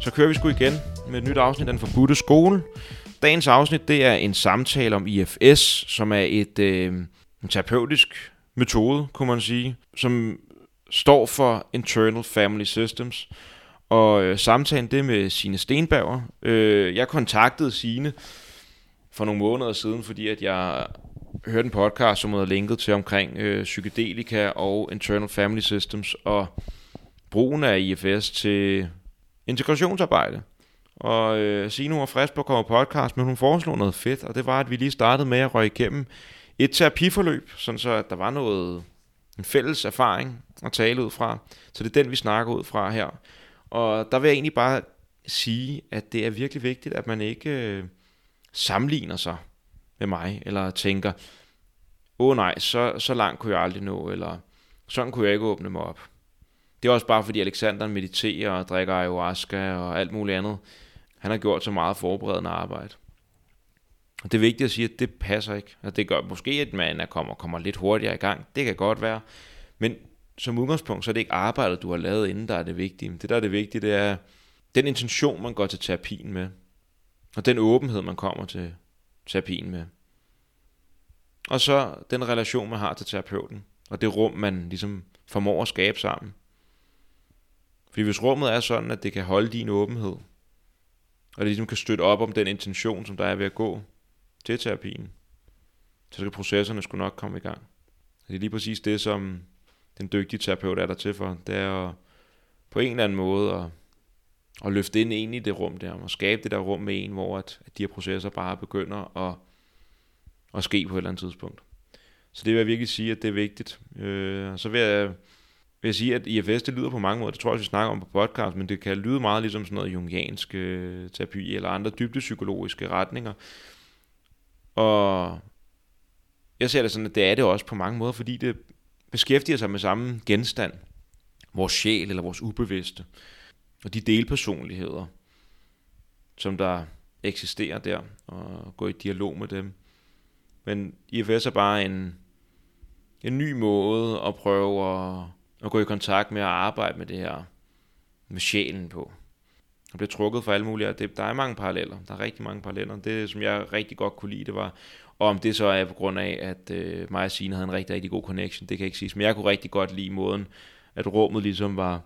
Så kører vi sgu igen med et nyt afsnit af Den Forbudte Skole. Dagens afsnit, det er en samtale om IFS, som er et øh, en terapeutisk metode, kunne man sige, som står for Internal Family Systems. Og øh, samtalen, det er med Sine Stenberger. Øh, jeg kontaktede Sine for nogle måneder siden, fordi at jeg hørte en podcast, som havde linket til omkring øh, psykedelika og Internal Family Systems, og brugen af IFS til integrationsarbejde. Og øh, Signe var frisk på at komme på podcast, men hun foreslog noget fedt, og det var, at vi lige startede med at røge igennem et terapiforløb, sådan så at der var noget, en fælles erfaring at tale ud fra. Så det er den, vi snakker ud fra her. Og der vil jeg egentlig bare sige, at det er virkelig vigtigt, at man ikke øh, sammenligner sig med mig, eller tænker, åh oh, nej, så, så langt kunne jeg aldrig nå, eller sådan kunne jeg ikke åbne mig op. Det er også bare fordi Alexander mediterer og drikker ayahuasca og alt muligt andet. Han har gjort så meget forberedende arbejde. Og det er vigtigt at sige, at det passer ikke. Og det gør måske, at man er kommer, kommer lidt hurtigere i gang. Det kan godt være. Men som udgangspunkt, så er det ikke arbejdet, du har lavet inden, der er det vigtige. Det, der er det vigtige, det er den intention, man går til terapien med. Og den åbenhed, man kommer til terapien med. Og så den relation, man har til terapeuten. Og det rum, man ligesom formår at skabe sammen. Fordi hvis rummet er sådan, at det kan holde din åbenhed, og det ligesom kan støtte op om den intention, som der er ved at gå til terapien, så skal processerne skulle nok komme i gang. Det er lige præcis det, som den dygtige terapeut er der til for. Det er at, på en eller anden måde at, at løfte ind, ind i det rum der, og skabe det der rum med en, hvor at, at de her processer bare begynder at, at ske på et eller andet tidspunkt. Så det vil jeg virkelig sige, at det er vigtigt. Øh, så vil jeg vil jeg sige, at IFS, det lyder på mange måder, det tror jeg, vi snakker om på podcast, men det kan lyde meget ligesom sådan noget jungiansk øh, terapi, eller andre dybdepsykologiske retninger. Og jeg ser det sådan, at det er det også på mange måder, fordi det beskæftiger sig med samme genstand, vores sjæl eller vores ubevidste, og de delpersonligheder, som der eksisterer der, og gå i dialog med dem. Men IFS er bare en, en ny måde at prøve at at gå i kontakt med at arbejde med det her, med sjælen på. Og blev trukket for alle mulige, det, der er mange paralleller, der er rigtig mange paralleller. Det, som jeg rigtig godt kunne lide, det var, og om det så er på grund af, at øh, mig og Signe havde en rigtig, rigtig god connection, det kan jeg ikke sige. Men jeg kunne rigtig godt lide måden, at rummet ligesom var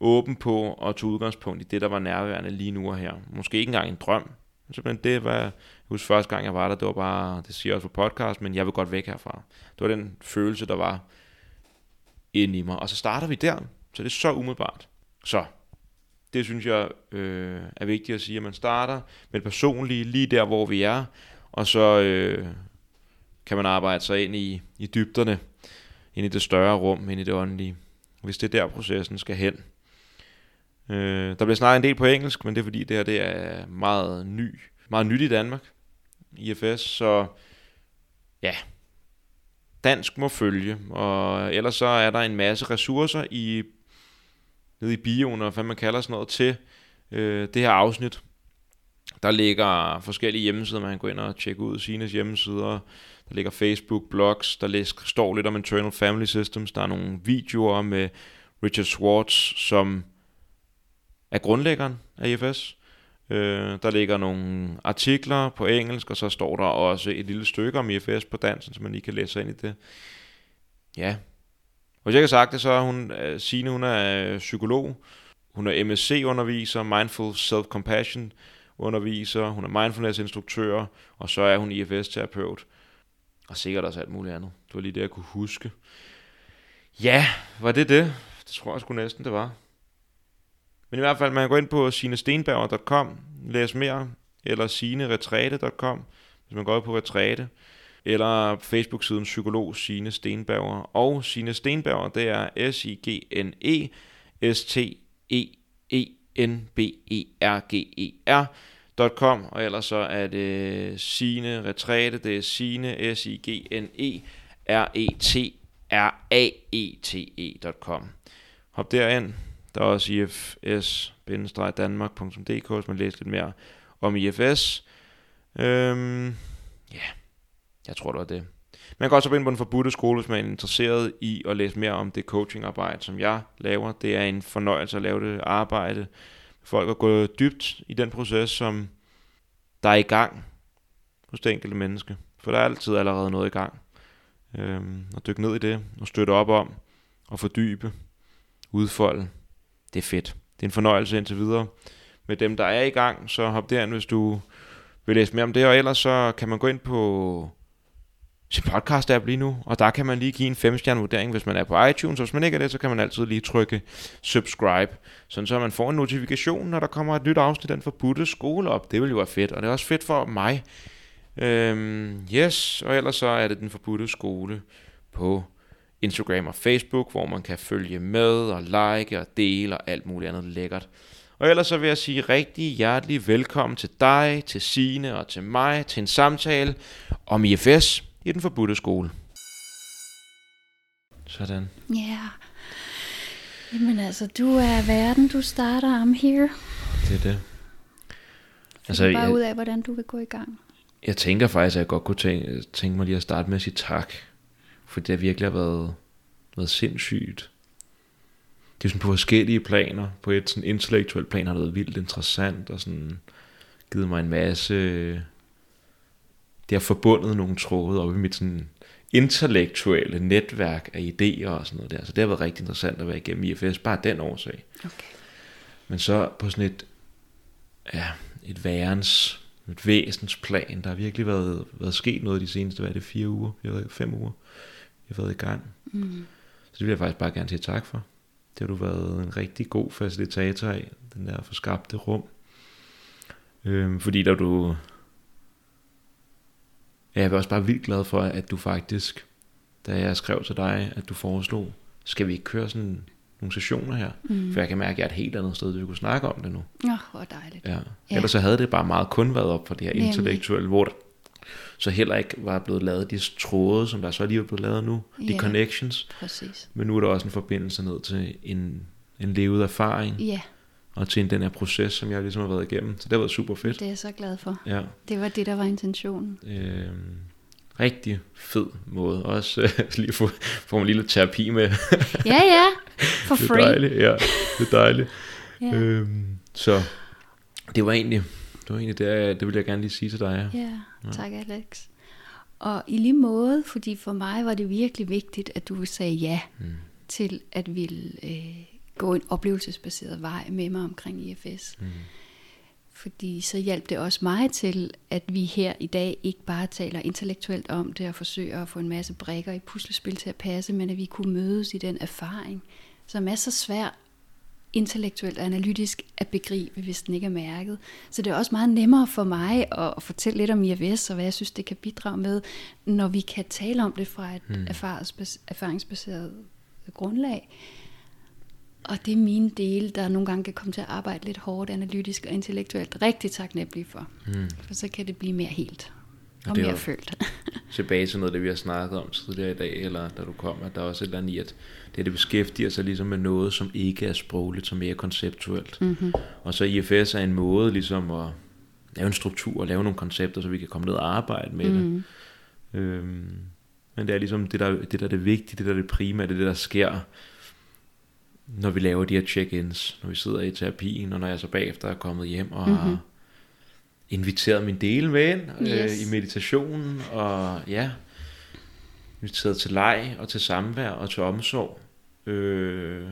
åben på og tog udgangspunkt i det, der var nærværende lige nu og her. Måske ikke engang en drøm. men det var, jeg husker første gang jeg var der, det var bare, det siger jeg også på podcast, men jeg vil godt væk herfra. Det var den følelse, der var ind i mig. Og så starter vi der, så det er så umiddelbart. Så det synes jeg øh, er vigtigt at sige, at man starter med det personlige, lige der, hvor vi er, og så øh, kan man arbejde sig ind i, i dybderne, ind i det større rum, ind i det åndelige, hvis det er der, processen skal hen. Øh, der bliver snakket en del på engelsk, men det er fordi, det her det er meget ny, meget nyt i Danmark, IFS, så ja, dansk må følge, og ellers så er der en masse ressourcer i nede i bioen, og hvad man kalder sådan noget, til øh, det her afsnit. Der ligger forskellige hjemmesider, man kan gå ind og tjekke ud Sines hjemmesider. Der ligger Facebook, blogs, der læs, står lidt om Internal Family Systems. Der er nogle videoer med Richard Schwartz, som er grundlæggeren af IFS. Øh, der ligger nogle artikler på engelsk, og så står der også et lille stykke om IFS på dansen, så man lige kan læse ind i det. Ja. Hvis jeg ikke har sagt det, så er hun, øh, Signe, hun er øh, psykolog, hun er MSc-underviser, Mindful Self-Compassion underviser, hun er mindfulness-instruktør, og så er hun IFS-terapeut, og sikkert også alt muligt andet. Det var lige det, jeg kunne huske. Ja, var det det? Det tror jeg sgu næsten, det var. Men i hvert fald, man kan gå ind på sinestenberger.com, læse mere, eller sineretræte.com, hvis man går på retræte, eller Facebook-siden Psykolog Sine Stenberger. Og Sine Stenberger, det er S-I-G-N-E, S-T-E-N-B-E-R-G-E-R, .com, og ellers så er det Sine Retræte, det er Sine, S-I-G-N-E, R-E-T-R-A-E-T-E.com. Hop derind, der er også ifs-danmark.dk, hvis man læser lidt mere om IFS. Øhm, ja, yeah. jeg tror, det var det. Man kan også gå ind på den forbudte skole, hvis man er interesseret i at læse mere om det coachingarbejde, som jeg laver. Det er en fornøjelse at lave det arbejde folk har gået dybt i den proces, som der er i gang hos det enkelte menneske. For der er altid allerede noget i gang. Øhm, og dykke ned i det, og støtte op om, og fordybe, udfolde. Det er fedt. Det er en fornøjelse indtil videre. Med dem, der er i gang, så hop derind, hvis du vil læse mere om det, og ellers så kan man gå ind på sin podcast-app lige nu, og der kan man lige give en 5 vurdering, hvis man er på iTunes, og hvis man ikke er det, så kan man altid lige trykke subscribe, sådan så man får en notifikation, når der kommer et nyt afsnit af den forbudte skole op. Det vil jo være fedt, og det er også fedt for mig. Øhm, yes, og ellers så er det den forbudte skole på Instagram og Facebook, hvor man kan følge med og like og dele og alt muligt andet lækkert. Og ellers så vil jeg sige rigtig hjertelig velkommen til dig, til Sine og til mig til en samtale om IFS i den forbudte skole. Sådan. Ja. Yeah. Jamen altså, du er verden, du starter, I'm here. Det er det. Altså, bare jeg, ud af, hvordan du vil gå i gang. Jeg tænker faktisk, at jeg godt kunne tænke, tænke mig lige at starte med at sige tak. For det har virkelig været, været sindssygt. Det er sådan på forskellige planer. På et sådan intellektuelt plan har det været vildt interessant, og sådan givet mig en masse... Det har forbundet nogle tråde op i mit sådan intellektuelle netværk af idéer og sådan noget der. Så det har været rigtig interessant at være igennem IFS, bare den årsag. Okay. Men så på sådan et, ja, et værens, et væsensplan, der har virkelig været, været sket noget de seneste, hvad er det, fire uger, jeg fem uger, har været i gang. Mm. Så det vil jeg faktisk bare gerne sige tak for. Det har du været en rigtig god facilitator af, den der forskabte rum. Øhm, fordi der du Ja, jeg er også bare vildt glad for, at du faktisk, da jeg skrev til dig, at du foreslog, skal vi ikke køre sådan nogle sessioner her? Mm. For jeg kan mærke, at jeg er et helt andet sted, vi kunne snakke om det nu. Åh, oh, hvor dejligt. Ja. ja. Ellers så havde det bare meget kun været op for det her Nemlig. intellektuelle, hvor så heller ikke var blevet lavet de tråde, som der så lige er blevet lavet nu, de ja, connections. Præcis. Men nu er der også en forbindelse ned til en, en levet erfaring. Ja og til den her proces, som jeg ligesom har været igennem. Så det har været super fedt. Det er jeg så glad for. Ja. Det var det, der var intentionen. Øhm, rigtig fed måde. Også øh, lige få, få en lille terapi med. ja, ja. For free. Det er dejligt, ja. Det er dejligt. ja. øhm, så det var egentlig, det var egentlig det, det ville jeg gerne lige sige til dig. Ja, ja. tak Alex. Og i lige måde, fordi for mig var det virkelig vigtigt, at du sagde ja mm. til at ville øh, gå en oplevelsesbaseret vej med mig omkring IFS. Mm. Fordi så hjalp det også mig til, at vi her i dag ikke bare taler intellektuelt om det og forsøger at få en masse brækker i puslespil til at passe, men at vi kunne mødes i den erfaring, som er så svær intellektuelt og analytisk at begribe, hvis den ikke er mærket. Så det er også meget nemmere for mig at fortælle lidt om IFS, og hvad jeg synes, det kan bidrage med, når vi kan tale om det fra et hmm. erfaringsbaseret grundlag. Og det er mine dele, der nogle gange kan komme til at arbejde lidt hårdt, analytisk og intellektuelt, rigtig taknemmelig for. Mm. For så kan det blive mere helt og, og mere følt. tilbage til noget, det vi har snakket om tidligere i dag, eller da du kom, at der er også et eller andet i, at det, det beskæftiger sig ligesom med noget, som ikke er sprogligt, som mere konceptuelt. Mm-hmm. Og så IFS er en måde ligesom at lave en struktur og lave nogle koncepter, så vi kan komme ned og arbejde med mm-hmm. det. Øhm, men det er ligesom det, der, det, der er det vigtige, det der er det primære, det det, der sker når vi laver de her check-ins, når vi sidder i terapien, og når jeg så bagefter er kommet hjem og mm-hmm. inviteret min dele med ind øh, yes. øh, i meditationen, og ja, inviteret til leg og til samvær og til omsorg. Øh,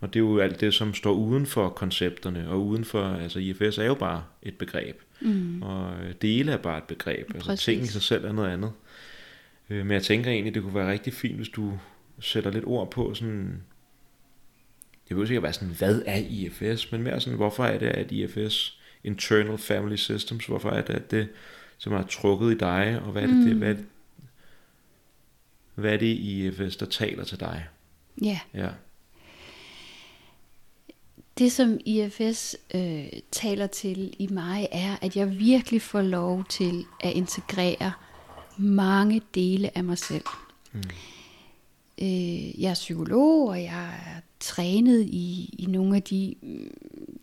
og det er jo alt det, som står uden for koncepterne, og uden for, altså IFS er jo bare et begreb, mm. og dele er bare et begreb, Præcis. altså ting i sig selv er noget andet. Øh, men jeg tænker egentlig, det kunne være rigtig fint, hvis du sætter lidt ord på sådan, det vil ikke være sådan, hvad er IFS, men mere sådan, hvorfor er det, at IFS, Internal Family Systems, hvorfor er det, at det, som har trukket i dig, og hvad er det, mm. det hvad, er det, hvad er det i IFS, der taler til dig? Ja. ja. Det, som IFS øh, taler til i mig, er, at jeg virkelig får lov til at integrere mange dele af mig selv. Mm. Øh, jeg er psykolog, og jeg er trænet i, i nogle af de mm,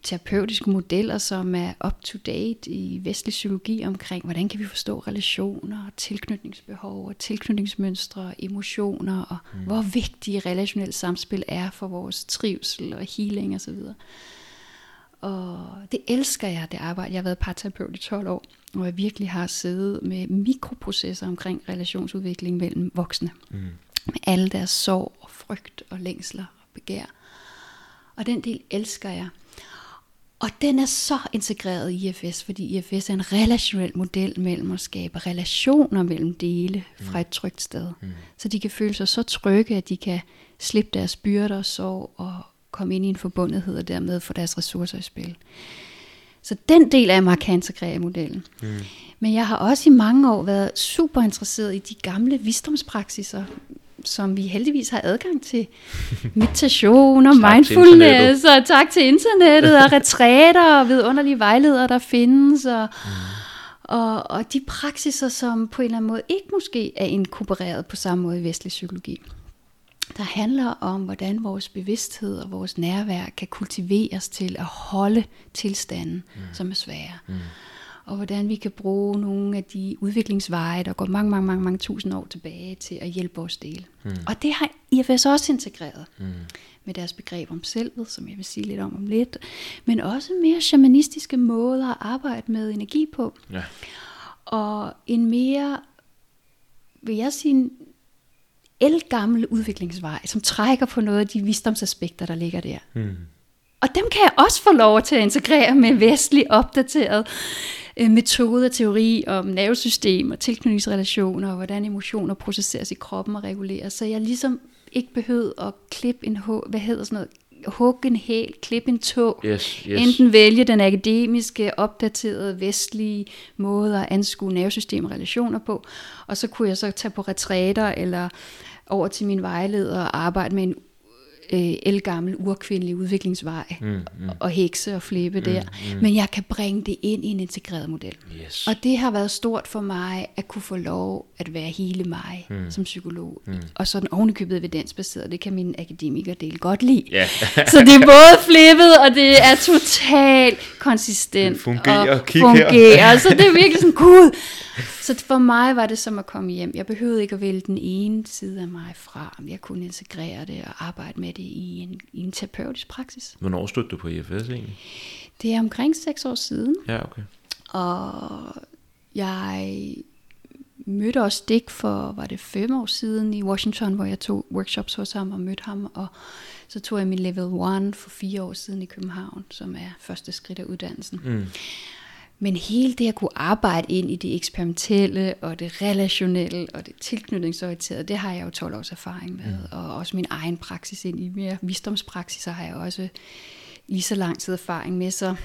terapeutiske modeller, som er up-to-date i vestlig psykologi omkring, hvordan kan vi forstå relationer, tilknytningsbehov og tilknytningsmønstre, emotioner, og mm. hvor vigtige relationelle samspil er for vores trivsel og healing osv. Og det elsker jeg, det arbejde. Jeg har været parterapeut i 12 år, hvor jeg virkelig har siddet med mikroprocesser omkring relationsudvikling mellem voksne. Mm. Med alle deres sorg og frygt og længsler og begær. Og den del elsker jeg. Og den er så integreret i IFS, fordi IFS er en relationel model mellem at skabe relationer mellem dele fra et trygt sted. Mm. Så de kan føle sig så trygge, at de kan slippe deres byrder og sorg og komme ind i en forbundethed og dermed få deres ressourcer i spil. Så den del af mig kan integrere i modellen. Mm. Men jeg har også i mange år været super interesseret i de gamle visdomspraksiser, som vi heldigvis har adgang til. Meditation og mindfulness, og tak til internettet, og retræter og vidunderlige vejledere, der findes, og, mm. og, og de praksiser, som på en eller anden måde ikke måske er inkorporeret på samme måde i vestlig psykologi. Der handler om, hvordan vores bevidsthed og vores nærvær kan kultiveres til at holde tilstanden, mm. som er svære. Mm og hvordan vi kan bruge nogle af de udviklingsveje, der går mange, mange, mange, mange tusind år tilbage til at hjælpe os dele. Mm. Og det har IFS også integreret mm. med deres begreb om selvet, som jeg vil sige lidt om om lidt, men også mere shamanistiske måder at arbejde med energi på. Ja. Og en mere, vil jeg sige, elgammel udviklingsvej, som trækker på noget af de visdomsaspekter, der ligger der. Mm. Og dem kan jeg også få lov til at integrere med vestlig opdateret øh, metode og teori om nervesystem og tilknytningsrelationer, og hvordan emotioner processeres i kroppen og reguleres. Så jeg ligesom ikke behøvede at klippe en, hvad hedder sådan noget, hugge en hæl, klippe en tog. Yes, yes. Enten vælge den akademiske, opdaterede, vestlige måde at anskue nervesystem og relationer på, og så kunne jeg så tage på retræter eller over til min vejleder og arbejde med en øh, elgammel urkvindelig udviklingsvej mm, mm. og hekse og flippe mm, der. Mm. Men jeg kan bringe det ind i en integreret model. Yes. Og det har været stort for mig at kunne få lov at være hele mig mm. som psykolog. Mm. Og så den ovenikøbet evidensbaseret, det kan mine akademikerdel godt lide. Yeah. så det er både flippet, og det er totalt konsistent. Det fungerer, og fungerer. Så det er virkelig sådan, gud, så for mig var det som at komme hjem. Jeg behøvede ikke at vælge den ene side af mig fra. Jeg kunne integrere det og arbejde med det i en, i en terapeutisk praksis. Hvornår stødte du på IFS egentlig? Det er omkring seks år siden. Ja, okay. Og jeg mødte også Dick for, var det fem år siden i Washington, hvor jeg tog workshops hos ham og mødte ham. Og så tog jeg min level 1 for fire år siden i København, som er første skridt af uddannelsen. Mm. Men hele det at kunne arbejde ind i det eksperimentelle og det relationelle og det tilknytningsorienterede, det har jeg jo 12 års erfaring med. Mm. Og også min egen praksis ind i mere visdomspraksis har jeg også lige så lang tid erfaring med. Så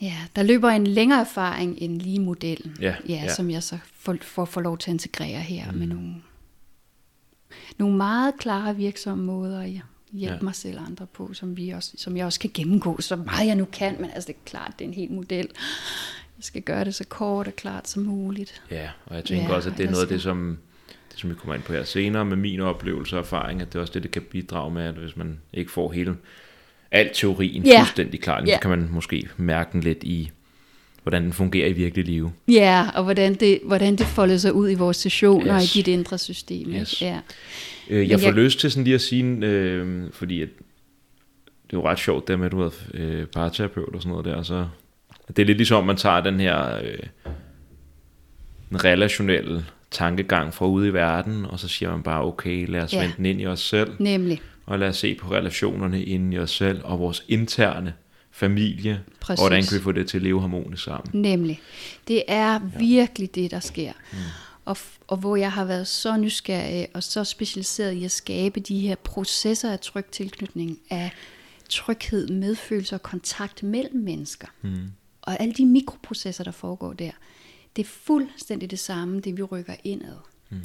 ja, der løber en længere erfaring end lige modellen, ja, ja, ja. som jeg så får, får, får lov til at integrere her mm. med nogle, nogle meget klare virksomme måder. Ja hjælpe ja. mig selv og andre på, som, vi også, som jeg også kan gennemgå, så meget jeg nu kan, men altså det er klart, det er en helt model. Jeg skal gøre det så kort og klart som muligt. Ja, og jeg tænker ja, også, at det er noget af det, som, det, som vi kommer ind på her senere, med min oplevelse og erfaring, at det er også det, det kan bidrage med, at hvis man ikke får hele al teorien ja. fuldstændig klar, ja. så kan man måske mærke den lidt i, hvordan den fungerer i virkelig liv. Ja, og hvordan det, hvordan det folder sig ud i vores sessioner yes. og i dit indre system. Yes. Ja. Øh, jeg får jeg... lyst til sådan lige at sige, øh, fordi at, det er jo ret sjovt det med, at du er øh, parterapeut og sådan noget der, så det er lidt ligesom, man tager den her øh, relationelle tankegang fra ude i verden, og så siger man bare, okay, lad os ja. vende den ind i os selv. Nemlig. Og lad os se på relationerne inde i os selv, og vores interne familie, Præcis. og hvordan kan vi få det til at leve harmonisk sammen. Nemlig. Det er ja. virkelig det, der sker. Mm og, og hvor jeg har været så nysgerrig og så specialiseret i at skabe de her processer af tryg tilknytning, af tryghed, medfølelse og kontakt mellem mennesker. Mm. Og alle de mikroprocesser, der foregår der, det er fuldstændig det samme, det vi rykker indad. Mm.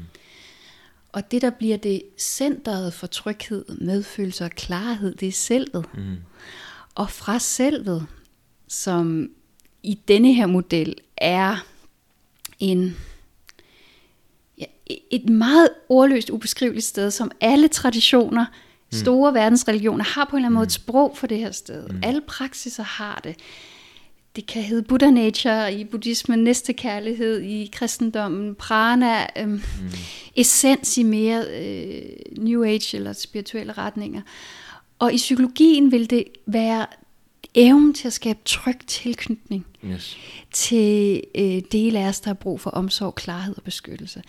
Og det, der bliver det centret for tryghed, medfølelse og klarhed, det er selvet. Mm. Og fra selvet, som i denne her model er en et meget ordløst, ubeskriveligt sted, som alle traditioner, mm. store verdensreligioner, har på en eller anden måde et mm. sprog for det her sted. Mm. Alle praksiser har det. Det kan hedde Buddha Nature i buddhismen, næste kærlighed i kristendommen, prana, øhm, mm. essens i mere øh, New Age eller spirituelle retninger. Og i psykologien vil det være evnen til at skabe tryg tilknytning Yes. til øh, dele af os, der har brug for omsorg, klarhed og beskyttelse.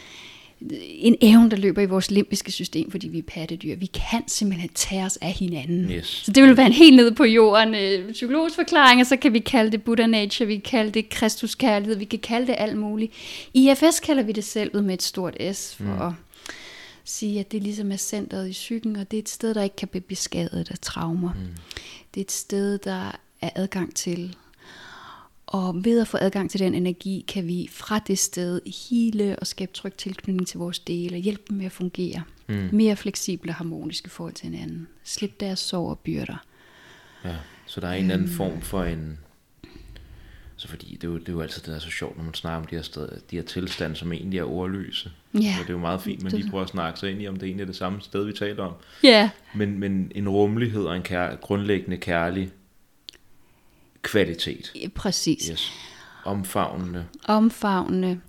En evne, der løber i vores limbiske system, fordi vi er pattedyr. Vi kan simpelthen tage os af hinanden. Yes. Så det vil være en helt nede på jorden øh, psykologisk forklaring, og så kan vi kalde det Buddha Nature, vi kan kalde det Kristuskærlighed, vi kan kalde det alt muligt. I IFS kalder vi det selvet med et stort S, for mm. at sige, at det ligesom er centret i psyken, og det er et sted, der ikke kan blive beskadiget af traumer. Mm. Det er et sted, der er adgang til og ved at få adgang til den energi, kan vi fra det sted hele og skabe tryg tilknytning til vores dele, og hjælpe dem med at fungere. Mm. Mere fleksible og harmoniske forhold til hinanden. Slip deres sorg og byrder. Ja, så der er en eller anden form for en... Så fordi det er, jo, det er jo altid det, der er så sjovt, når man snakker om de her, steder, de her tilstande, som egentlig er ordløse. Ja. Og det er jo meget fint, men Det- lige prøver at snakke sig ind i, om det egentlig er det samme sted, vi taler om. Ja, Men, men en rummelighed og en kær, grundlæggende kærlig kvalitet. præcis. Yes. Omfavnende. omfavnende.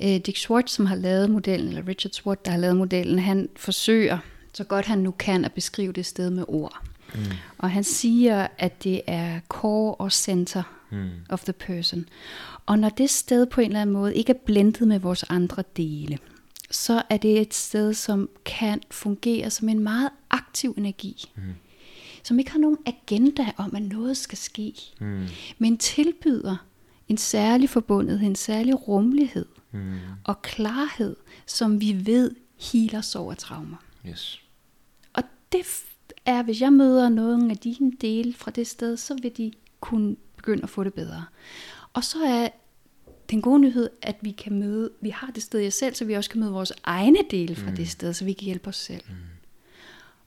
Ja. Dick Schwartz, som har lavet modellen, eller Richard Schwartz, der har lavet modellen, han forsøger, så godt han nu kan, at beskrive det sted med ord. Mm. Og han siger, at det er core og center mm. of the person. Og når det sted på en eller anden måde ikke er blendet med vores andre dele, så er det et sted, som kan fungere som en meget aktiv energi. Mm. Som ikke har nogen agenda om, at noget skal ske. Mm. Men tilbyder en særlig forbundethed, en særlig rummelighed mm. og klarhed, som vi ved healer sorg og traumer. Yes. Og det er, hvis jeg møder nogen af dine dele fra det sted, så vil de kunne begynde at få det bedre. Og så er den gode nyhed, at vi kan møde, vi har det sted i os selv, så vi også kan møde vores egne dele fra mm. det sted, så vi kan hjælpe os selv. Mm.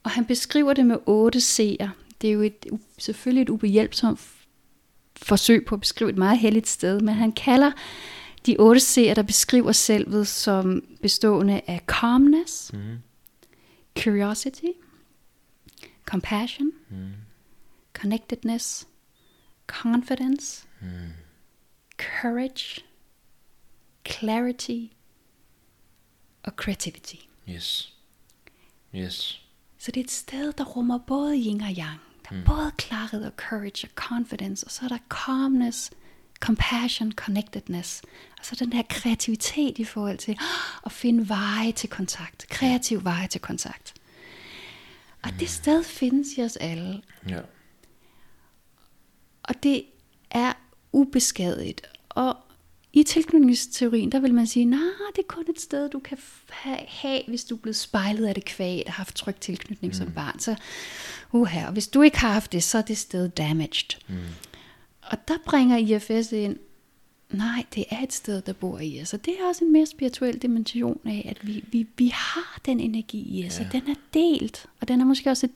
Og han beskriver det med otte C'er. Det er jo et, selvfølgelig et ubehjælpsomt forsøg på at beskrive et meget helligt sted, men han kalder de otte C'er, der beskriver selvet som bestående af calmness, mm. curiosity, compassion, mm. connectedness, confidence, mm. courage, clarity og creativity. Yes. Yes. Så det er et sted, der rummer både yin og yang. Der er mm. både klarhed og courage og confidence, og så er der calmness, compassion, connectedness. Og så den der kreativitet i forhold til at finde veje til kontakt. Kreativ veje til kontakt. Og det sted findes i os alle. Ja. Og det er ubeskadiget. Og i tilknytningsteorien, der vil man sige, nej, det er kun et sted, du kan have, have hvis du er blevet spejlet af det kvæg, der har haft tryg tilknytning mm. som barn. Så, uha, og hvis du ikke har haft det, så er det sted damaged. Mm. Og der bringer IFS ind, nej, det er et sted, der bor i os. Og det er også en mere spirituel dimension af, at vi, vi, vi har den energi i os, ja. og den er delt. Og den er måske også et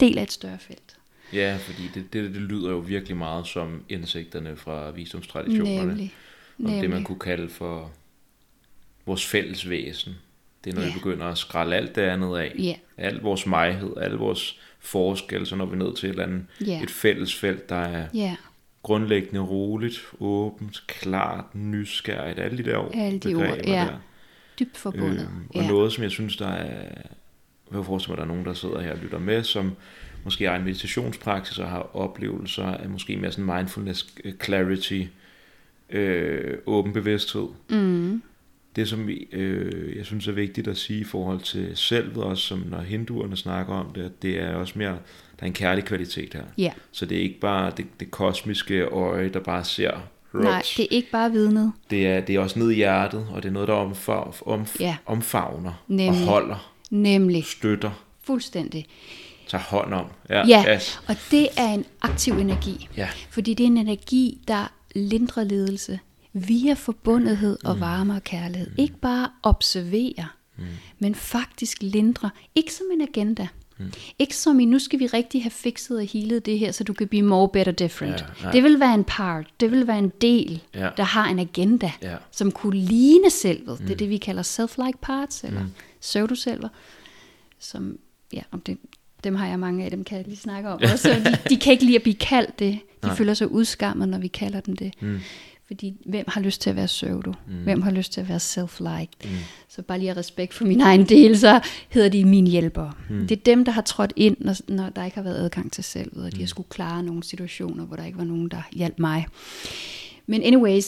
del af et større felt. Ja, fordi det, det, det lyder jo virkelig meget som indsigterne fra visdomstraditionerne. Nemlig. Om det, man Nemlig. kunne kalde for vores fælles væsen. Det er, når Ja. vi begynder at skrælle alt det andet af. Ja. Al vores mighed, al vores forskel, så når vi ned til et, eller andet, Ja. et fælles felt, der er Ja, grundlæggende roligt, åbent, klart, nysgerrigt, alle de der ord, Alle de begreber ord, ja. der. dybt forbundet. Øhm, og ja. noget, som jeg synes, der er... Jeg kan forestille mig, at der er nogen, der sidder her og lytter med, som måske har en meditationspraksis og har oplevelser af måske mere sådan mindfulness, øh, clarity, øh, åben bevidsthed. Mm. Det, som øh, jeg synes er vigtigt at sige i forhold til selvet, også som når hinduerne snakker om det, det er også mere, der er en kærlig kvalitet her. Ja. Så det er ikke bare det, det kosmiske øje, der bare ser Nej, rocks. det er ikke bare vidnet. det, er, det er også ned i hjertet, og det er noget, der omfav, om, Ja. omfavner Nemlig. og holder, Nemlig. støtter, Fuldstændig. tager hånd om. Ja, Ja, yes. og det er en aktiv energi. Ja. Fordi det er en energi, der lindrer lidelse via forbundethed og varme og kærlighed. Mm. Ikke bare observere, mm. men faktisk lindre. Ikke som en agenda. Mm. Ikke som i, nu skal vi rigtig have fikset og healet det her, så du kan blive more, better, different. Ja, nej. det vil være en part, det vil være en del, Ja. der har en agenda, Ja. som kunne ligne selvet. Mm. Det er det, vi kalder self-like parts, eller mm. pseudoselver. Som, ja, om det, dem har jeg mange af, dem kan jeg lige snakke om også. De, de kan ikke lide at blive kaldt det. De Nej. føler sig udskammet, når vi kalder dem det. Mm. Fordi hvem har lyst til at være pseudo? Mm. Hvem har lyst til at være self-liked? Mm. Så bare lige af respekt for min egen del, så hedder de mine hjælpere. Mm. Det er dem, der har trådt ind, når, når der ikke har været adgang til selv, og de har skulle klare nogle situationer, hvor der ikke var nogen, der hjalp mig. Men anyways,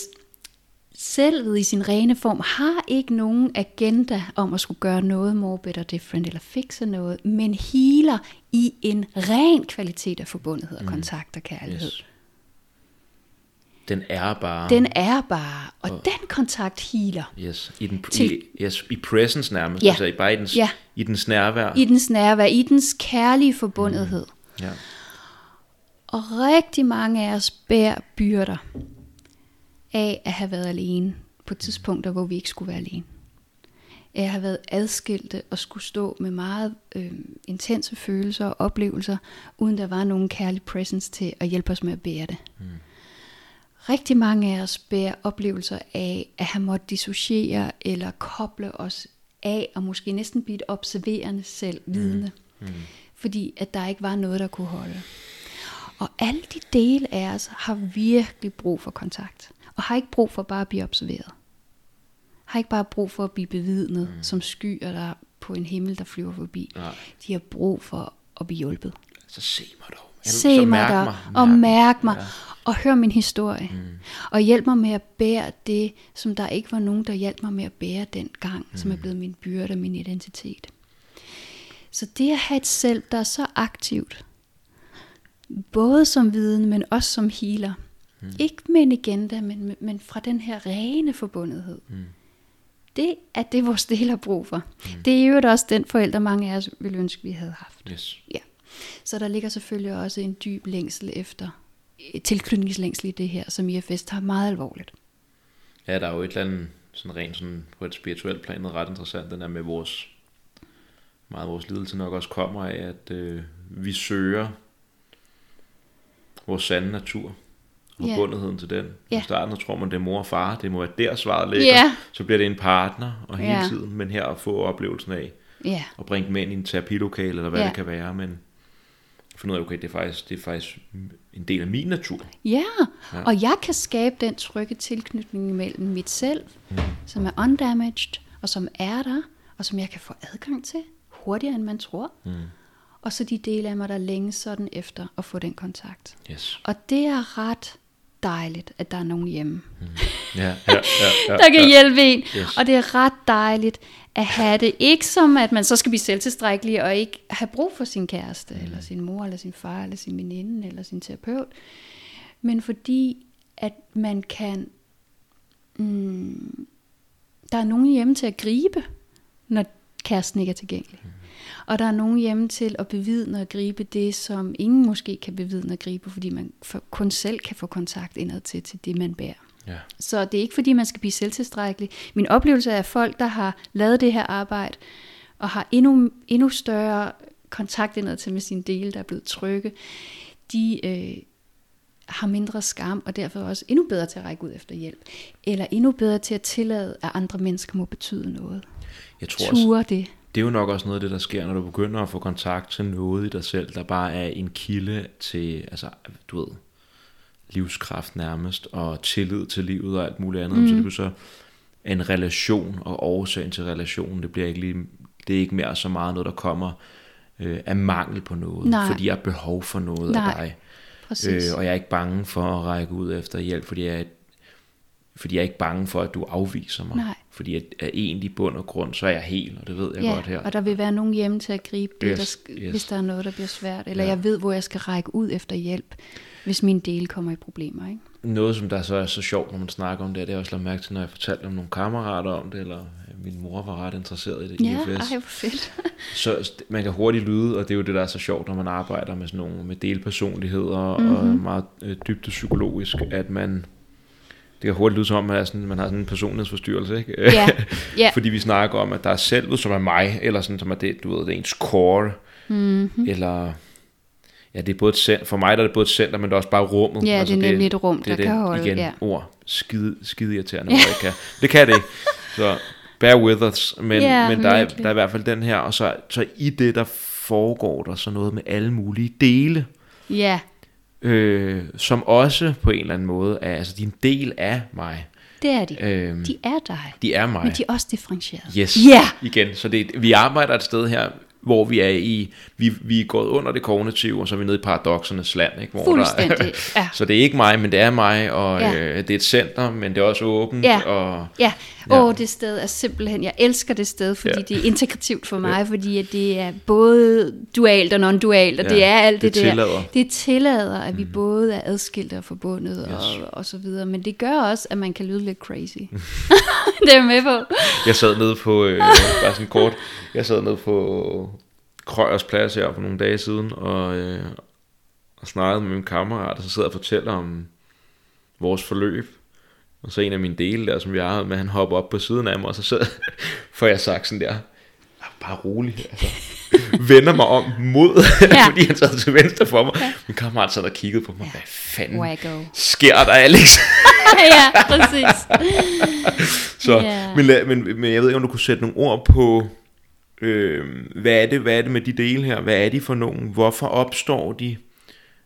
selvet i sin rene form har ikke nogen agenda om at skulle gøre noget more better different eller fikse noget, men healer i en ren kvalitet af forbundethed og mm. kontakt og kærlighed. Yes. Den er bare. Den er bare, og, og den kontakt healer. Yes, i, den, til, i, yes, i presence nærmest, ja, altså bare i dens, ja, i dens nærvær. I dens nærvær, i dens kærlige forbundethed. Mm, ja. Og rigtig mange af os bærer byrder af at have været alene på tidspunkter, hvor vi ikke skulle være alene. At have været adskilte og skulle stå med meget øh, intense følelser og oplevelser, uden der var nogen kærlig presence til at hjælpe os med at bære det. Mm. Rigtig mange af os bærer oplevelser af at have måttet dissociere eller koble os af og måske næsten blive et observerende selv vidne. Mm. Mm. Fordi at der ikke var noget, der kunne holde. Og alle de dele af os har virkelig brug for kontakt. Og har ikke brug for bare at blive observeret. Har ikke bare brug for at blive bevidnet mm. som skyer der på en himmel, der flyver forbi. Nej. De har brug for at blive hjulpet. Så se mig dog. Se mig der, og mærk mig, ja. og hør min historie. Mm. Og hjælp mig med at bære det, som der ikke var nogen, der hjalp mig med at bære den gang, mm. som er blevet min byrde og min identitet. Så det at have et selv, der er så aktivt, både som viden, men også som healer, Mm. Ikke med en agenda, men, men fra den her rene forbundethed. Mm. Det er det, vores del har brug for. Mm. Det er jo også den forælder, mange af os ville ønske, vi havde haft. Yes. Ja. Så der ligger selvfølgelig også en dyb længsel efter, tilknytningslængsel i det her, som IFS tager meget alvorligt. Ja, der er jo et eller andet sådan rent sådan på et spirituelt plan ret interessant, den er med vores meget vores lidelse nok også kommer af, at øh, vi søger vores sande natur forbundetheden yeah. til den. Yeah. I starten tror man, det er mor og far, det må være der svaret ligger. Yeah. Så bliver det en partner og hele yeah. tiden, men her at få oplevelsen af yeah. at bringe dem ind i en terapilokale, eller hvad yeah. det kan være, men finde ud af, okay, det er, faktisk, det er faktisk en del af min natur. Ja, ja. og jeg kan skabe den trygge tilknytning mellem mit selv, mm. som er undamaged, og som er der, og som jeg kan få adgang til hurtigere, end man tror. Mm. Og så de dele af mig, der længe sådan efter at få den kontakt. Yes. Og det er ret dejligt, at der er nogen hjemme, mm. ja, ja, ja, ja, der kan ja. hjælpe en. Yes. Og det er ret dejligt at have det. Ikke som, at man så skal blive selvtilstrækkelig og ikke have brug for sin kæreste, mm. eller sin mor, eller sin far, eller sin veninde, eller sin terapeut. Men fordi, at man kan... Mm, der er nogen hjemme til at gribe, når kæresten ikke er tilgængelig. Mm. Og der er nogen hjemme til at bevidne og gribe det, som ingen måske kan bevidne og gribe, fordi man kun selv kan få kontakt indad til, til det, man bærer. Ja. Så det er ikke fordi, man skal blive selvtilstrækkelig. Min oplevelse er, at folk, der har lavet det her arbejde, og har endnu, endnu større kontakt indad til med sine dele, der er blevet trygge, de øh, har mindre skam, og derfor også endnu bedre til at række ud efter hjælp. Eller endnu bedre til at tillade, at andre mennesker må betyde noget. Jeg tror Ture også, det det er jo nok også noget af det, der sker, når du begynder at få kontakt til noget i dig selv, der bare er en kilde til, altså, du ved, livskraft nærmest, og tillid til livet og alt muligt andet. Mm. Så det så en relation og årsagen til relationen, det bliver ikke lige, det er ikke mere så meget noget, der kommer øh, af mangel på noget, Nej. fordi jeg har behov for noget Nej. af dig. Øh, og jeg er ikke bange for at række ud efter hjælp, fordi jeg er fordi jeg er ikke bange for, at du afviser mig. Nej. Fordi jeg er egentlig bund og grund, så er jeg helt, og det ved jeg ja, godt her. og der vil være nogen hjemme til at gribe det, yes, der, yes. hvis der er noget, der bliver svært. Eller ja. jeg ved, hvor jeg skal række ud efter hjælp, hvis min del kommer i problemer. Ikke? Noget, som der så er så sjovt, når man snakker om det, det er også lagt mærke til, når jeg fortalte om nogle kammerater om det, eller øh, min mor var ret interesseret i det. Ja, IFS. ej, hvor fedt. så man kan hurtigt lyde, og det er jo det, der er så sjovt, når man arbejder med sådan nogle med delpersonligheder, mm-hmm. og meget øh, dybt psykologisk, at man det kan hurtigt lyde som om, man, er sådan, man har sådan en personlighedsforstyrrelse, ikke? Ja. ja. Fordi vi snakker om, at der er selvet, som er mig, eller sådan, som er det, du ved, det er ens core, mm-hmm. eller ja, det er både et center, for mig der er det både et center, men det er også bare rummet. Ja, altså, det er nemlig et rum, det, der det, kan holde. Igen, ja. ord, skide, skide irriterende, ja. jeg kan. Det kan det ikke. Så bear with us, men, ja, men der, er, der er i hvert fald den her, og så, så i det, der foregår der så noget med alle mulige dele. Ja øh, som også på en eller anden måde er, altså de er en del af mig. Det er de. Øhm, De er dig. de er mig. Men de er også differentieret. Yes, Ja. igen. Så det, vi arbejder et sted her, hvor vi er i, vi, vi er gået under det kognitive, og så er vi nede i paradoksernes land. Ikke? Hvor Fuldstændig, Der, ja. Så det er ikke mig, men det er mig, og Ja. øh, det er et center, men det er også åbent. Ja. Og, Ja, Ja. åh, det sted er simpelthen, jeg elsker det sted, fordi Ja. det er integrativt for mig, ja. fordi at det er både dualt og non-dualt, og Ja, det er alt det det, der. tillader. Det tillader, at vi mm. både er adskilte og forbundet yes. og, og så videre, men det gør også, at man kan lyde lidt crazy. det er jeg med på. Jeg sad nede på, øh, bare sådan kort, jeg sad nede på Krøjers plads her for nogle dage siden, og, øh, og snakkede med min kammerat, og så sidder og fortæller om vores forløb. Og så en af mine dele der, som vi har med, han hopper op på siden af mig, og så sidder, får jeg sagt sådan der, "Ah, bare rolig, altså, vender mig om mod, ja. Ja. fordi han sad til venstre for mig. Ja. Min kammerat sad og kiggede på mig, hvad fanden Wacko. sker der, Alex? ja, præcis. Så, Ja. men, la- men, men jeg ved ikke, om du kunne sætte nogle ord på, øh, hvad, er det, hvad er det med de dele her? Hvad er de for nogen? Hvorfor opstår de?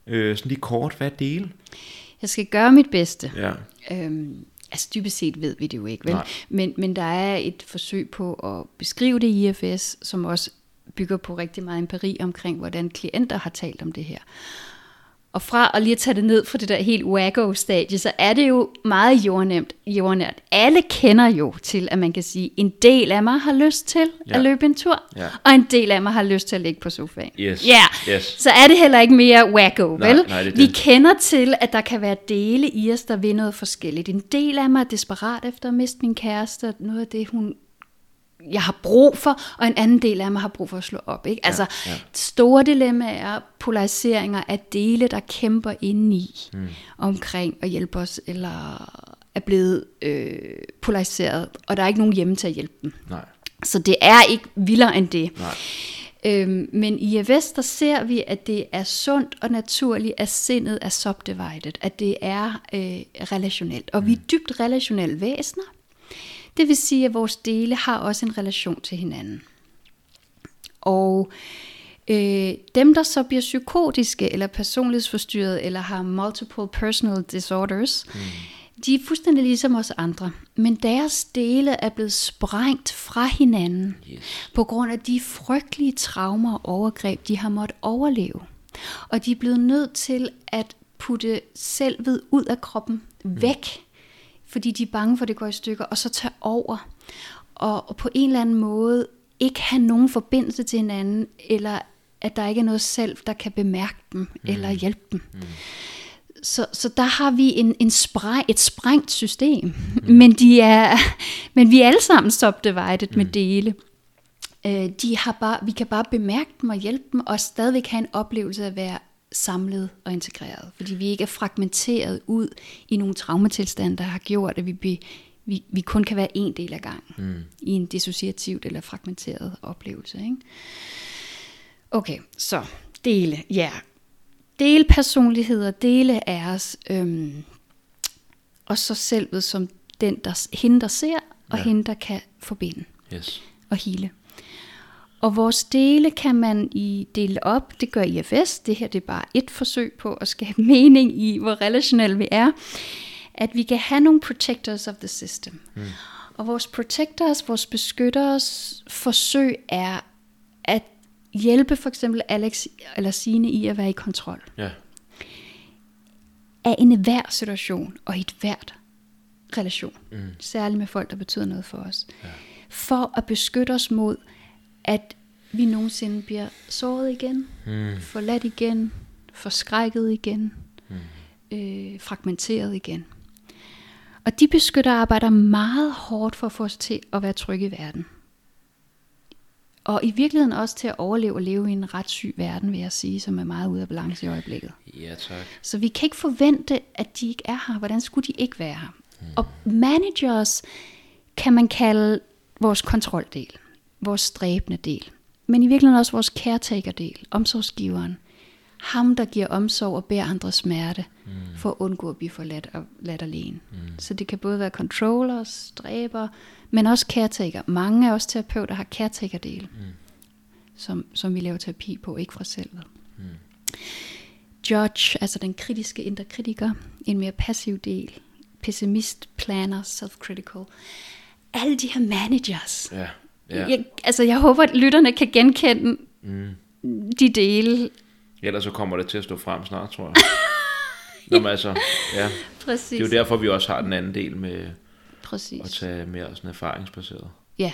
Øh, sådan lige kort, hvad er dele? Jeg skal gøre mit bedste. Ja. Øhm, altså dybest set ved vi det jo ikke, vel? Nej. Men, men der er et forsøg på at beskrive det i IFS, som også bygger på rigtig meget empiri omkring, hvordan klienter har talt om det her. Og fra at lige tage det ned fra det der helt wacko-stadie, så er det jo meget jordnemt, jordnært. Alle kender jo til, at man kan sige, en del af mig har lyst til Ja. at løbe en tur, Ja. og en del af mig har lyst til at ligge på sofaen. Yes. Ja, Yes. så er det heller ikke mere wacko, Nej, vel? nej, det Vi det. kender til, at der kan være dele i os, der vil noget forskelligt. En del af mig er desperat efter at miste min kæreste, og noget af det, hun jeg har brug for, og en anden del af mig har brug for at slå op. Ikke? Altså, ja. store dilemmaer, polariseringer af dele, der kæmper indeni mm. omkring at hjælpe os, eller er blevet øh, polariseret, og der er ikke nogen hjemme til at hjælpe dem. Nej. Så det er ikke vildere end det. Nej. Øhm, men i AVS, der ser vi, at det er sundt og naturligt, at sindet er subdivided, at det er øh, relationelt. Og vi er dybt relationelle væsener. Det vil sige, at vores dele har også en relation til hinanden. Og øh, dem, der så bliver psykotiske, eller personlighedsforstyrret, eller har multiple personal disorders, mm. de er fuldstændig ligesom os andre. Men deres dele er blevet sprængt fra hinanden, Yes. på grund af de frygtelige traumer og overgreb, de har måttet overleve. Og de er blevet nødt til at putte selvet ud af kroppen, væk, fordi de er bange for, at det går i stykker, og så tage over. Og, og på en eller anden måde ikke have nogen forbindelse til hinanden, eller at der ikke er noget selv, der kan bemærke dem, mm. eller hjælpe dem. Mm. Så, så der har vi en, en spræng, et sprængt system, mm. men, de er, men vi er alle sammen subdivided mm. med dele. Øh, de har bare, vi kan bare bemærke dem og hjælpe dem, og stadigvæk have en oplevelse af at være samlet og integreret. Fordi vi ikke er fragmenteret ud i nogle traumatilstande, der har gjort, at vi, be, vi, vi kun kan være en del af gangen mm. i en dissociativt eller fragmenteret oplevelse. Ikke? Okay, så dele, ja. Dele personligheder, dele af os, øhm, og så selvet som den, der, hende, der ser, og Ja. ja. hende, der kan forbinde Yes. og hele. Og vores dele kan man i dele op, det gør IFS, det her det er bare et forsøg på at skabe mening i, hvor relationelle vi er, at vi kan have nogle protectors of the system. Mm. Og vores protectors, vores beskytteres forsøg er at hjælpe for eksempel Alex eller Signe i at være i kontrol Ja. af en hver situation og i et hvert relation. Mm. Særligt med folk, der betyder noget for os. Ja. For at beskytte os mod, at vi nogensinde bliver såret igen, mm. forladt igen, forskrækket igen, mm. øh, fragmenteret igen. Og de beskytter arbejder meget hårdt for at få os til at være trygge i verden. Og i virkeligheden også til at overleve og leve i en ret syg verden, vil jeg sige, som er meget ude af balance i øjeblikket. Ja, tak. Så vi kan ikke forvente, at de ikke er her. Hvordan skulle de ikke være her? Mm. Og managers kan man kalde vores kontroldel, vores stræbende del. Men i virkeligheden også vores caretaker-del, omsorgsgiveren. Ham, der giver omsorg og bærer andres smerte, mm. for at undgå at blive forladt og ladt alene. Mm. Så det kan både være controllers, stræber, men også caretaker. Mange af os terapeuter har caretaker-del, mm. som, som vi laver terapi på, ikke fra selvet. Mm. judge, altså den kritiske indre kritiker, en mere passiv del, pessimist, planner, self-critical. Alle de her managers. Ja. Ja. Jeg, altså, jeg håber, at lytterne kan genkende mm. de dele. Ellers så kommer det til at stå frem snart, tror jeg. Nå, men altså, ja. Præcis. Det er jo derfor, vi også har den anden del med Præcis. at tage mere sådan erfaringsbaseret. Ja.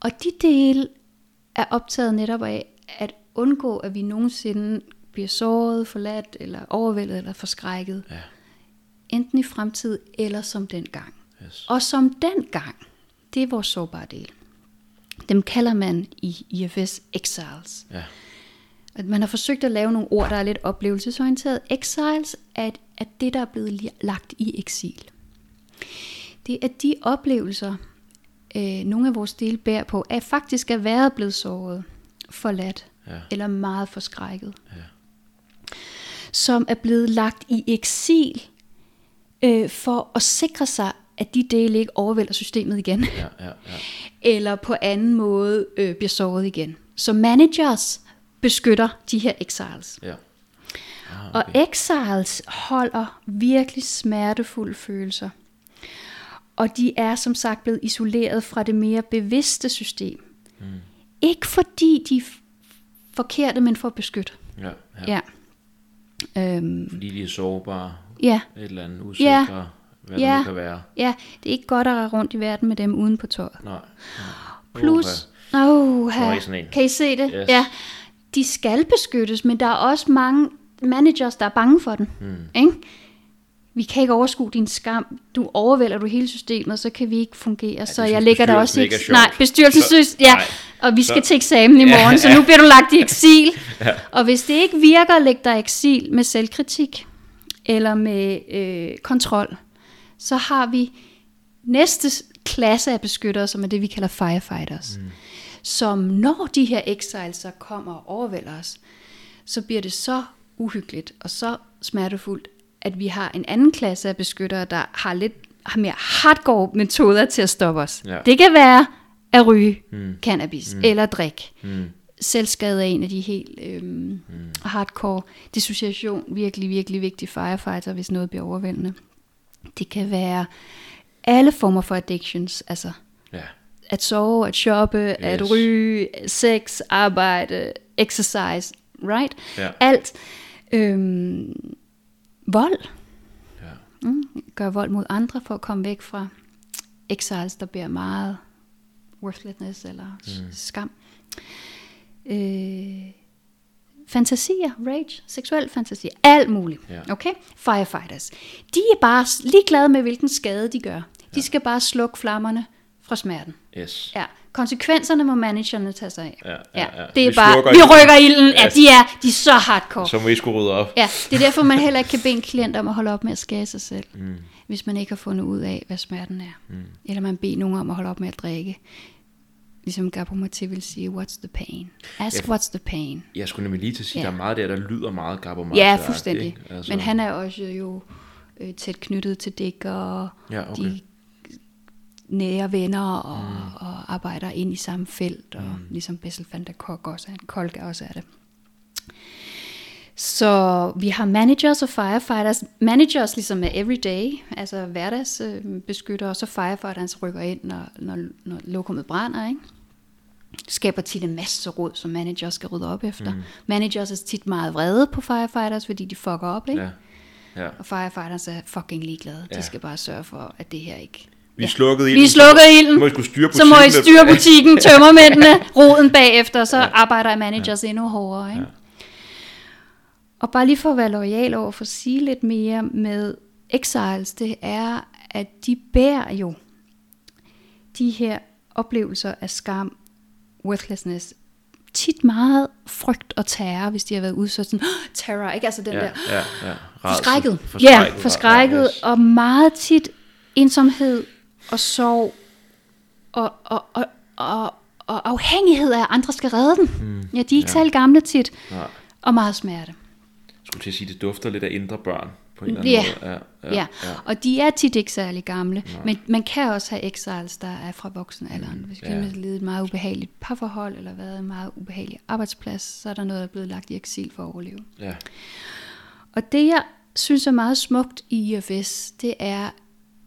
Og de dele er optaget netop af at undgå, at vi nogensinde bliver såret, forladt, eller overvældet, eller forskrækket. Ja. Enten i fremtid, eller som dengang. Yes. Og som dengang, det er vores sårbare del. Dem kalder man i IFS exiles. Ja. At man har forsøgt at lave nogle ord, der er lidt oplevelsesorienteret. Exiles er, er det, der er blevet lagt i eksil. Det er de oplevelser, øh, nogle af vores dele bærer på, at faktisk er været blevet såret, forladt Ja. eller meget forskrækket. Ja. Som er blevet lagt i eksil øh, for at sikre sig, at de dele ikke overvælder systemet igen. Ja, ja, ja. eller på anden måde øh, bliver såret igen. Så managers beskytter de her exiles. ja. Ah, okay. Og exiles holder virkelig smertefulde følelser. Og de er som sagt blevet isoleret fra det mere bevidste system. Mm. Ikke fordi de er forkerte, men for at beskytte. ja, ja. Ja. Øhm, Fordi de er sårbare, ja. et eller andet usikre, Ja. Hvad det Ja. nu kan være. ja, det er ikke godt at røre rundt i verden med dem uden på tøjet. Nej. nej. Plus, oh, en. kan I se det? Yes. Ja, de skal beskyttes, men der er også mange managers, der er bange for den. Hmm. Ikke? Vi kan ikke overskue din skam. Du overvælder du hele systemet, så kan vi ikke fungere. så det jeg lægger der også i eks-. Nej, bestyrelsen Så- synes, ja. nej. Og vi skal Så- til eksamen i morgen, så nu bliver du lagt i eksil. Og hvis det ikke virker lægge dig i eksil med selvkritik eller med øh, kontrol, så har vi næste klasse af beskyttere, som er det, vi kalder firefighters. Mm. Som når de her exiles så kommer og overvælder os, så bliver det så uhyggeligt og så smertefuldt, at vi har en anden klasse af beskyttere, der har lidt har mere hardcore metoder til at stoppe os. Ja. Det kan være at ryge mm. cannabis mm. eller drikke. Mm. Selvskade er en af de helt øhm, mm. hardcore. Dissociation, virkelig, virkelig vigtig firefighter, hvis noget bliver overvældende. Det kan være alle former for addictions, altså Ja. at sove, at shoppe, yes. At ryge, sex, arbejde, exercise, right? Ja. Alt. Øhm, vold. Ja. Mm, gør vold mod andre for at komme væk fra exiles, der bærer meget worthlessness eller mm. skam. Øh, fantasier, rage, seksuel fantasi, alt muligt. Ja. Okay? Firefighters. De er bare ligeglade med, hvilken skade de gør. De skal bare slukke flammerne fra smerten. Yes. Ja, konsekvenserne må managerne tage sig af. Ja, ja, ja. Det er Vi bare, vi rykker ilden. Ja, Ja. de er, de er så hardcore. Så må I skulle rydde op. Ja, det er derfor, man heller ikke kan bede en klient om at holde op med at skade sig selv, mm. hvis man ikke har fundet ud af, hvad smerten er. Mm. Eller man beder nogen om at holde op med at drikke. Ligesom Gabo Mate vil sige, what's the pain? Ask Ja. what's the pain. Jeg skulle nemlig lige til at sige, Ja. der er meget der, der lyder meget Gabor Ja, Mate-agtigt, fuldstændig. ikke? Altså. Men han er også jo øh, tæt knyttet til Dick og Ja, okay. de nære venner og, mm. og arbejder ind i samme felt, og mm. ligesom Bessel van der Kolk også er, Kolk også er det. Så vi har managers og firefighters. Managers ligesom er everyday, altså hverdagsbeskyttere, og så firefighters rykker ind, når, når, når lokummet brænder, ikke? Skaber tit en masse råd, som managers skal rydde op efter. Mm. Managers er tit meget vrede på firefighters, fordi de fucker op, ikke? Ja. Ja. Og firefighters er fucking ligeglade. Ja. De skal bare sørge for, at det her ikke... Vi slukkede ilden. Vi slukkede ilden. Så må I skulle styre Så må I butikken styre butikken, tømmermændene, roden bagefter, så ja. arbejder managers ja. endnu hårdere. Ikke? Ja. Og bare lige for at være lojal over for at sige lidt mere med exiles, det er, at de bærer jo de her oplevelser af skam, worthlessness, tit meget frygt og terror, hvis de har været udsat sådan, "Åh, terror, ikke? Altså den Ja, der, ja, ja. Rædsel. forskrækket. Forskrækket. Ja, forskrækket, yes. og meget tit ensomhed og sorg og, og, og, og, og afhængighed af, at andre skal redde dem. Mm, ja, de er ikke ja. særlig gamle tit, Nej. og meget smerte. Jeg skulle til at sige, det dufter lidt af indre børn på en eller anden Ja. måde. Ja, Ja, ja. og de er tit ikke særlig gamle, Nej. men man kan også have exiles, der er fra voksenalderen. Hvis ja. man har levet et meget ubehageligt parforhold, eller været en meget ubehagelig arbejdsplads, så er der noget, der er blevet lagt i eksil for at overleve. ja. Og det, jeg synes er meget smukt i IFS, det er,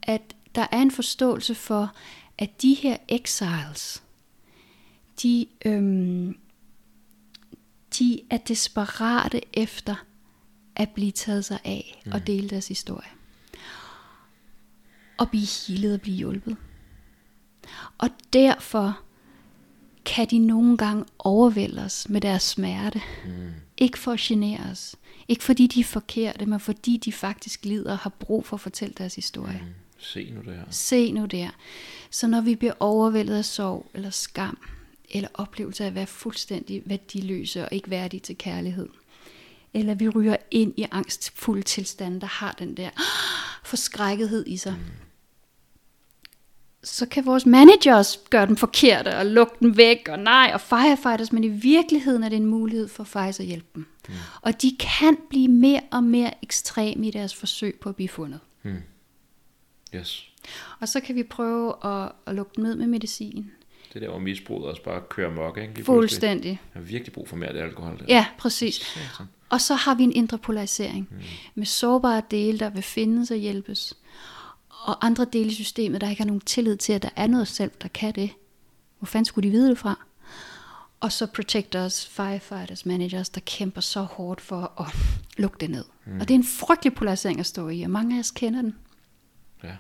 at der er en forståelse for, at de her exiles, de, øhm, de er desperate efter at blive taget sig af mm. og dele deres historie. Og blive healet og blive hjulpet. Og derfor kan de nogle gange overvælde os med deres smerte. Mm. Ikke for at genere os. Ikke fordi de er forkerte, men fordi de faktisk lider og har brug for at fortælle deres historie. Mm. Se nu der. Se nu der. Så når vi bliver overvældet af sorg eller skam, eller oplevelse af at være fuldstændig værdiløse og ikke værdige til kærlighed, eller vi ryger ind i angstfulde tilstande, der har den der forskrækkethed i sig, mm. så kan vores managers gøre dem forkerte og lukke dem væk, og nej, og firefighters, men i virkeligheden er det en mulighed for faktisk at hjælpe dem. Mm. Og de kan blive mere og mere ekstreme i deres forsøg på at blive fundet. Mm. Yes. Og så kan vi prøve at, at lukke dem ned med medicin. Det der, hvor misbruget også bare kører mok, ikke? Lige Fuldstændig. Jeg har virkelig brug for mere af det alkohol. Der. Ja, præcis. Satan. Og så har vi en indre polarisering mm. med sårbare dele, der vil findes og hjælpes. Og andre dele i systemet, der ikke har nogen tillid til, at der er noget selv, der kan det. Hvor fanden skulle de vide det fra? Og så protectors, firefighters, managers, der kæmper så hårdt for at lukke det ned. Mm. Og det er en frygtelig polarisering at stå i, og mange af os kender den. Ja.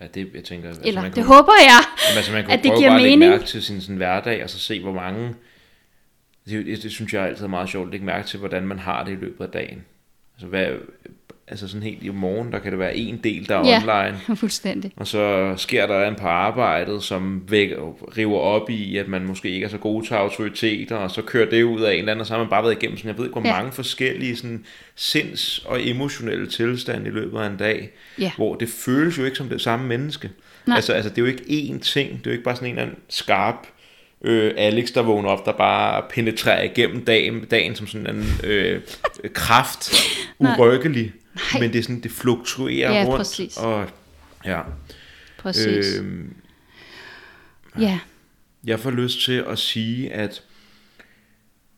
Ja, det, jeg tænker, altså, Eller man det håber jeg, altså, man kan at det prøve giver bare at lægge mening. mærke til sin sådan, hverdag, og så se, hvor mange... Det, det, det synes jeg er altid meget sjovt, at lægge mærke til, hvordan man har det i løbet af dagen. Altså, hvad, altså sådan helt i morgen, der kan det være en del, der er Ja. online, Fuldstændig. og så sker der en på arbejdet, som væk, river op i, at man måske ikke er så god til autoriteter, og så kører det ud af en eller anden, og så har man bare været igennem sådan, jeg ved ikke, hvor Ja. mange forskellige sådan, sinds- og emotionelle tilstande i løbet af en dag, Ja. hvor det føles jo ikke som det samme menneske. Nej. Altså, altså, det er jo ikke én ting, det er jo ikke bare sådan en eller anden skarp øh, Alex, der vågner op, der bare penetrerer igennem dagen, dagen som sådan en øh, kraft, urykkelig, Nej. men det er sådan, det fluktuerer Ja, rundt. præcis. Og, ja. Præcis. Øh, Øh, ja. jeg får lyst til at sige, at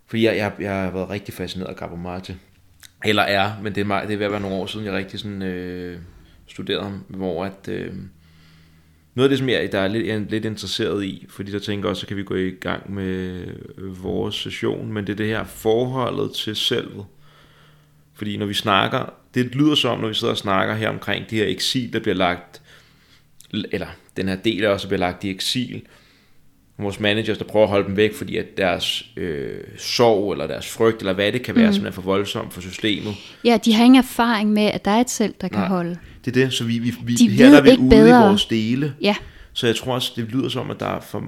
fordi jeg, jeg, jeg har været rigtig fascineret af Gabor Marte. Eller er, men det er, meget, det er ved at være nogle år siden, jeg rigtig sådan, øh, studerede ham, hvor at, øh, noget af det, som jeg der er lidt, jeg er lidt interesseret i, fordi der tænker også, så kan vi gå i gang med vores session, men det er det her forholdet til selvet. Fordi når vi snakker, det lyder som, når vi sidder og snakker her omkring det her eksil, der bliver lagt, eller den her del også bliver lagt i eksil, vores managers, der prøver at holde dem væk, fordi at deres øh, sorg, eller deres frygt, eller hvad det kan være, mm. som er for voldsomt for systemet. ja, de har ingen erfaring med, at der er et selv, der kan Nej. holde. Det er det, så vi, vi, vi De her ved der er vi ude bedre. i vores dele. Ja, Så jeg tror også, det lyder som, at der er for...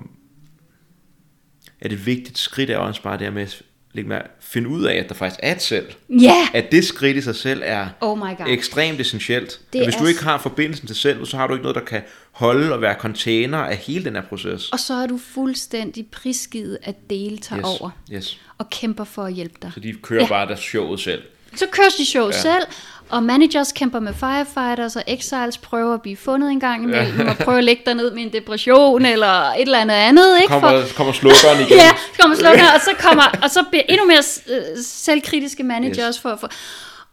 At det vigtigt skridt er også bare det her med at lægge med, finde ud af, at der faktisk er et selv. ja, At det skridt i sig selv er oh my god. ekstremt essentielt. Det At hvis er du ikke har forbindelsen til selv, så har du ikke noget, der kan holde og være container af hele den her proces. Og så er du fuldstændig prisgivet at dele tager yes. over Yes. og kæmper for at hjælpe dig. Så de kører Ja. bare deres showet selv. Så køres de show Ja. selv, og managers kæmper med firefighters, og exiles prøver at blive fundet en gang imellem, ja. og prøver at lægge dig ned med en depression, eller et eller andet andet, ikke? Kommer, kommer slukkeren igen. ja, kommer slukker, og så kommer, og så bliver endnu mere øh, selvkritiske managers Yes. for, for.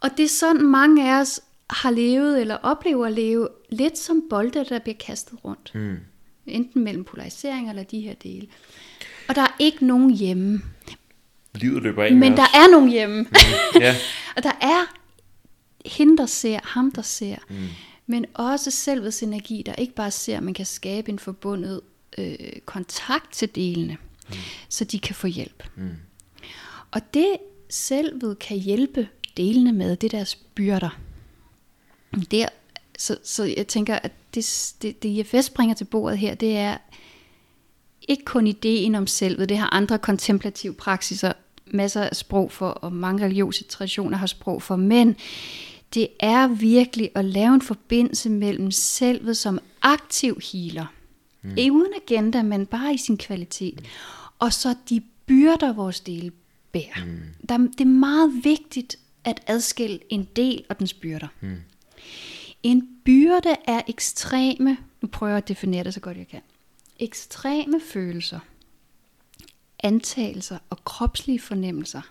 Og det er sådan, mange af os har levet, eller oplever at leve, lidt som bolde, der bliver kastet rundt. Mm. Enten mellem polarisering eller de her dele. Og der er ikke nogen hjemme. Livet løber af Men der os. er nogen hjemme. Ja. Og der er hende, der ser, ham, der ser. Mm. Men også selvets energi, der ikke bare ser, at man kan skabe en forbundet øh, kontakt til delene, mm. så de kan få hjælp. Mm. Og det selvet kan hjælpe delene med, det er deres byrder. Er, så, så jeg tænker, at det, det, det IFS bringer til bordet her, det er ikke kun ideen om selvet, det har andre kontemplative praksiser masser af sprog for, og mange religiøse traditioner har sprog for, men det er virkelig at lave en forbindelse mellem selvet som aktiv healer, mm. ikke uden agenda, men bare i sin kvalitet, og så de byrder, vores dele bærer. Mm. Der, det er meget vigtigt at adskille en del og dens byrder. Mm. En byrde er ekstreme, nu prøver jeg at definere det så godt jeg kan, ekstreme følelser, antagelser og kropslige fornemmelser,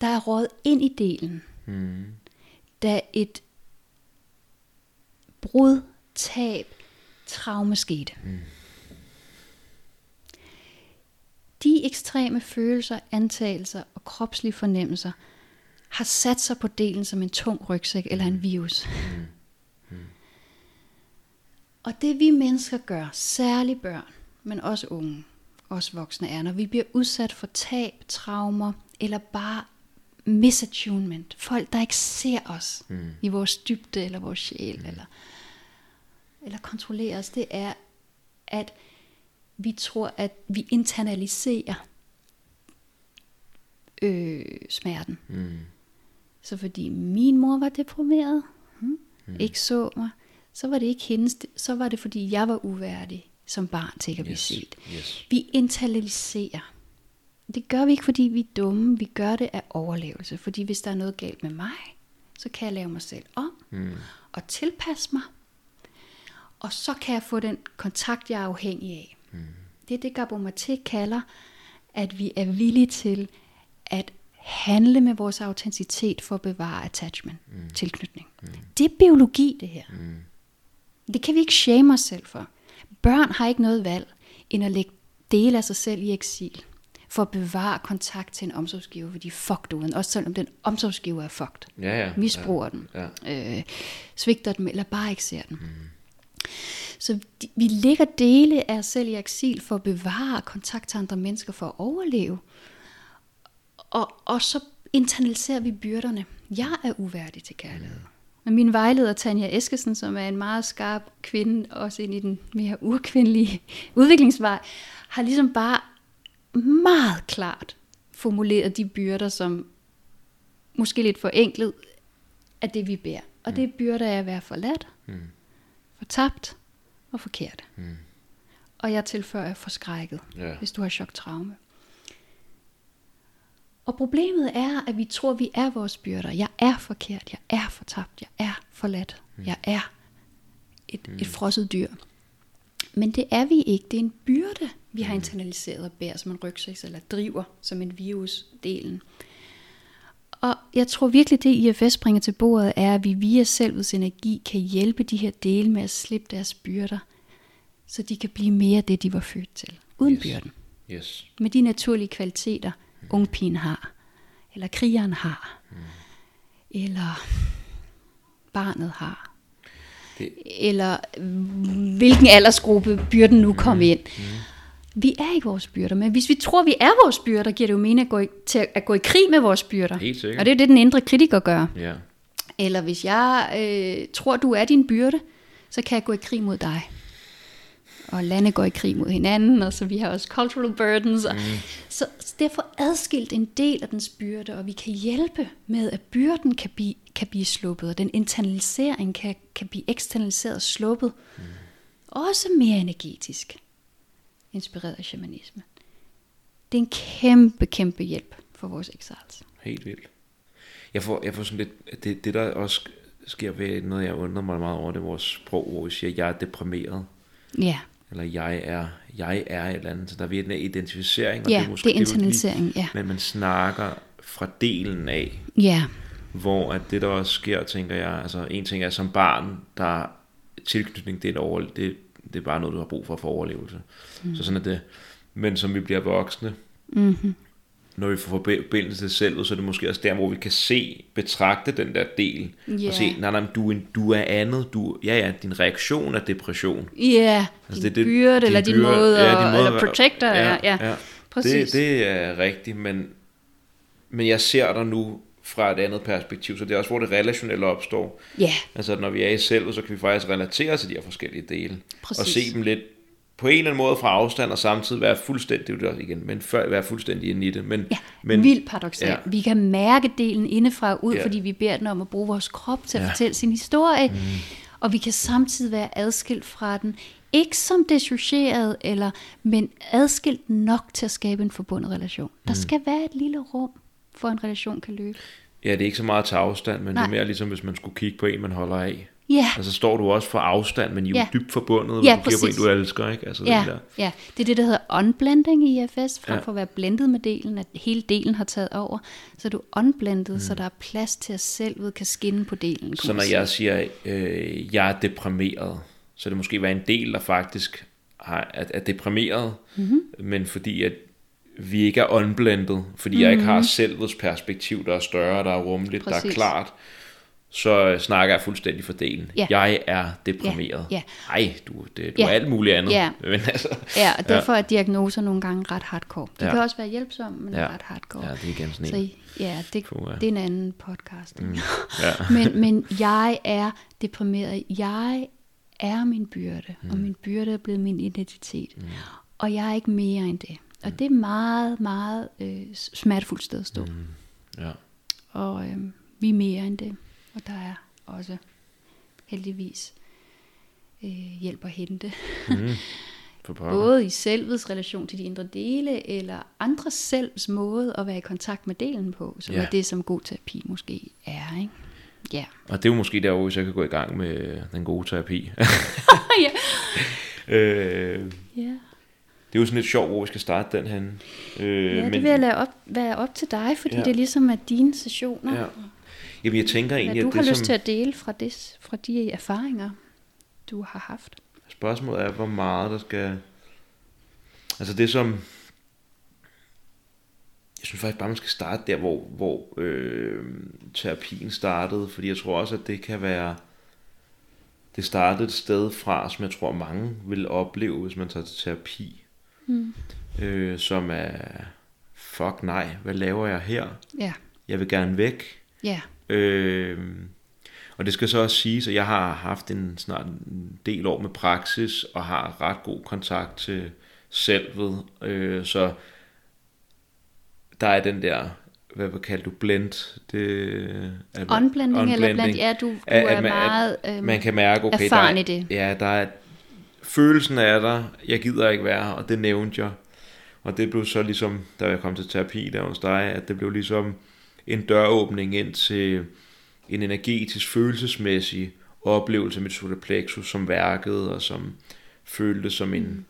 der er rådet ind i delen, mm. da et brud, tab, traume skete. Mm. De ekstreme følelser, antagelser og kropslige fornemmelser har sat sig på delen som en tung rygsæk eller en virus. Mm. Mm. Og det vi mennesker gør, særligt børn, men også unge, også voksne er, når vi bliver udsat for tab, traumer eller bare misattunement, folk der ikke ser os mm. i vores dybde eller vores sjæl, mm. eller, eller kontrollerer os, det er, at vi tror, at vi internaliserer øh, smerten. Mm. Så fordi min mor var deprimeret, hmm, mm. ikke så mig, så var det ikke hendes, så var det fordi jeg var uværdig som barn til at blive yes. set. Yes. Vi internaliserer. Det gør vi ikke, fordi vi er dumme. Vi gør det af overlevelse. Fordi hvis der er noget galt med mig, så kan jeg lave mig selv om mm. og tilpasse mig. Og så kan jeg få den kontakt, jeg er afhængig af. Mm. Det er det, Gabo Mate kalder, at vi er villige til at handle med vores autenticitet for at bevare attachment, mm. tilknytning. Mm. Det er biologi, det her. Mm. Det kan vi ikke shame os selv for. Børn har ikke noget valg, end at lægge dele af sig selv i eksil, for at bevare kontakt til en omsorgsgiver, fordi fucked uden, også selvom den omsorgsgiver er fucked. Ja, ja, misbruger ja, den, ja. Øh, svigter dem, eller bare ikke ser den. Mm. Så de, vi lægger dele af os selv i eksil for at bevare kontakt til andre mennesker, for at overleve. Og, og så internaliserer vi byrderne. Jeg er uværdig til kærlighed. Men min vejleder, Tanja Eskesen, som er en meget skarp kvinde, også ind i den mere urkvindelige udviklingsvej, har ligesom bare meget klart formuleret de byrder, som måske lidt forenklet af det, vi bærer. Og mm. det er byrder af at være forladt, mm. fortabt og forkert. Mm. Og jeg tilføjer forskrækket, ja. hvis du har choktraume. Og problemet er, at vi tror, at vi er vores byrder. Jeg er forkert, jeg er fortabt, jeg er forladt, mm. jeg er et, mm. et frosset dyr. Men det er vi ikke. Det er en byrde, vi har mm. internaliseret og bærer som en rygsæk, eller driver som en virusdelen. Og jeg tror virkelig, det IFS bringer til bordet, er, at vi via selvets energi kan hjælpe de her dele med at slippe deres byrder, så de kan blive mere det, de var født til, uden yes. byrden. Yes. Med de naturlige kvaliteter, ungpigen har, eller krigeren har, mm. eller barnet har, det. eller hvilken aldersgruppe byrden nu kom mm. ind. Mm. Vi er ikke vores byrder, men hvis vi tror, vi er vores byrder, giver det jo mening at gå i, til at gå i krig med vores byrder. Helt sikkert. Og det er det, den indre kritiker gør. Ja. Eller hvis jeg øh, tror, du er din byrde, så kan jeg gå i krig mod dig og lande går i krig mod hinanden, og så vi har også cultural burdens. Og, mm. så, så derfor adskilt en del af dens byrde, og vi kan hjælpe med, at byrden kan blive, kan blive sluppet, og den internalisering kan, kan blive eksternaliseret og sluppet. Mm. Også mere energetisk, inspireret af shamanisme. Det er en kæmpe, kæmpe hjælp for vores exiles. Helt vildt. Jeg får, jeg får sådan lidt, det, det der også sker ved noget, jeg undrer mig meget over, det er vores sprog, hvor vi siger, at jeg er deprimeret. Ja eller jeg er, jeg er et eller andet. Så der er virkelig en identificering. Og ja, det er, måske, det er internalisering, ja. Men man snakker fra delen af. Ja. Hvor at det der også sker, tænker jeg, altså en ting er som barn, der tilknytning, det er, over, det, det er bare noget, du har brug for for overlevelse. Mm. Så sådan er det. Men som vi bliver voksne, mm-hmm når vi får forbindelse til selvet, så er det måske også der, hvor vi kan se, betragte den der del, yeah. og se, nej, nej, du, er, du er andet, du, ja, ja, din reaktion er depression. Ja, yeah, altså, din det, det, byrde, din eller din måde, ja, din måde, eller protector, ja, ja, ja, ja. præcis. Det, det er rigtigt, men, men jeg ser dig nu fra et andet perspektiv, så det er også, hvor det relationelle opstår. Ja. Yeah. Altså, når vi er i selvet, så kan vi faktisk relatere til de her forskellige dele, præcis. og se dem lidt på en eller anden måde fra afstand og samtidig være fuldstændig, det det igen, men før være fuldstændig inde i det. Men, ja, men, vildt paradoxalt. Ja. Vi kan mærke delen indefra ud, ja. fordi vi beder den om at bruge vores krop til at ja. fortælle sin historie, mm. og vi kan samtidig være adskilt fra den. Ikke som dissocieret, eller, men adskilt nok til at skabe en forbundet relation. Der mm. skal være et lille rum, for en relation kan løbe. Ja, det er ikke så meget til afstand, men Nej. det er mere ligesom, hvis man skulle kigge på en, man holder af. Ja. Altså står du også for afstand, men I er Ja. dybt forbundet, Ja, du på en, præcis. du elsker, ikke? Altså Ja, den der. ja, det er det, der hedder unblending i IFS, frem Ja. for at være blendet med delen, at hele delen har taget over. Så er du unblendet, mm. så der er plads til, at selvet kan skinne på delen. Så når jeg siger, øh, jeg er deprimeret, så det måske være en del, der faktisk har, er, er deprimeret, Mhm. mm-hmm. men fordi at vi ikke er unblendet, fordi mm-hmm. jeg ikke har selvets perspektiv, der er større, der er rummeligt, der er Mhm. Præcis. klart, så snakker jeg fuldstændig for delen. Ja. Jeg er deprimeret. Ja, Ej, du, det, du Ja. er alt muligt andet. Ja. Men altså, Ja, og derfor er diagnoser nogle gange ret hardcore. De Ja. kan også være hjælpsomme, men Ja. ja. ret hardcore. ja, det er igen sådan Så en. i- ja, det, Puha. det er en anden podcast. Mm. Ja. men, men jeg er deprimeret. Jeg er min byrde, mm. og min byrde er blevet min identitet. Mm. Og jeg er ikke mere end det. Og det er meget, meget øh, smertefuldt sted at stå. Mm. Ja. Og øh, vi er mere end det. Og der er også heldigvis øh, hjælp at hente. Pokker. Både i selvets relation til de indre dele, eller andre selvs måde at være i kontakt med delen på, som Ja. er det, som god terapi måske er. Ikke? Ja. Og det er jo måske der, hvor jeg kan gå i gang med den gode terapi. ja. øh, ja. det er jo sådan lidt sjovt, hvor vi skal starte den hen. Øh, ja, det vil jeg lade op, være op til dig, fordi ja. det er ligesom at dine sessioner. Ja. Jamen, jeg tænker egentlig, Hvad du at har det lyst som, til at dele fra, det, fra de erfaringer, du har haft. spørgsmålet er, hvor meget der skal... Altså det som... Jeg synes faktisk bare, man skal starte der, hvor, hvor øh, terapien startede, fordi jeg tror også, at det kan være... Det startede et sted fra, som jeg tror, mange vil opleve, hvis man tager til terapi. Mm. Øh, som er, fuck nej, hvad laver jeg her? Ja, Jeg vil gerne væk. ja, Øh, og det skal så også siges, at jeg har haft en snart en del år med praksis, og har ret god kontakt til selvet. Øh, så der er den der, hvad kalder du, blend? Det, er, Unblending eller blend- ja, du- du At- at er man- at meget, øhm, man kan mærke, okay, der, i det. Ja, der er, følelsen er der, jeg gider ikke være her, og det nævnte jeg. Og det blev så ligesom, da jeg kom til terapi der hos dig, at det blev ligesom en døråbning ind til en energetisk, følelsesmæssig oplevelse med solar plexus, som værkede og som føltes som en,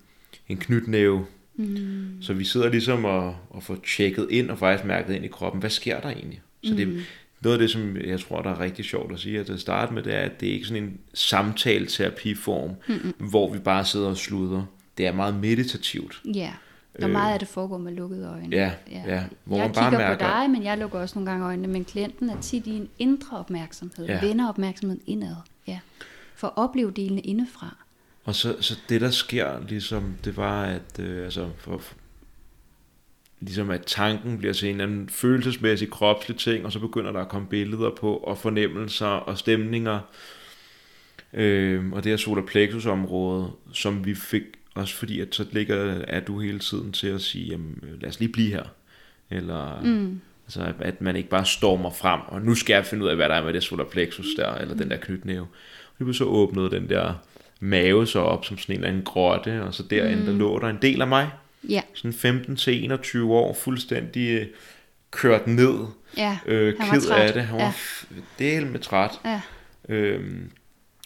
en knytnæve. Mm. Så vi sidder ligesom og, og får tjekket ind og faktisk mærket ind i kroppen, hvad sker der egentlig? Så det, Mm. noget af det, som jeg tror, der er rigtig sjovt at sige at at starte med, det er, at det er ikke sådan en samtale-terapiform, mm hvor vi bare sidder og sluder. Det er meget meditativt. ja. Og meget af det foregår med lukkede øjne. Øh. Ja, ja, hvor jeg man bare kigger mærker- på dig, men jeg lukker også nogle gange øjnene, men klienten er tit i en indre opmærksomhed, Ja. ja. vender opmærksomheden indad, ja. for at opleve delene indefra. Og så, så det, der sker, ligesom, det var, at øh, altså, for, ligesom at tanken bliver til en eller anden følelsesmæssig, kropslig ting, og så begynder der at komme billeder på, og fornemmelser og stemninger. Øh, og det her solar plexus område, som vi fik, også fordi at så ligger er du hele tiden til at sige, jamen, lad os lige blive her. Eller, mm. altså, at- man ikke bare stormer frem, og nu skal jeg finde ud af, hvad der er med det solar plexus der, eller den der knytnæve. Og det blev så åbnet den der mave så op som sådan en eller anden grotte, og så derinde, mm. der lå der en del af mig, Ja, sådan 15 til 21 år, fuldstændig øh, kørt ned, ja. øh, ked af det. Han var Ja. del med træt. ja. Øhm,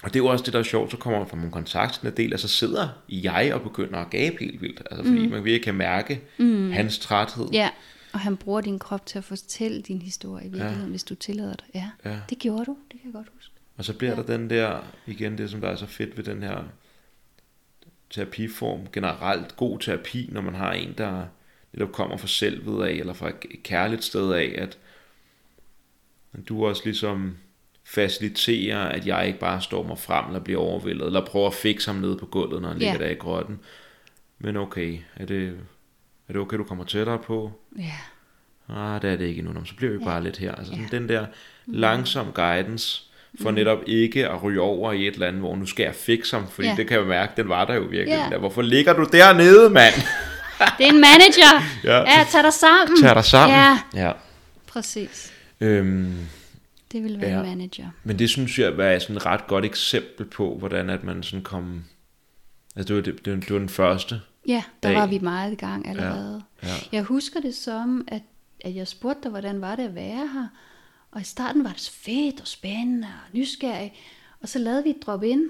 og det er jo også det, der er sjovt, så kommer man fra nogle kontakt en del, og så sidder jeg og begynder at gabe helt vildt, altså fordi mm. man virkelig kan mærke mm. hans træthed. Ja, og han bruger din krop til at fortælle din historie i virkeligheden, ja. hvis du tillader det. Ja. Ja. det gjorde du, det kan jeg godt huske. Og så bliver ja. der den der, igen det som der er så fedt ved den her terapiform, generelt god terapi, når man har en, der netop kommer fra selvet af, eller fra et kærligt sted af, at du også ligesom faciliterer, at jeg ikke bare står mig frem, eller bliver overvældet, eller prøver at fikse ham nede på gulvet, når han Ja. ligger der i grotten. Men okay, er det, er det okay, du kommer tættere på? Ja, Ah, det er det ikke endnu, så bliver vi bare lidt her. Altså sådan Ja. den der langsom guidance, for netop ikke at ryge over i et eller andet, hvor nu skal jeg fikse ham, fordi Ja. det kan jeg mærke, den var der jo virkelig. Ja. Der, Hvorfor ligger du dernede, mand? det er en manager. Ja. ja tag dig sammen. Tag dig sammen. Ja, ja. præcis. Øhm, Det vil være Ja. manager. men det synes jeg er sådan et ret godt eksempel på, hvordan at man sådan kom... Altså det var, det, det, var- det var den første. Ja, der dag. var vi meget i gang allerede. Ja, ja. Jeg husker det som, at, at jeg spurgte dig, hvordan var det at være her? Og i starten var det så fedt og spændende og nysgerrig. Og så lavede vi et drop-in.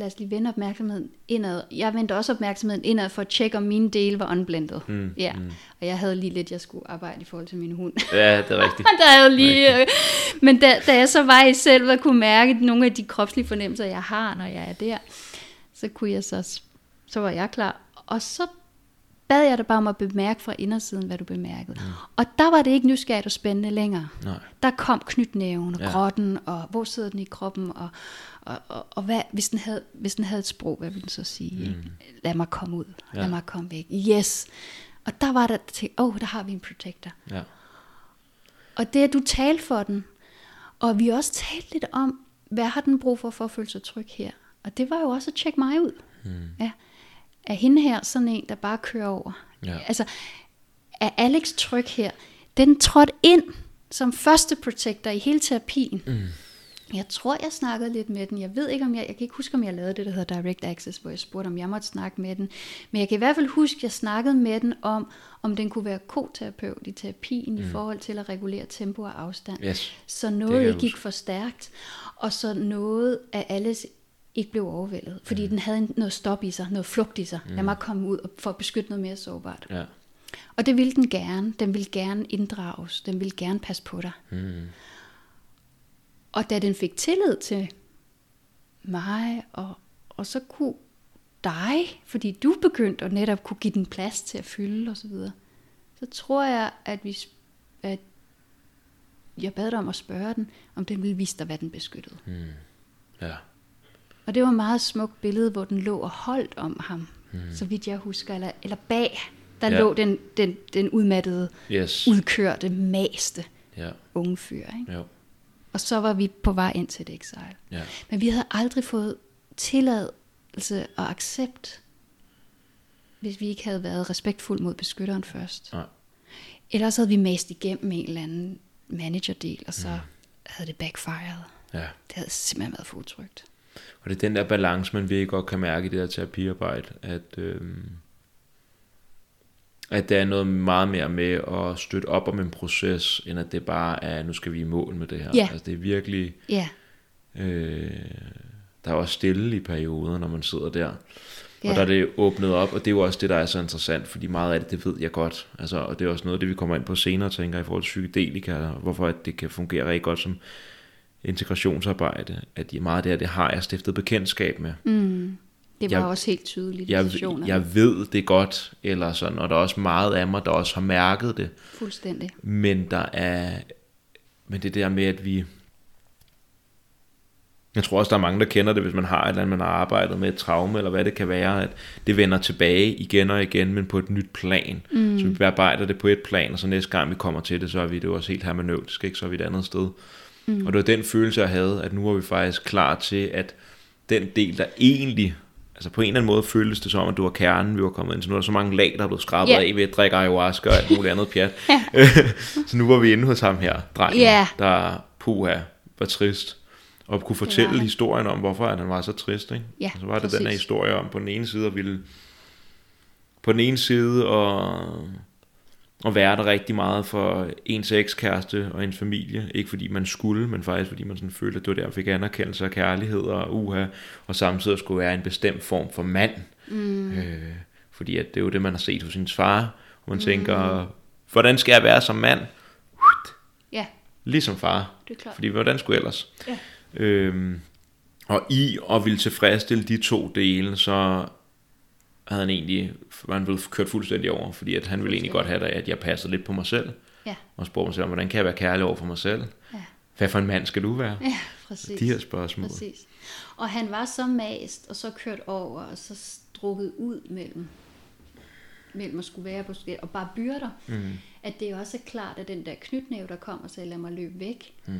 Lad os lige vende opmærksomheden indad. Jeg vendte også opmærksomheden indad for at tjekke, om mine dele var unblended. Mm, ja. Mm. Og jeg havde lige lidt, jeg skulle arbejde i forhold til min hund. Ja, det er rigtigt. der havde lige, øh, men da, da jeg så var i selv og kunne mærke nogle af de kropslige fornemmelser, jeg har, når jeg er der, så kunne jeg så, så var jeg klar. Og så bad jeg dig bare om at bemærke fra indersiden, hvad du bemærkede. Mm. Og der var det ikke nysgerrigt og spændende længere. Nej. Der kom knytnæven og Ja. grotten, og hvor sidder den i kroppen, og, og, og, og hvad, hvis, den havde, hvis den havde et sprog, hvad ville den så sige? Mm. Lad mig komme ud, ja. Ja. lad mig komme væk. Yes! Og der var der til, åh, oh, der har vi en protector. Ja. Og det, at du talte for den, og vi også talte lidt om, hvad har den brug for for at føle sig tryg her? Og det var jo også at tjekke mig ud. Mm. Ja. Er hende her sådan en, der bare kører over? Ja. Altså, er Alex tryg her? Den trådte ind som første protector i hele terapien. Mm. Jeg tror, jeg snakkede lidt med den. Jeg ved ikke, om jeg, jeg kan ikke huske, om jeg lavede det, der hedder Direct Access, hvor jeg spurgte, om jeg måtte snakke med den. Men jeg kan i hvert fald huske, at jeg snakkede med den om, om den kunne være koterapeut i terapien mm. i forhold til at regulere tempo og afstand. Yes. Så noget ikke gik for stærkt, og så noget af alles ikke blev overvældet, fordi mm. den havde noget stop i sig, noget flugt i sig. Mm. Lad mig komme ud og- for at beskytte noget mere sårbart. Ja. Og det ville den gerne. Den ville gerne inddrages. Den ville gerne passe på dig. Mm. Og da den fik tillid til mig, og, og så kunne dig, fordi du begyndte at netop kunne give den plads til at fylde osv., så, så tror jeg, at, vi, at jeg bad dig om at spørge den, om den ville vise dig, hvad den beskyttede. Ja. Og det var et meget smukt billede, hvor den lå og holdt om ham, mm. så vidt jeg husker, eller, eller bag, der ja. lå den, den, den udmattede, Yes. udkørte, maste Ja. unge fyr. Ikke? Jo. Og så var vi på vej ind til et exile. Ja. Men vi havde aldrig fået tilladelse og accept, hvis vi ikke havde været respektfuld mod beskytteren først. Nej. Ellers havde vi mast igennem en eller anden managerdel, og så mm. havde det backfired. Ja. Det havde simpelthen været for utrygt. Og det er den der balance, man virkelig godt kan mærke i det der terapiarbejde, at, øhm, at der er noget meget mere med at støtte op om en proces, end at det bare er, nu skal vi i mål med det her. Ja. Altså det er virkelig, Ja, øh, der er også stille i perioder, når man sidder der. Ja. Og der er det åbnet op, og det er jo også det, der er så interessant, fordi meget af det, det ved jeg godt. Altså, og det er også noget af det, vi kommer ind på senere, tænker i forhold til psykedelika, hvorfor at det kan fungere rigtig godt som integrationsarbejde, at meget af det her, det har jeg stiftet bekendtskab med. mm. Det var Jeg- også helt tydeligt i Jeg, sessionerne. jeg ved det godt, eller sådan, og der er også meget af mig, der også har mærket det, Fuldstændig. men der er, men det der med, at vi, jeg tror også, der er mange, der kender det, hvis man har et eller andet, man har arbejdet med et traume, eller hvad det kan være, at det vender tilbage igen og igen, men på et nyt plan. Mm. Så vi bearbejder det på et plan, og så næste gang vi kommer til det, så er vi det jo også helt hermeneutisk, ikke? så er vi et andet sted. Mm. Og det var den følelse, jeg havde, at nu var vi faktisk klar til, at den del, der egentlig, altså på en eller anden måde føltes det som, at du var kernen, vi var kommet ind til. Nu er der så mange lag, der er blevet skrabet Ja. af ved at drikke ayahuasca og alt muligt andet pjat. så nu var vi inde hos ham her, drengen, Ja. der puha, var trist. Og kunne fortælle han. historien om, hvorfor han var så trist. Ikke? Ja, og så var det den her præcis. historie om, på den ene side at ville på den ene side og, og være der rigtig meget for ens ekskæreste og ens familie. Ikke fordi man skulle, men faktisk fordi man sådan følte, at det var der, man fik anerkendelse og kærlighed og uha, og samtidig skulle være en bestemt form for mand. Mm. Øh, fordi at det er jo det, man har set hos sin far, og man mm. tænker, hvordan skal jeg være som mand? Ja, Ligesom far. det er klart. Fordi hvordan skulle jeg ellers? Ja. Øhm, og i at ville tilfredsstille de to dele, så havde han egentlig var han blevet kørt fuldstændig over, fordi at han ville egentlig godt have, at jeg passede lidt på mig selv, Ja, og spurgte mig selv, hvordan kan jeg være kærlig over for mig selv? ja, Hvad for en mand skal du være? ja præcis. De her spørgsmål. Præcis. Og han var så mast, og så kørt over, og så strukket ud mellem, mellem at skulle være på forskellige- og bare byrder. Mm. At det også er klart, at den der knytnæve, der kom og sagde, lad mig løbe væk, mm.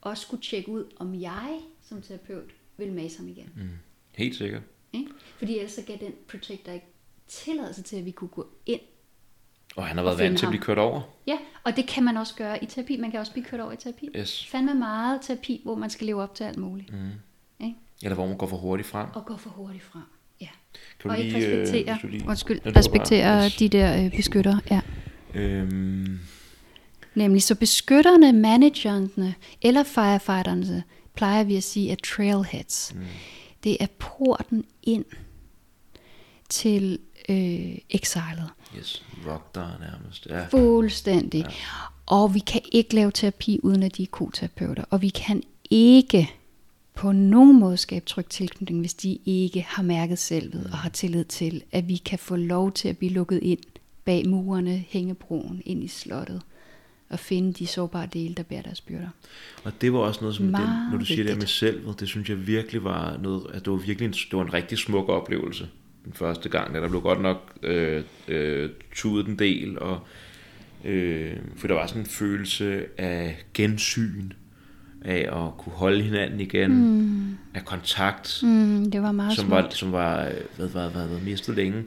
også skulle tjekke ud, om jeg som terapeut vil mase ham igen. Mm. Helt sikkert. Ikke? Fordi ellers så gav den protector ikke tilladelse til, at vi kunne gå ind. Og han har været vant til at blive kørt over. Ja, og det kan man også gøre i terapi. Man kan også blive kørt over i terapi. Yes. Fandme meget terapi, hvor man skal leve op til alt muligt. Mm. Ikke? Eller hvor man går for hurtigt frem. Og gå for hurtigt frem. Ja. Kan du og ikke lige, øh, respektere, du lige- undskyld, Ja, respektere yes. de der øh, beskytter. Ja. Øhm, Nemlig så beskytterne, managerne eller firefighterne, plejer vi at sige, er trailheads. Mm. Det er porten ind til øh, exilet. Yes, rock der nærmest. Ja. Fuldstændig. Ja. Og vi kan ikke lave terapi, uden at de er koterapeuter. Og vi kan ikke på nogen måde skabe tryg tilknytning, hvis de ikke har mærket selvet mm. og har tillid til, at vi kan få lov til at blive lukket ind bag murene, hængebroen, ind i slottet og finde de sårbare dele, der bærer deres byrder. Og det var også noget, som den, når du siger vigtigt. det med selvet, det synes jeg virkelig var noget, at det var virkelig en, det var en rigtig smuk oplevelse den første gang, da der blev godt nok øh, øh, tudet en del, og, øh, for der var sådan en følelse af gensyn, af at kunne holde hinanden igen, mm. af kontakt, mm, det var meget som var, som var, øh, hvad, hvad, hvad, hvad mistet længe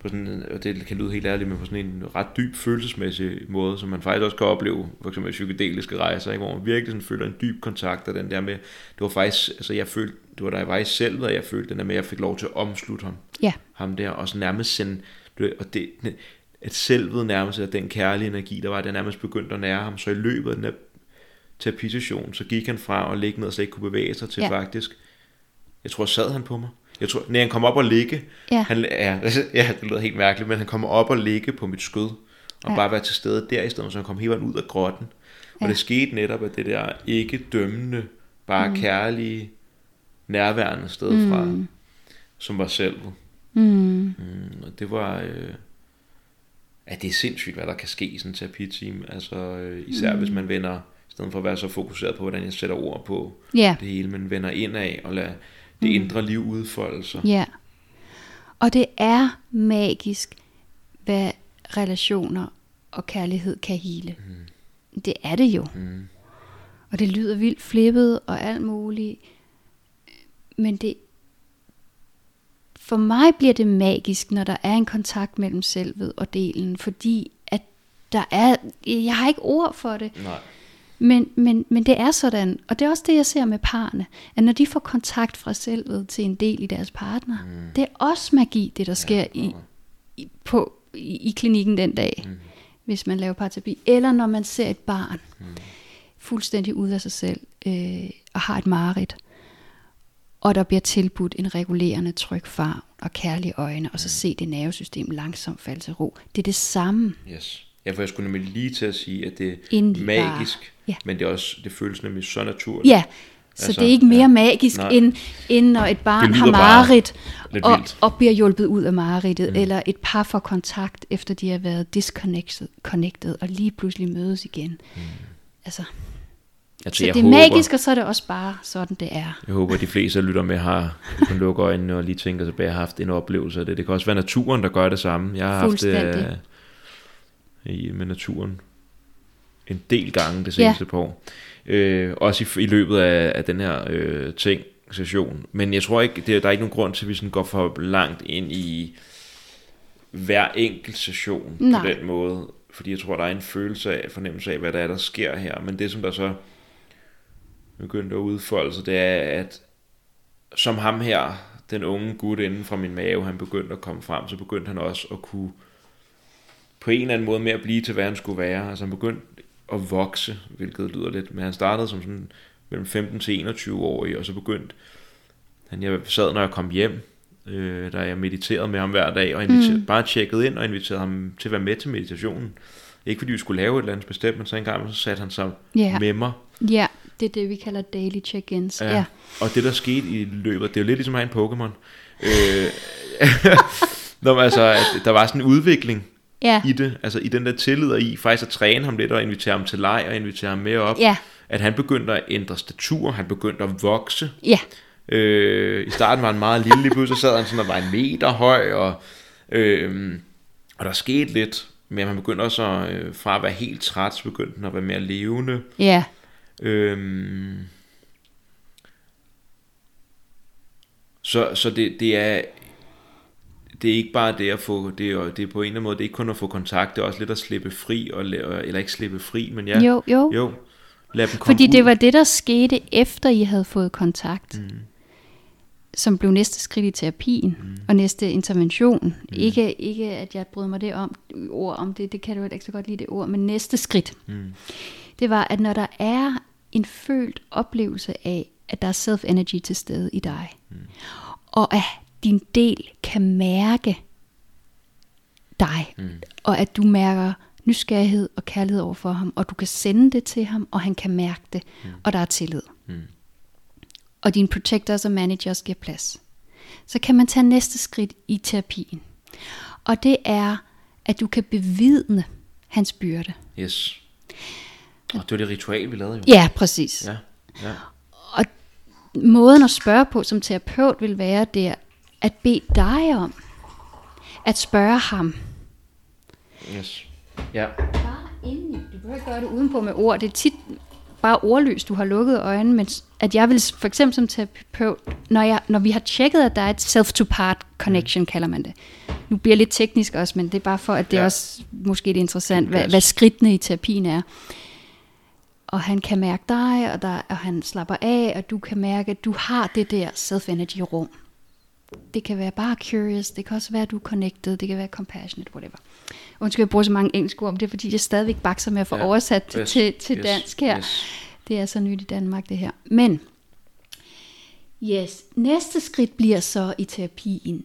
på sådan, og det kan lyde helt ærligt, men på sådan en ret dyb følelsesmæssig måde, som man faktisk også kan opleve, for eksempel psykedeliske rejser, ikke, hvor man virkelig sådan føler en dyb kontakt, og den der med, det var faktisk, altså jeg følte, det var jeg var i selv, og jeg følte den der med, at jeg fik lov til at omslutte ham, ja. ham der, og så nærmest sende, og det, at selvet nærmest, at den kærlige energi, der var, der nærmest begyndte at nære ham, så i løbet af den der terapisession, så gik han fra at ligge ned og slet ikke kunne bevæge sig til ja. faktisk, jeg tror, sad han på mig. Jeg tror, når han kommer op og ligge, ja. han, ja, ja, det lyder helt mærkeligt, men han kommer op og ligge på mit skød, og ja. bare være til stede der i stedet, så han kom helt ud af grotten. Og ja. det skete netop af det der ikke dømmende, bare mm. kærlige, nærværende sted mm. fra, som var selv. Mm. Mm, og det var, øh, ja, det er sindssygt, hvad der kan ske i sådan en terapiteam, altså øh, især mm. hvis man vender, i stedet for at være så fokuseret på, hvordan jeg sætter ord på yeah. det hele, men vender ind af og lader det mm. indre liv udfolde sig. Ja. Og det er magisk, hvad relationer og kærlighed kan hele. Mm. Det er det jo. Mm. Og det lyder vildt flippet og alt muligt. Men det, for mig bliver det magisk, når der er en kontakt mellem selvet og delen, fordi at der er, jeg har ikke ord for det. Nej. Men, men, men det er sådan, og det er også det, jeg ser med parne, at når de får kontakt fra selvet til en del i deres partner, mm. det er også magi, det der sker ja, i, i, på, i, i klinikken den dag, mm. hvis man laver parterapi, eller når man ser et barn mm. fuldstændig ud af sig selv øh, og har et mareridt, og der bliver tilbudt en regulerende tryg farve og kærlige øjne, og så mm. se det nervesystem langsomt falde til ro. Det er det samme. Yes. Ja, for jeg skulle nemlig lige til at sige, at det er Indie magisk, ja. men det, er også, det føles nemlig så naturligt. Ja, så altså, det er ikke mere ja, magisk, end, end når et barn har mareridt og, og bliver hjulpet ud af mareridtet, mm. eller et par får kontakt, efter de har været disconnected connected, og lige pludselig mødes igen. Mm. Altså, jeg så det er håber, magisk, og så er det også bare sådan, det er. Jeg håber, at de fleste, der lytter med, har kan lukke øjnene og lige tænker tilbage, har haft en oplevelse af det. Det kan også være naturen, der gør det samme. Jeg har haft det, i, med naturen en del gange det seneste ja. par år. Øh, også i, i løbet af, af den her øh, ting, session. Men jeg tror ikke, det, der er ikke nogen grund til, at vi sådan går for langt ind i hver enkelt session Nej. på den måde. Fordi jeg tror, der er en følelse af, fornemmelse af, hvad der er, der sker her. Men det, som der så begyndte at udfolde sig, det er, at som ham her, den unge gut inden fra min mave, han begyndte at komme frem, så begyndte han også at kunne på en eller anden måde med at blive til, hvad han skulle være. Altså han begyndte at vokse, hvilket lyder lidt, men han startede som sådan mellem 15 til 21 år, og så begyndte han, jeg sad, når jeg kom hjem, øh, der jeg mediterede med ham hver dag, og mm. bare tjekkede ind og inviterede ham til at være med til meditationen. Ikke fordi vi skulle lave et eller andet bestemt, men så en gang så satte han sig yeah. med mig. Ja, yeah, det er det, vi kalder daily check-ins. Ja. Yeah. Og det, der skete i løbet, det er jo lidt ligesom at have en Pokémon. Øh, når, altså, at der var sådan en udvikling, ja. i det, altså i den der tillid og i faktisk at træne ham lidt og invitere ham til leg og invitere ham med op. Ja. At han begyndte at ændre statur, han begyndte at vokse. Ja. Øh, I starten var han meget lille, lige pludselig sad han sådan og var en meter høj, og, øh, og der skete lidt, men han begyndte også at, øh, fra at være helt træt, så begyndte han at være mere levende. Ja. Øh, så, så det, det er det er ikke bare det at få, det er, det er på en eller anden måde, det er ikke kun at få kontakt, det er også lidt at slippe fri, og, eller ikke slippe fri, men ja. Jo, jo. jo lad dem komme Fordi ud. det var det, der skete, efter I havde fået kontakt. Mm. Som blev næste skridt i terapien, mm. og næste intervention. Mm. Ikke, ikke, at jeg bryder mig det om, ord om det, det kan du ikke så godt lide det ord, men næste skridt. Mm. Det var, at når der er en følt oplevelse af, at der er self-energy til stede i dig. Mm. Og at din del kan mærke dig. Mm. Og at du mærker nysgerrighed og kærlighed over for ham. Og du kan sende det til ham, og han kan mærke det. Mm. Og der er tillid. Mm. Og dine protectors og managers giver plads. Så kan man tage næste skridt i terapien. Og det er, at du kan bevidne hans byrde. Yes. Og det var det ritual, vi lavede jo. Ja, præcis. Ja, ja. Og måden at spørge på som terapeut vil være der, at bede dig om at spørge ham. Yes. Ja. Bare indeni. Du behøver ikke gøre det udenpå med ord. Det er tit bare ordløs, du har lukket øjnene, men at jeg vil for eksempel som terapeut, når, jeg, når vi har tjekket, at der er et self-to-part connection, mm. kalder man det. Nu bliver jeg lidt teknisk også, men det er bare for, at det ja. er også måske det interessant, hvad, hvad skridtene i terapien er. Og han kan mærke dig, og, der, og han slapper af, og du kan mærke, at du har det der self-energy rum. Det kan være bare curious, det kan også være, at du er connected, det kan være compassionate, whatever. Undskyld, jeg bruger så mange engelske ord om det, fordi jeg stadigvæk bakser med at få ja. oversat yes. til, til yes. dansk her. Yes. Det er så nyt i Danmark, det her. Men, yes, næste skridt bliver så i terapien,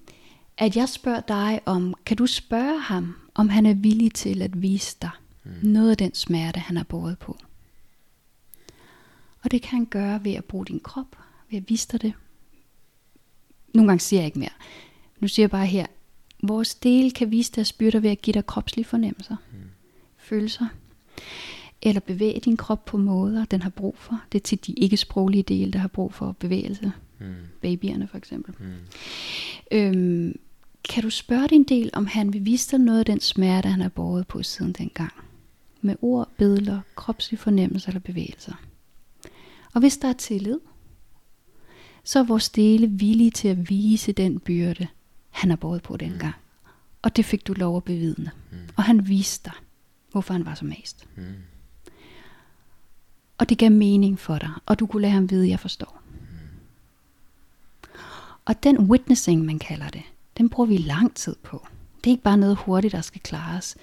at jeg spørger dig om, kan du spørge ham, om han er villig til at vise dig mm. noget af den smerte, han har båret på. Og det kan han gøre ved at bruge din krop, ved at vise dig det. Nogle gange siger jeg ikke mere. Nu siger jeg bare her, vores del kan vise deres byrder ved at give dig kropslige fornemmelser, mm. følelser, eller bevæge din krop på måder, den har brug for. Det er tit de ikke-sproglige dele, der har brug for bevægelse. Mm. Babyerne for eksempel. Mm. Øhm, kan du spørge din del, om han vil vise dig noget af den smerte, han har båret på siden dengang? Med ord, billeder, kropslige fornemmelser eller bevægelser. Og hvis der er tillid, så er vores dele villige til at vise den byrde, han har båret på dengang. Mm. Og det fik du lov at bevidne. Mm. Og han viste dig, hvorfor han var så mest. Mm. Og det gav mening for dig, og du kunne lade ham vide, at jeg forstår. Mm. Og den witnessing, man kalder det, den bruger vi lang tid på. Det er ikke bare noget hurtigt, der skal klares.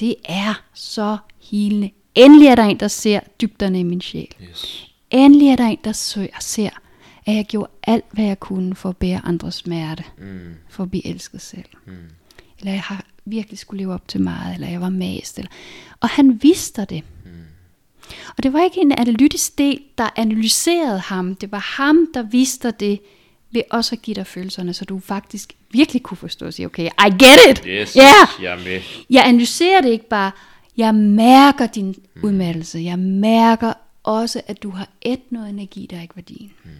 Det er så helende. Endelig er der en, der ser dybderne i min sjæl. Yes. Endelig er der en, der ser, at jeg gjorde alt, hvad jeg kunne for at bære andres smerte. Mm. For at blive elsket selv. Mm. Eller jeg har virkelig skulle leve op til meget, eller jeg var mast. Eller... Og han vidste det. Mm. Og det var ikke en analytisk del, der analyserede ham. Det var ham, der vidste det ved også at give dig følelserne, så du faktisk virkelig kunne forstå og sige, okay, I get it! Yes, yeah. jeg er med. Jeg analyserer det ikke bare, jeg mærker din mm. udmattelse. Jeg mærker også, at du har et noget energi, der ikke var din. Mm.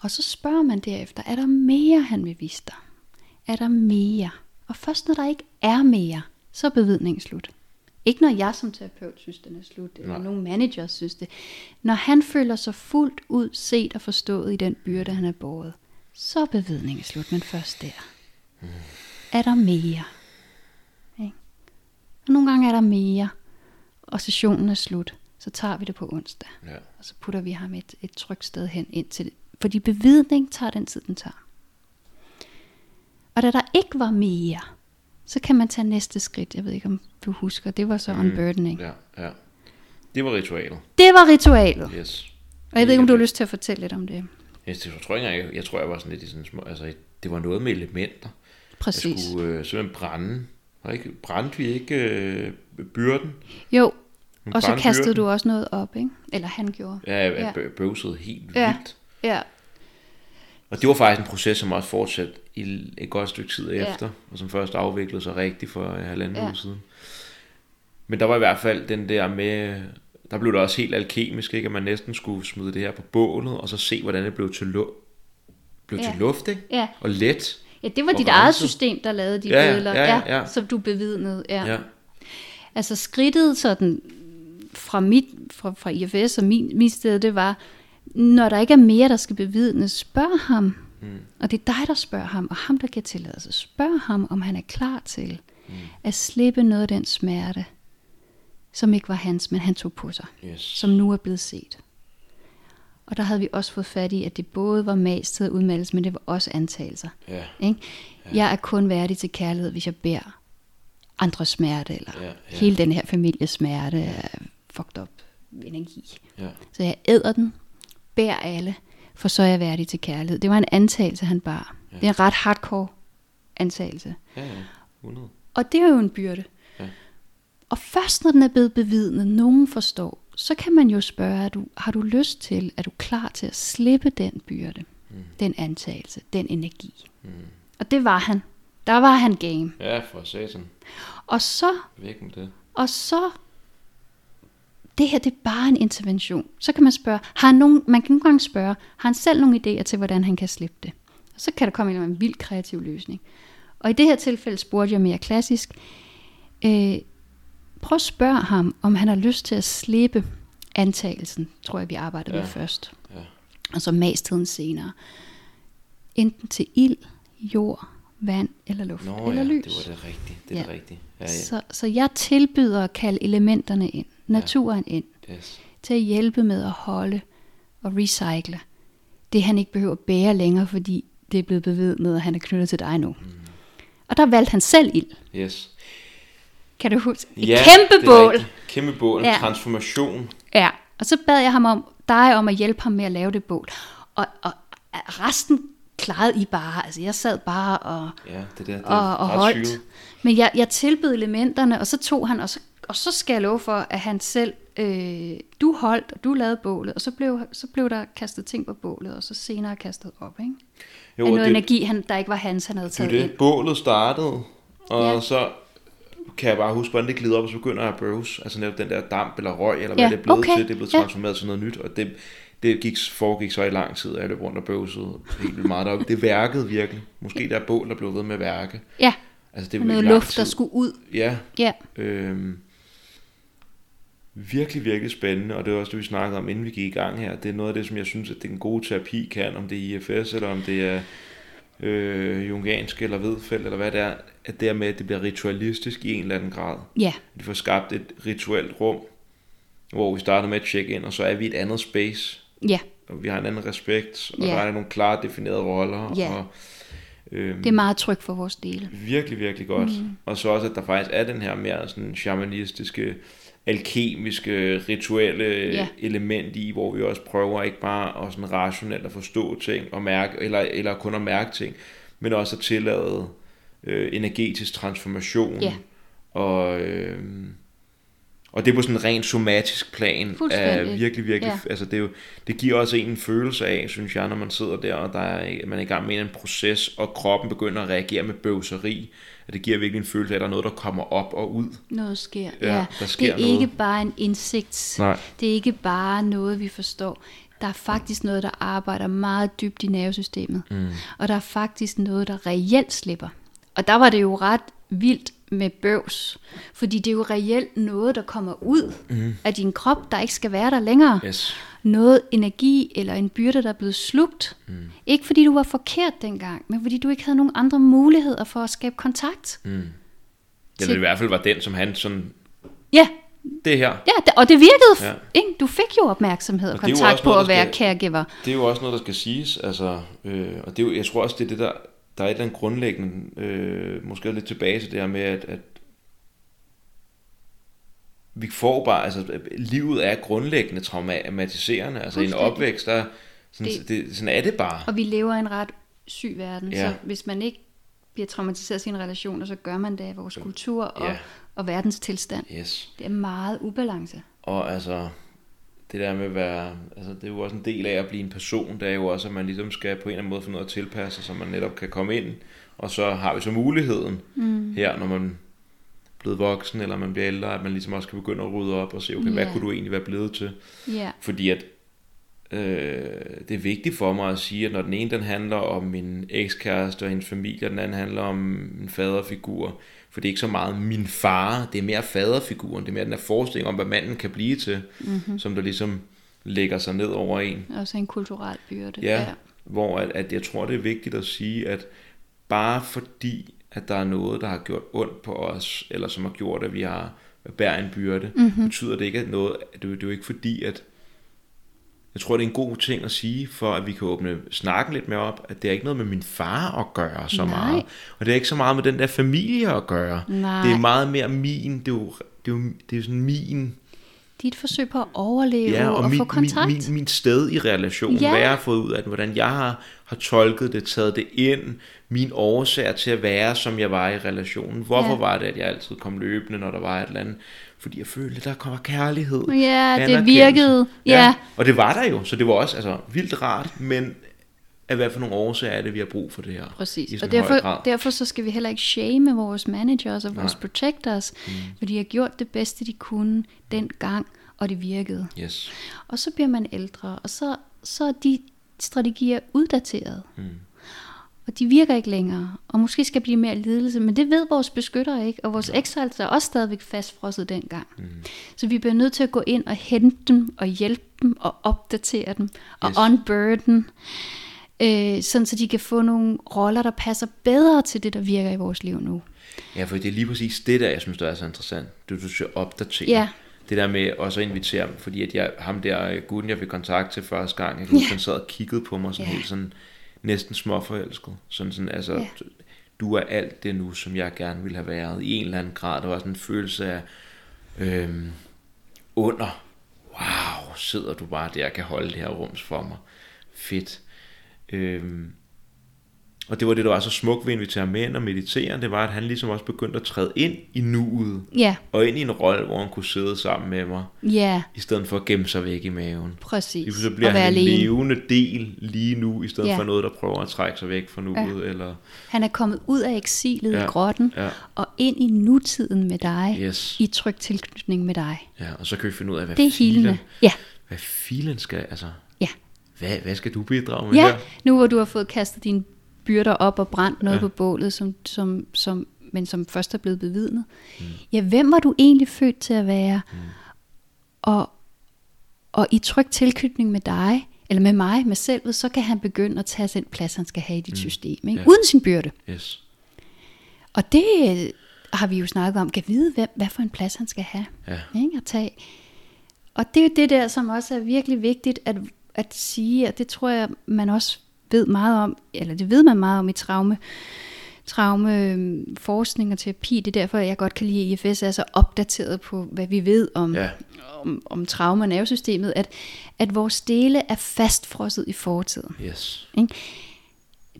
Og så spørger man derefter, er der mere, han vil vise dig? Er der mere? Og først når der ikke er mere, så er bevidningen slut. Ikke når jeg som terapeut synes, den er slut, eller Nej. nogle manager synes det. Når han føler sig fuldt ud set og forstået i den byrde, han er båret, så er bevidningen slut, men først der. Mm. Er der mere? Okay. Og nogle gange er der mere, og sessionen er slut. Så tager vi det på onsdag, ja. og så putter vi ham et, et trygt sted hen ind til det. Fordi bevidning tager den tid, den tager. Og da der ikke var mere, så kan man tage næste skridt. Jeg ved ikke, om du husker. Det var så mm. unburdening. Ja, ja. Det var ritualet. Det var ritualet. Yes. Og jeg ved ikke, om du har lyst til at fortælle lidt om det. Det tror jeg, jeg, jeg tror, jeg var sådan lidt i sådan små, altså det var noget med elementer. Præcis. Jeg skulle øh, simpelthen brænde. Var ikke, brændte vi ikke øh, byrden? Jo, og så kastede byrden. du også noget op, ikke? Eller han gjorde. Ja, jeg ja. bøvsede helt ja. vildt. Ja, og det var faktisk en proces, som også fortsatte i et godt stykke tid ja. efter, og som først afviklede sig rigtigt for en halvanden ja. uge siden. Men der var i hvert fald den der med, der blev det også helt alkemisk, ikke? at man næsten skulle smide det her på bålet, og så se, hvordan det blev til, lu- blev ja. til luft, ikke? Ja. og let. Ja, det var dit renset. eget system, der lavede de ja, billeder, ja, ja, ja. som du bevidnede. Ja. Ja. Altså skridtet sådan fra, mit, fra, fra IFS og min, min sted, det var, når der ikke er mere, der skal bevidnes, spørg ham. Mm. Og det er dig, der spørger ham, og ham, der giver tilladelse. Spørg ham, om han er klar til mm. at slippe noget af den smerte, som ikke var hans, men han tog på sig. Yes. Som nu er blevet set. Og der havde vi også fået fat i, at det både var mastet og udmeldelse, men det var også antagelser. Ja. Ikke? Ja. Jeg er kun værdig til kærlighed, hvis jeg bærer andres smerte, eller ja, ja. hele den her families smerte, fucked up energi. Ja. Så jeg æder den, bær alle, for så er jeg værdig til kærlighed. Det var en antagelse, han bar. Ja. Det er en ret hardcore antagelse. Ja, ja. 100. Og det er jo en byrde. Ja. Og først når den er blevet bevidnet, nogen forstår, så kan man jo spørge, er du, har du lyst til, er du klar til at slippe den byrde, mm. den antagelse, den energi? Mm. Og det var han. Der var han game. Ja, for satan. Og så, Væk med det. og så, det her det er bare en intervention. Så kan man spørge, har han nogen, man kan nogle gange spørge, har han selv nogle idéer til, hvordan han kan slippe det? Og så kan der komme en, anden vild kreativ løsning. Og i det her tilfælde spurgte jeg mere klassisk, øh, prøv at spørge ham, om han har lyst til at slippe antagelsen, tror jeg, vi arbejder ja. Ja. med først. Ja. Og så mastheden senere. Enten til ild, jord, vand eller luft Nå eller ja, lys. det var det rigtige. Det er Ja. det rigtige. Ja, ja. Så, så jeg tilbyder at kalde elementerne ind, naturen ind, Yes. til at hjælpe med at holde og recycle det, han ikke behøver at bære længere, fordi det er blevet bevidnet, at han er knyttet til dig nu. Mm. Og der valgte han selv ild. Yes. Kan du huske? Et Ja, kæmpe bål. rigtigt. Kæmpe bål. Ja. Ja. Transformation. Ja, og så bad jeg ham om, dig om at hjælpe ham med at lave det bål. Og, og resten klarede I bare. Altså, jeg sad bare og, Ja, det der. Det og, og holdt. Men jeg, jeg tilbød elementerne, og så tog han, og så, og så skal jeg love for, at han selv, øh, du holdt, og du lavede bålet, og så blev, så blev der kastet ting på bålet, og så senere kastet op, ikke? Jo, af noget det, energi, han, der ikke var hans, han havde er taget det. ind. Bålet startede, og Ja. ja. så kan jeg bare huske, hvordan det glider op, og så begynder jeg at bøvse. Altså netop den der damp eller røg, eller hvad Ja, det er blevet okay. til. Det er blevet Ja. transformeret til noget nyt, og det, det gik, foregik så i lang tid, at jeg løb rundt og bøvsede helt vildt meget deroppe. Det værkede virkelig. Måske der bål, der blev ved med at værke. Ja, Altså, det var noget luft, der tid. skulle ud. Ja, Ja, Øhm, virkelig, virkelig spændende, og det er også det, vi snakkede om, inden vi gik i gang her. Det er noget af det, som jeg synes, at det er en god terapi kan, om det er IFS, eller om det er øh, jungiansk, eller vedfelt, eller hvad det er, at det er med, at det bliver ritualistisk i en eller anden grad. ja, Vi får skabt et rituelt rum, hvor vi starter med at tjekke ind, og så er vi et andet space, ja. og vi har en anden respekt, og Ja. der er nogle klart definerede roller, Ja. og øhm, Det er meget trygt for vores dele. Virkelig, virkelig godt. Mm. Og så også, at der faktisk er den her mere sådan shamanistiske, alkemiske, rituelle Ja. element i, hvor vi også prøver ikke bare at sådan rationelt at forstå ting og mærke, eller, eller kun at mærke ting, men også at tillade øh, energetisk transformation. Ja. Og, øh, og det er på sådan en rent somatisk plan er virkelig, virkelig, Ja. ja. altså det, er jo, det giver også en en følelse af, synes jeg, når man sidder der, og der er, man er i gang med en proces, og kroppen begynder at reagere med bøvseri, at det giver virkelig en følelse af, at der er noget, der kommer op og ud. Noget sker. Ja, Ja, der sker det er noget. ikke bare en indsigt. Nej. Det er ikke bare noget, vi forstår. Der er faktisk noget, der arbejder meget dybt i nervesystemet. Mm. Og der er faktisk noget, der reelt slipper. Og der var det jo ret vildt med bøvs. Fordi det er jo reelt noget, der kommer ud mm. af din krop, der ikke skal være der længere. Yes. Noget energi eller en byrde, der er blevet slugt. Mm. Ikke fordi du var forkert dengang, men fordi du ikke havde nogen andre muligheder for at skabe kontakt. Mm. Eller i hvert fald var den, som han sådan, Ja, det her, Ja, og det virkede. Ja. Ikke? Du fik jo opmærksomhed og, Og kontakt på noget, at være skal- caregiver. det er jo også noget, der skal siges, altså, øh, og det er jo, jeg tror også, det er det der, der er et eller andet grundlæggende, øh, måske lidt tilbage til det her med, at, at vi får bare, altså livet er grundlæggende traumatiserende, altså i en opvækst, der, sådan, Det- det, sådan er det bare. Og vi lever i en ret syg verden, Ja. så hvis man ikke bliver traumatiseret af sine relationer, så gør man det af vores kultur og, Ja. og verdens tilstand. Yes. Det er meget ubalance. Og altså, det der med at være, altså det er jo også en del af at blive en person, det er jo også, at man ligesom skal på en eller anden måde få noget at tilpasse, så man netop kan komme ind, og så har vi så muligheden mm. her, når man blevet voksen, eller man bliver ældre, at man ligesom også kan begynde at rydde op og se, okay, hvad Ja. kunne du egentlig være blevet til? Ja, Fordi at øh, det er vigtigt for mig at sige, at når den ene den handler om min ekskæreste og hendes familie, og den anden handler om en faderfigur, for det er ikke så meget min far, det er mere faderfiguren, det er mere den her forestilling om, hvad manden kan blive til, mm-hmm. som der ligesom lægger sig ned over en. også en kulturel byrde. Ja, hvor at, at jeg tror, det er vigtigt at sige, at bare fordi, at der er noget, der har gjort ondt på os, eller som har gjort, at vi har bærer en byrde, mm-hmm. betyder det ikke, at noget, det, er jo- det er jo ikke fordi, at jeg tror, det er en god ting at sige, for at vi kan åbne snakken lidt mere op, at det er ikke noget med min far at gøre så Nej. meget. Og det er ikke så meget med den der familie at gøre. Nej. Det er meget mere min, det er jo, det er jo, det er jo sådan min dit forsøg på at overleve Ja, og, og min, få kontakt. Min, min, min sted i relationen, Ja. hvad jeg har fået ud af det, hvordan jeg har, har tolket det, taget det ind, min årsager til at være, som jeg var i relationen. Hvorfor Ja. ja. var det, at jeg altid kom løbende, når der var et eller andet? Fordi jeg følte, der kommer kærlighed. Ja, det virkede. Ja. Og det var der jo, så det var også altså, vildt rart, men af hvad for nogle årsager er det, vi har brug for det her? Præcis. Og derfor, derfor så skal vi heller ikke shame vores managers og vores Nej. protectors, mm. for de har gjort det bedste, de kunne dengang, og det virkede. Yes. Og så bliver man ældre, og så, så er de strategier uddateret. Mm. Og de virker ikke længere, og måske skal blive mere lidelse, men det ved vores beskyttere ikke, og vores exiles er også stadigvæk fastfrosset dengang. Mm. Så vi bliver nødt til at gå ind og hente dem, og hjælpe dem, og opdatere dem, og Yes. unburden, øh, sådan så de kan få nogle roller, der passer bedre til det, der virker i vores liv nu. Ja, for det er lige præcis det der, jeg synes, der er så interessant. Det du skal opdatere. Ja. Det der med også at invitere dem, fordi at jeg, ham der øh, gutten, jeg fik kontakt til første gang, jeg Ja. han sad og kiggede på mig sådan Ja. helt sådan, næsten småforelsket. Sådan sådan, altså, Ja. du er alt det nu, som jeg gerne ville have været, i en eller anden grad. Der var sådan en følelse af, øhm, under, wow, sidder du bare der og kan holde det her rums for mig. Fedt. Øhm, og det var det, der var så smukt ved at invitere ham med ind og meditere, det var, at han ligesom også begyndte at træde ind i nuet, Ja, og ind i en rolle, hvor han kunne sidde sammen med mig, ja, i stedet for at gemme sig væk i maven. præcis. Så bliver han en alene. levende del lige nu, i stedet Ja. for noget, der prøver at trække sig væk fra nuet, Ja. eller... Han er kommet ud af eksilet Ja, i grotten, ja. og ind i nutiden med dig, Yes. i tryg tilknytning med dig. Ja, og så kan vi finde ud af, hvad Det er filen. Ja, hvad filen skal, altså, ja. hvad, hvad skal du bidrage med Ja, her? nu hvor du har fået kastet dine byrder op og brændt noget Ja. på bålet, som, som, som, men som først er blevet bevidnet. Mm. Ja, hvem var du egentlig født til at være? Mm. Og, og i tryg tilknytning med dig, eller med mig, med selvet, så kan han begynde at tage den plads, han skal have i dit mm. system, ikke? Ja. uden sin byrde. Yes. Og det øh, har vi jo snakket om, kan vide, hvem, hvad for en plads han skal have Ja. ikke, at tage. Og det er jo det der, som også er virkelig vigtigt at, at sige, og det tror jeg, man også ved meget om, eller det ved man meget om i traume, traumeforskning og terapi. Det er derfor, jeg godt kan lide, at IFS er så opdateret på, hvad vi ved om, Ja. om, om traume og nervesystemet, at, at vores dele er fastfrosset i fortiden. Yes. Ikke?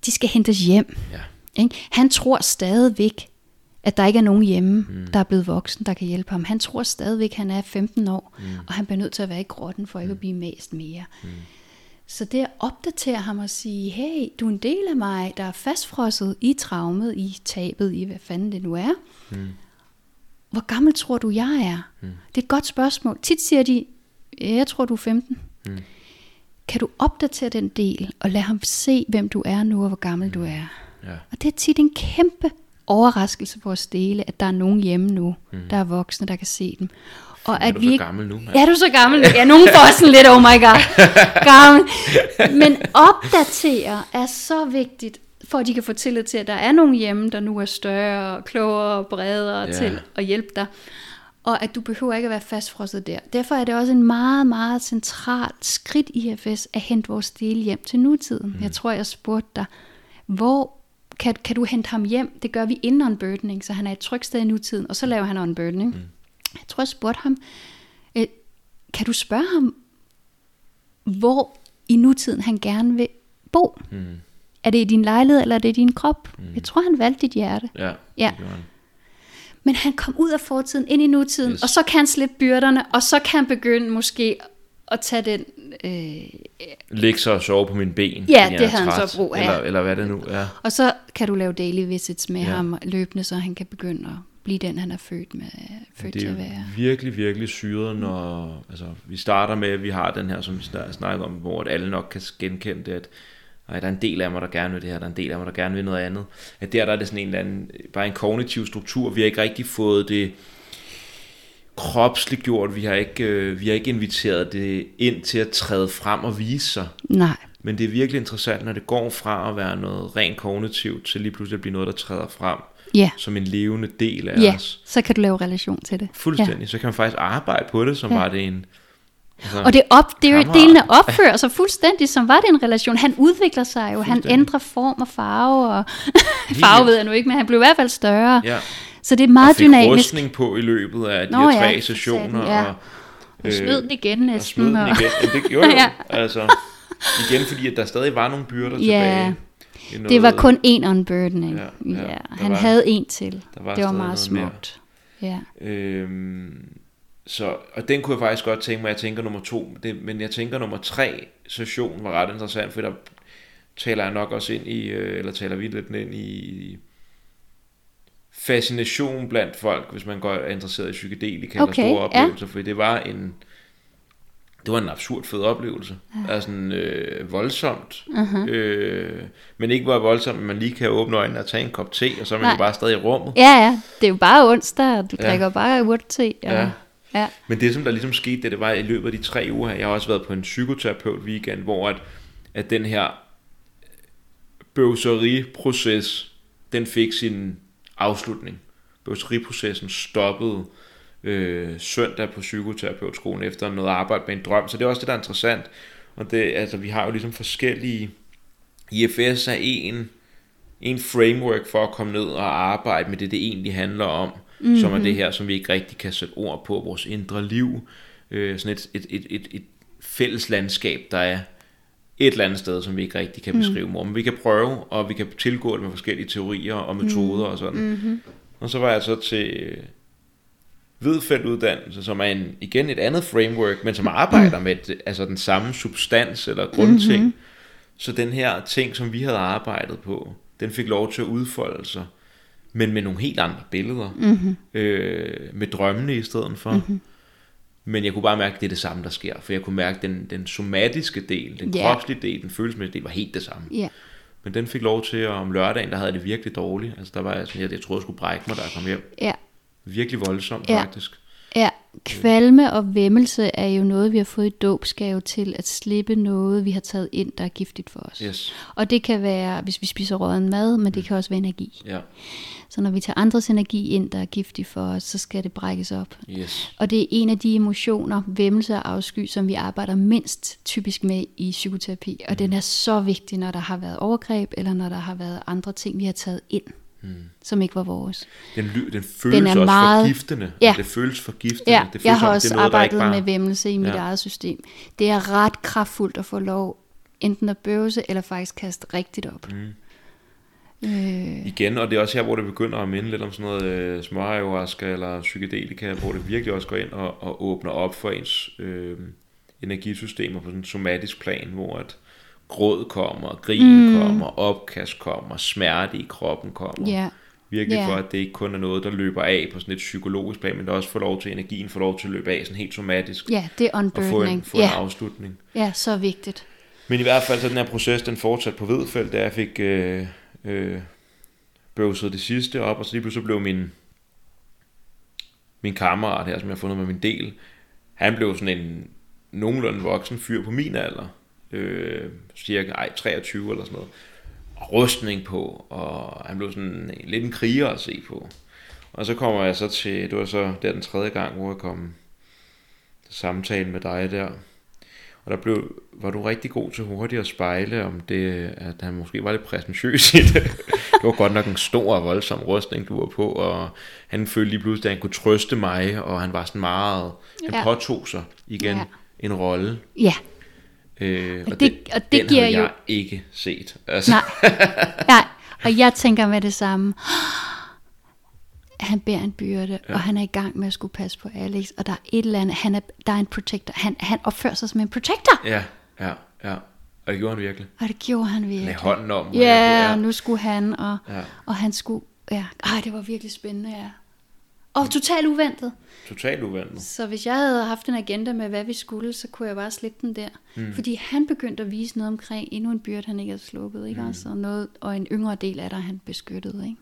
De skal hentes hjem. Ja. Ikke? Han tror stadigvæk, at der ikke er nogen hjemme, mm. der er blevet voksen, der kan hjælpe ham. Han tror stadigvæk, at han er 15 år, mm. og han bliver nødt til at være i grotten for ikke at blive mast mere. Mm. Så det at opdatere ham og sige, hey, du er en del af mig, der er fastfrosset i traumet, i tabet, i hvad fanden det nu er. Mm. Hvor gammel tror du, jeg er? Mm. Det er et godt spørgsmål. Tit siger de, "Ja, jeg tror, du er 15. Mm. Kan du opdatere den del, og lade ham se, hvem du er nu, og hvor gammel mm. du er? Ja. Og det er tit en kæmpe overraskelse for os dele, at der er nogen hjemme nu, mm. der er voksne, der kan se dem. Og er du så gammel nu, mand? Ja, du er så gammel. Ja, nogen får sådan lidt, oh my god, gammel. Men opdatere er så vigtigt, for at de kan få tillid til, at der er nogen hjemme, der nu er større, klogere og bredere Ja. til at hjælpe dig. Og at du behøver ikke at være fastfrosset der. Derfor er det også en meget, meget centralt skridt i IFS at hente vores dele hjem til nutiden. Mm. Jeg tror, jeg spurgte dig, hvor kan, kan du hente ham hjem? Det gør vi inden unburdening, så han er et trygt sted i nutiden, og så laver han unburdening. Mm. Jeg tror, jeg spurgte ham, øh, kan du spørge ham, hvor i nutiden han gerne vil bo? Mm. Er det i din lejlighed, eller er det i din krop? Mm. Jeg tror, han valgte dit hjerte. Ja. Ja. det gjorde han. Men han kom ud af fortiden, ind i nutiden, Yes. og så kan han slippe byrderne, og så kan han begynde måske at tage den... Øh, Ligge så og sove på mine ben. Ja, det havde han så brug af. Eller, eller hvad det nu er. og så kan du lave daily visits med Ja. ja. ham løbende, så han kan begynde at blive den, han er født, med, født det til at være. virkelig, virkelig syret, når altså, vi starter med, at vi har den her, som vi snak- snakker om, hvor alle nok kan genkende det, at nej, der er en del af mig, der gerne vil det her, der er en del af mig, der gerne vil noget andet. At der, der er det sådan en eller anden, bare en kognitiv struktur, vi har ikke rigtig fået det kropsligt gjort, vi har ikke, øh, vi har ikke inviteret det ind til at træde frem og vise sig. Nej, Men det er virkelig interessant, når det går fra at være noget rent kognitivt, til lige pludselig at blive noget, der træder frem ja, som en levende del af ja, os. så kan du lave relation til det. Fuldstændig. Ja. Så kan man faktisk arbejde på det, som Ja. var det en... Altså, Og det, op, det er delene opfører sig fuldstændig, som var det en relation. Han udvikler sig jo, han ændrer form og farve, og farve ved jeg nu ikke, men han blev i hvert fald større. Ja. Så det er meget og fik dynamisk. rustning på i løbet af de Nå her ja, tre for sessioner. ja. Og, Og snød den igen og næsten. den og- igen. Jamen, det, jo, jo. Ja. altså, igen, fordi at der stadig var nogle byrder Ja, tilbage. I Det noget- var kun én unburdening. Ja, Ja, ja. ja. Han var- havde en til. var det var meget noget mere. smukt. Ja. Øhm, så, og den kunne jeg faktisk godt tænke mig, jeg tænker nummer to, det, men jeg tænker nummer tre session var ret interessant, for der taler jeg nok også ind i, øh, eller taler vi lidt ind i fascination blandt folk, hvis man går er interesseret i psykedelika Okay, eller store ja. oplevelser, for det var en det var en absurd fed oplevelse. Ja. Altså sådan, øh, voldsomt. Uh-huh. Øh, men ikke var voldsomt, at man lige kan åbne øjnene og tage en kop te, og så er man Nej. jo bare stadig i rummet. ja, ja. Det er jo bare onsdag, og du Ja. drikker bare urte. Og, Ja. ja. Men det, som der ligesom skete, det, det var i løbet af de tre uger her, jeg har også været på en psykoterapeut weekend, hvor at, at den her bøvseriproces, den fik sin afslutning. Bøvseriprocessen stoppede øh, søndag på psykoterapeutskolen efter noget arbejde med en drøm, så det er også det, der er interessant. Og det, altså, vi har jo ligesom forskellige, IFS er en, en framework for at komme ned og arbejde med det, det egentlig handler om, mm-hmm. som er det her, som vi ikke rigtig kan sætte ord på, vores indre liv, øh, sådan et, et, et, et, et fælles landskab, der er et eller andet sted, som vi ikke rigtig kan beskrive mm. men vi kan prøve, og vi kan tilgå det med forskellige teorier og metoder mm. og sådan. Mm-hmm. Og så var jeg så til Hvidfeldt-uddannelse, som er en, igen et andet framework, men som arbejder med det, altså den samme substans eller grundting. Mm-hmm. Så den her ting, som vi havde arbejdet på, den fik lov til at udfolde sig, men med nogle helt andre billeder, mm-hmm. øh, med drømmene i stedet for. Mm-hmm. Men jeg kunne bare mærke, at det er det samme, der sker. For jeg kunne mærke, at den, den somatiske del, den Ja. kropslige del, den følelsesmæssige del, var helt det samme. ja. Men den fik lov til, at om lørdagen, der havde det virkelig dårligt. Altså der var sådan, jeg, jeg troede, jeg skulle brække mig, da jeg kom hjem. ja. Virkelig voldsomt, Ja. faktisk. Ja, kvalme og væmmelse er jo noget, vi har fået i dåbsgave til at slippe noget, vi har taget ind, der er giftigt for os. Yes. Og det kan være, hvis vi spiser råden mad, men det kan også være energi. Ja. Så når vi tager andres energi ind, der er giftig for os, så skal det brækkes op. Yes. Og det er en af de emotioner, væmmelse og afsky, som vi arbejder mindst typisk med i psykoterapi. Og den er så vigtig, når der har været overgreb, eller når der har været andre ting, vi har taget ind, hmm. som ikke var vores. Den, ly- den føles Den er også meget- forgiftende. Ja. Det føles forgiftende. Ja, det føles jeg som, har det også er noget, arbejdet bare... med væmmelse i mit Ja. eget system. Det er ret kraftfuldt at få lov enten at bøvse, eller faktisk kaste rigtigt op. Mm. Øh, Igen, og det er også her, hvor det begynder at minde lidt om sådan noget øh, småayahuasca eller psykedelika, hvor det virkelig også går ind og, og åbner op for ens øh, energisystemer på sådan en somatisk plan, hvor at gråd kommer, grin mm. kommer, opkast kommer, smerte i kroppen kommer. ja, Virkelig Ja. for, at det ikke kun er noget, der løber af på sådan et psykologisk plan, men der også får lov til energien, får lov til at løbe af sådan helt somatisk. ja, det er og få en, unburdening. få en Ja, afslutning. ja, så vigtigt. Men i hvert fald så den her proces, den fortsatte på Hvedfeldt, da jeg fik øh, øh, bøvset det sidste op, og så lige pludselig blev min, min kammerat her, som jeg har fundet med min del, han blev sådan en nogenlunde voksen fyr på min alder, øh, cirka ej, 23 eller sådan noget, og rustning på, og han blev sådan lidt en kriger at se på. Og så kommer jeg så til, det var så der den tredje gang, hvor jeg kom til samtale med dig der, og der blev, var du rigtig god til hurtigt at spejle om det, at han måske var lidt præsentøs i det. det var godt nok en stor og voldsom rustning, du var på, og han følte lige pludselig, at han kunne trøste mig, og han var sådan meget, han Ja. påtog sig igen Ja. en rolle. Ja, Øh, og, det- den, og det den giver jo- jeg ikke set. Altså, nej, nej, og jeg tænker med det samme. Han bærer en byrde, ja. og han er i gang med at skulle passe på Alex, og der er et eller andet, han er, der er en protector, han, han opfører sig som en protector, Ja, ja, ja. Og det gjorde han virkelig. og det gjorde han virkelig. Med hånden om. og Ja, jeg- og nu skulle han, og, Ja. ja. og han skulle, ja, ej, det var virkelig spændende, ja. Og totalt uventet. Totalt uventet. Så hvis jeg havde haft en agenda med, hvad vi skulle, så kunne jeg bare slippe den der. Mm. Fordi han begyndte at vise noget omkring endnu en byrde, han ikke havde sluppet, ikke? Mm. Altså noget, og en yngre del af dig, han beskyttede, ikke?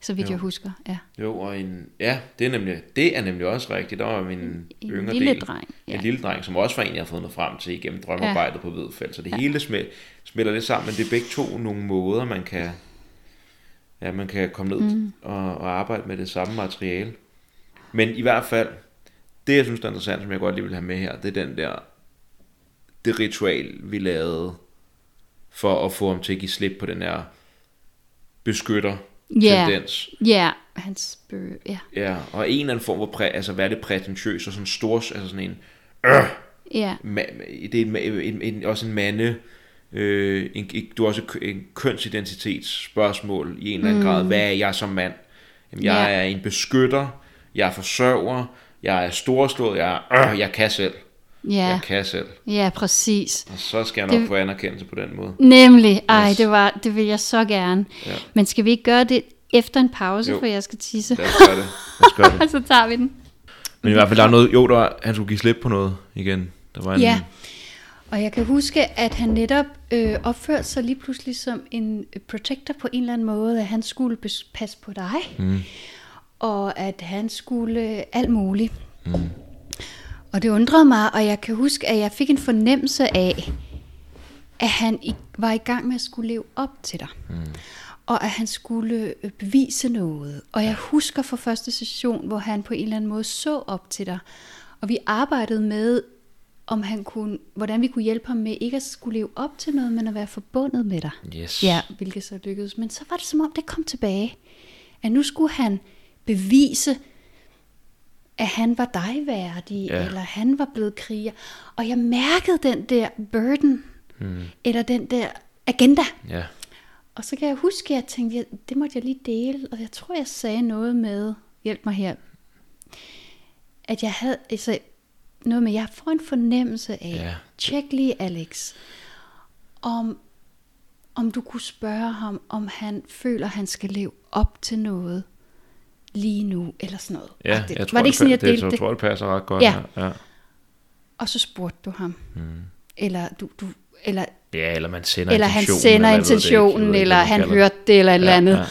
Så vidt Jo. jeg husker, ja. Jo, og en, ja, det er, nemlig, det er nemlig også rigtigt. Der var min En yngre lille del. dreng, En ja. lille dreng, som også var en, jeg har fundet frem til igennem drømmearbejdet ja. på Hvidfeldt. Så det ja. hele smel, smelter lidt sammen, men det er begge to nogle måder, man kan, ja, man kan komme ned mm. og, og arbejde med det samme materiale. Men i hvert fald, det jeg synes der er interessant, som jeg godt lige vil have med her, det er den der, det ritual, vi lavede for at få ham til at give slip på den her beskytter tendens. Ja, hans bøger, ja. Ja, og en eller anden form for, præ, altså hvad er det prætentiøs, og sådan stor, altså sådan en, øh, Ja, ma- det er en, en, en, også en mande, øh, en, en, du har også en kønsidentitetsspørgsmål i en eller anden mm. grad. Hvad er jeg som mand? Jamen, jeg Ja. er en beskytter, jeg er forsørger, jeg er storslået, jeg, er, øh, jeg kan selv. ja, Jeg kan selv. ja, præcis. Og så skal jeg nok Det- få anerkendelse på den måde. Nemlig, ej, Yes. det, var, det vil jeg så gerne. Ja. Men skal vi ikke gøre det efter en pause, Jo. for jeg skal tisse? Lad os gøre det. Lad os gøre det. Og så tager vi den. Men i hvert fald, der er noget, jo, der var, han skulle give slip på noget igen. Der var en, Ja, og jeg kan huske, at han netop øh, opførte sig lige pludselig som en protector på en eller anden måde, at han skulle passe på dig, mm. og at han skulle øh, alt muligt. Mm. Og det undrede mig, og jeg kan huske, at jeg fik en fornemmelse af, at han var i gang med at skulle leve op til dig. Mm. Og at han skulle øh, bevise noget. Og jeg husker fra første session, hvor han på en eller anden måde så op til dig. Og vi arbejdede med, om han kunne, hvordan vi kunne hjælpe ham med ikke at skulle leve op til noget, men at være forbundet med dig. Yes. Ja, hvilket så lykkedes. Men så var det som om, det kom tilbage. At nu skulle han bevise, at han var dig værdig, Ja. eller han var blevet kriger. Og jeg mærkede den der burden, mm. eller den der agenda. Ja. Og så kan jeg huske, at jeg tænkte, ja, det måtte jeg lige dele. Og jeg tror, jeg sagde noget med, hjælp mig her, at jeg havde, altså, noget med, jeg får en fornemmelse af, Ja. tjek lige Alex, om, om du kunne spørge ham, om han føler, han skal leve op til noget lige nu, eller sådan noget. Ja, Agtigt. jeg tror, var det ikke sådan, jeg det, delte jeg det? tror, det passer ret godt. Ja. Ja. Og så spurgte du ham. Mm. Eller, du, du, eller, Ja, eller man sender eller han intentionen, sender eller ved det ikke, intentionen, eller man han kalder hørte det, eller et eller Ja, andet. ja.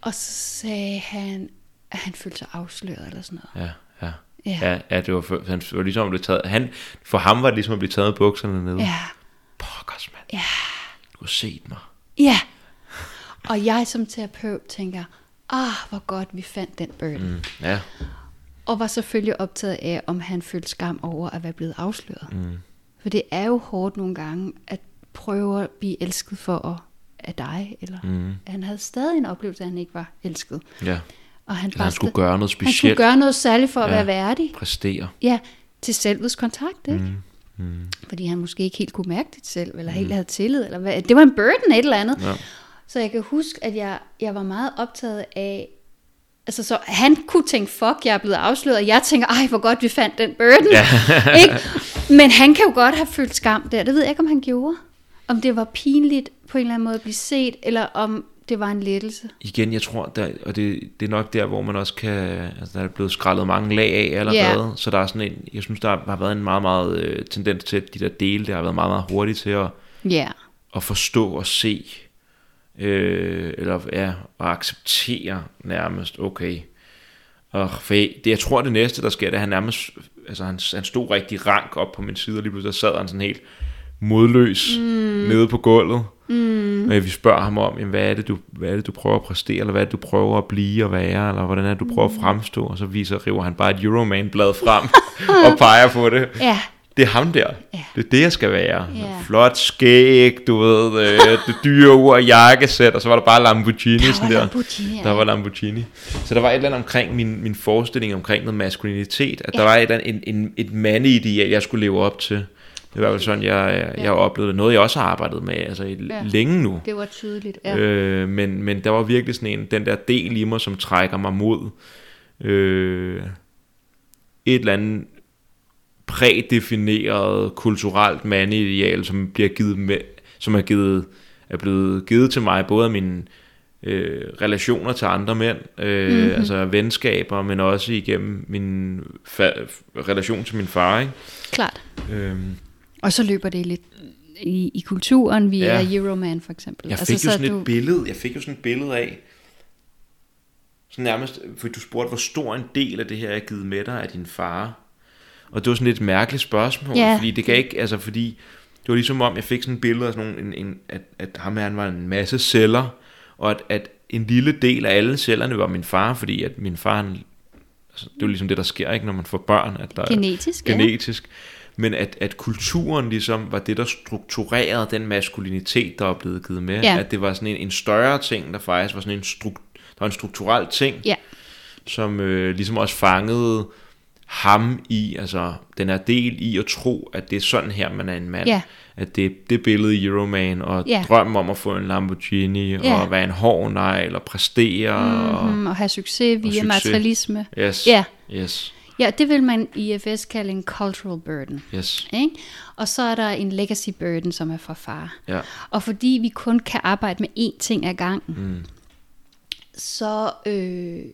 Og så sagde han, at han følte sig afsløret, eller sådan noget. Ja, ja. Ja. Ja, det, var, for, han, var ligesom at blive taget, han, for ham var det ligesom at blive taget bukserne nede. Ja, Pokkers, mand. ja, Du har set mig. ja. Og jeg som terapeut tænker, ah, hvor godt vi fandt den burden. Mm. Ja, Og var selvfølgelig optaget af, om han følte skam over at være blevet afsløret. Mm. For det er jo hårdt nogle gange, at prøve at blive elsket for at, af dig. Eller mm. han havde stadig en oplevelse, at han ikke var elsket. ja. Og han, Eller han skulle gøre noget Han skulle specielt. gøre noget særligt for at Ja. være værdig. Præstere. Ja, til selvets kontakt, ikke? Mm. Mm. Fordi han måske ikke helt kunne mærke det selv, eller helt havde tillid, eller hvad. Det var en burden et eller andet. Ja. Så jeg kan huske, at jeg, jeg var meget optaget af, altså så han kunne tænke, fuck, jeg er blevet afsløret, og jeg tænker, ej, hvor godt vi fandt den burden. Ja. ikke? Men han kan jo godt have følt skam der, det ved jeg ikke, om han gjorde. Om det var pinligt på en eller anden måde at blive set, eller om det var en lettelse. Igen, jeg tror, der, og det, det er nok der, hvor man også kan, altså der er blevet skrællet mange lag af allerede, så der er sådan en, jeg synes, der har været en meget, meget øh, tendens til, at de der dele, der har været meget, meget hurtigt til at, Ja, at forstå og se, øh, eller ja, at acceptere nærmest, okay. Og for det, jeg tror, det næste, der sker, det er, at han nærmest, altså han, han stod rigtig rank op på min side, og lige pludselig sad han sådan helt modløs mm. nede på gulvet. Mm. Og vi spørger ham om, jamen, hvad, er det, du, hvad er det, du prøver at præstere, eller hvad er det, du prøver at blive og være, eller hvordan er det, du prøver at fremstå, og så viser, river han bare et Euroman-blad frem og peger på det. ja, Det er ham der. Ja. Det er det, jeg skal være. Ja. Flot skæg, du ved, øh, det dyre ur, jakkesæt, og så var der bare Lamborghini. Der var sådan der. Lamborghini, Der ja. var Lamborghini. Så der var et eller andet omkring min, min forestilling omkring noget maskulinitet, at Ja. der var et, eller andet- en, en, et mandeideal, jeg skulle leve op til. Det var fald sådan, jeg, jeg, jeg oplevede. Noget, jeg også har arbejdet med altså, i, Ja. længe nu. det var tydeligt. Ja. Øh, men, men der var virkelig sådan en, den der del i mig, som trækker mig mod øh, et eller andet prædefineret kulturelt mandeideal, som bliver givet med, som er givet er blevet givet til mig både af mine øh, relationer til andre mænd, øh, mm-hmm. altså venskaber, men også igennem min fa- relation til min far. Ikke? Klart. Øhm, Og så løber det lidt i, i kulturen via Ja. Euroman for eksempel. Jeg fik altså, jo så sådan du, et billede, jeg fik jo sådan et billede af, sådan nærmest, fordi du spurgte, hvor stor en del af det her er givet med dig af din far. Og det var sådan lidt et mærkeligt spørgsmål, Ja. fordi det kan ikke, altså fordi, det var ligesom om, jeg fik sådan et billede af sådan nogle, en, en, at, at ham her, han var en masse celler, og at, at en lille del af alle cellerne var min far, fordi at min far, han, altså, det er jo ligesom det, der sker, ikke, når man får børn, at der er- Genetisk, ja. Men at, at kulturen ligesom var det, der strukturerede den maskulinitet, der er blevet givet med. Ja. At det var sådan en, en større ting, der faktisk var sådan en, struk, der var en strukturel ting, Ja. som øh, ligesom også fangede ham i, altså den er del i at tro, at det er sådan her, man er en mand. Ja. At det det billede i Euroman, og Ja. drømmen om at få en Lamborghini, Ja. og være en hård nej, eller præstere. Og, Mm, og have succes via succes. materialisme. yes, Ja. yes, Ja, det vil man i IFS kalde en cultural burden. yes, Ikke? Og så er der en legacy burden, som er fra far. ja, Og fordi vi kun kan arbejde med én ting ad gangen, mm, så, øh,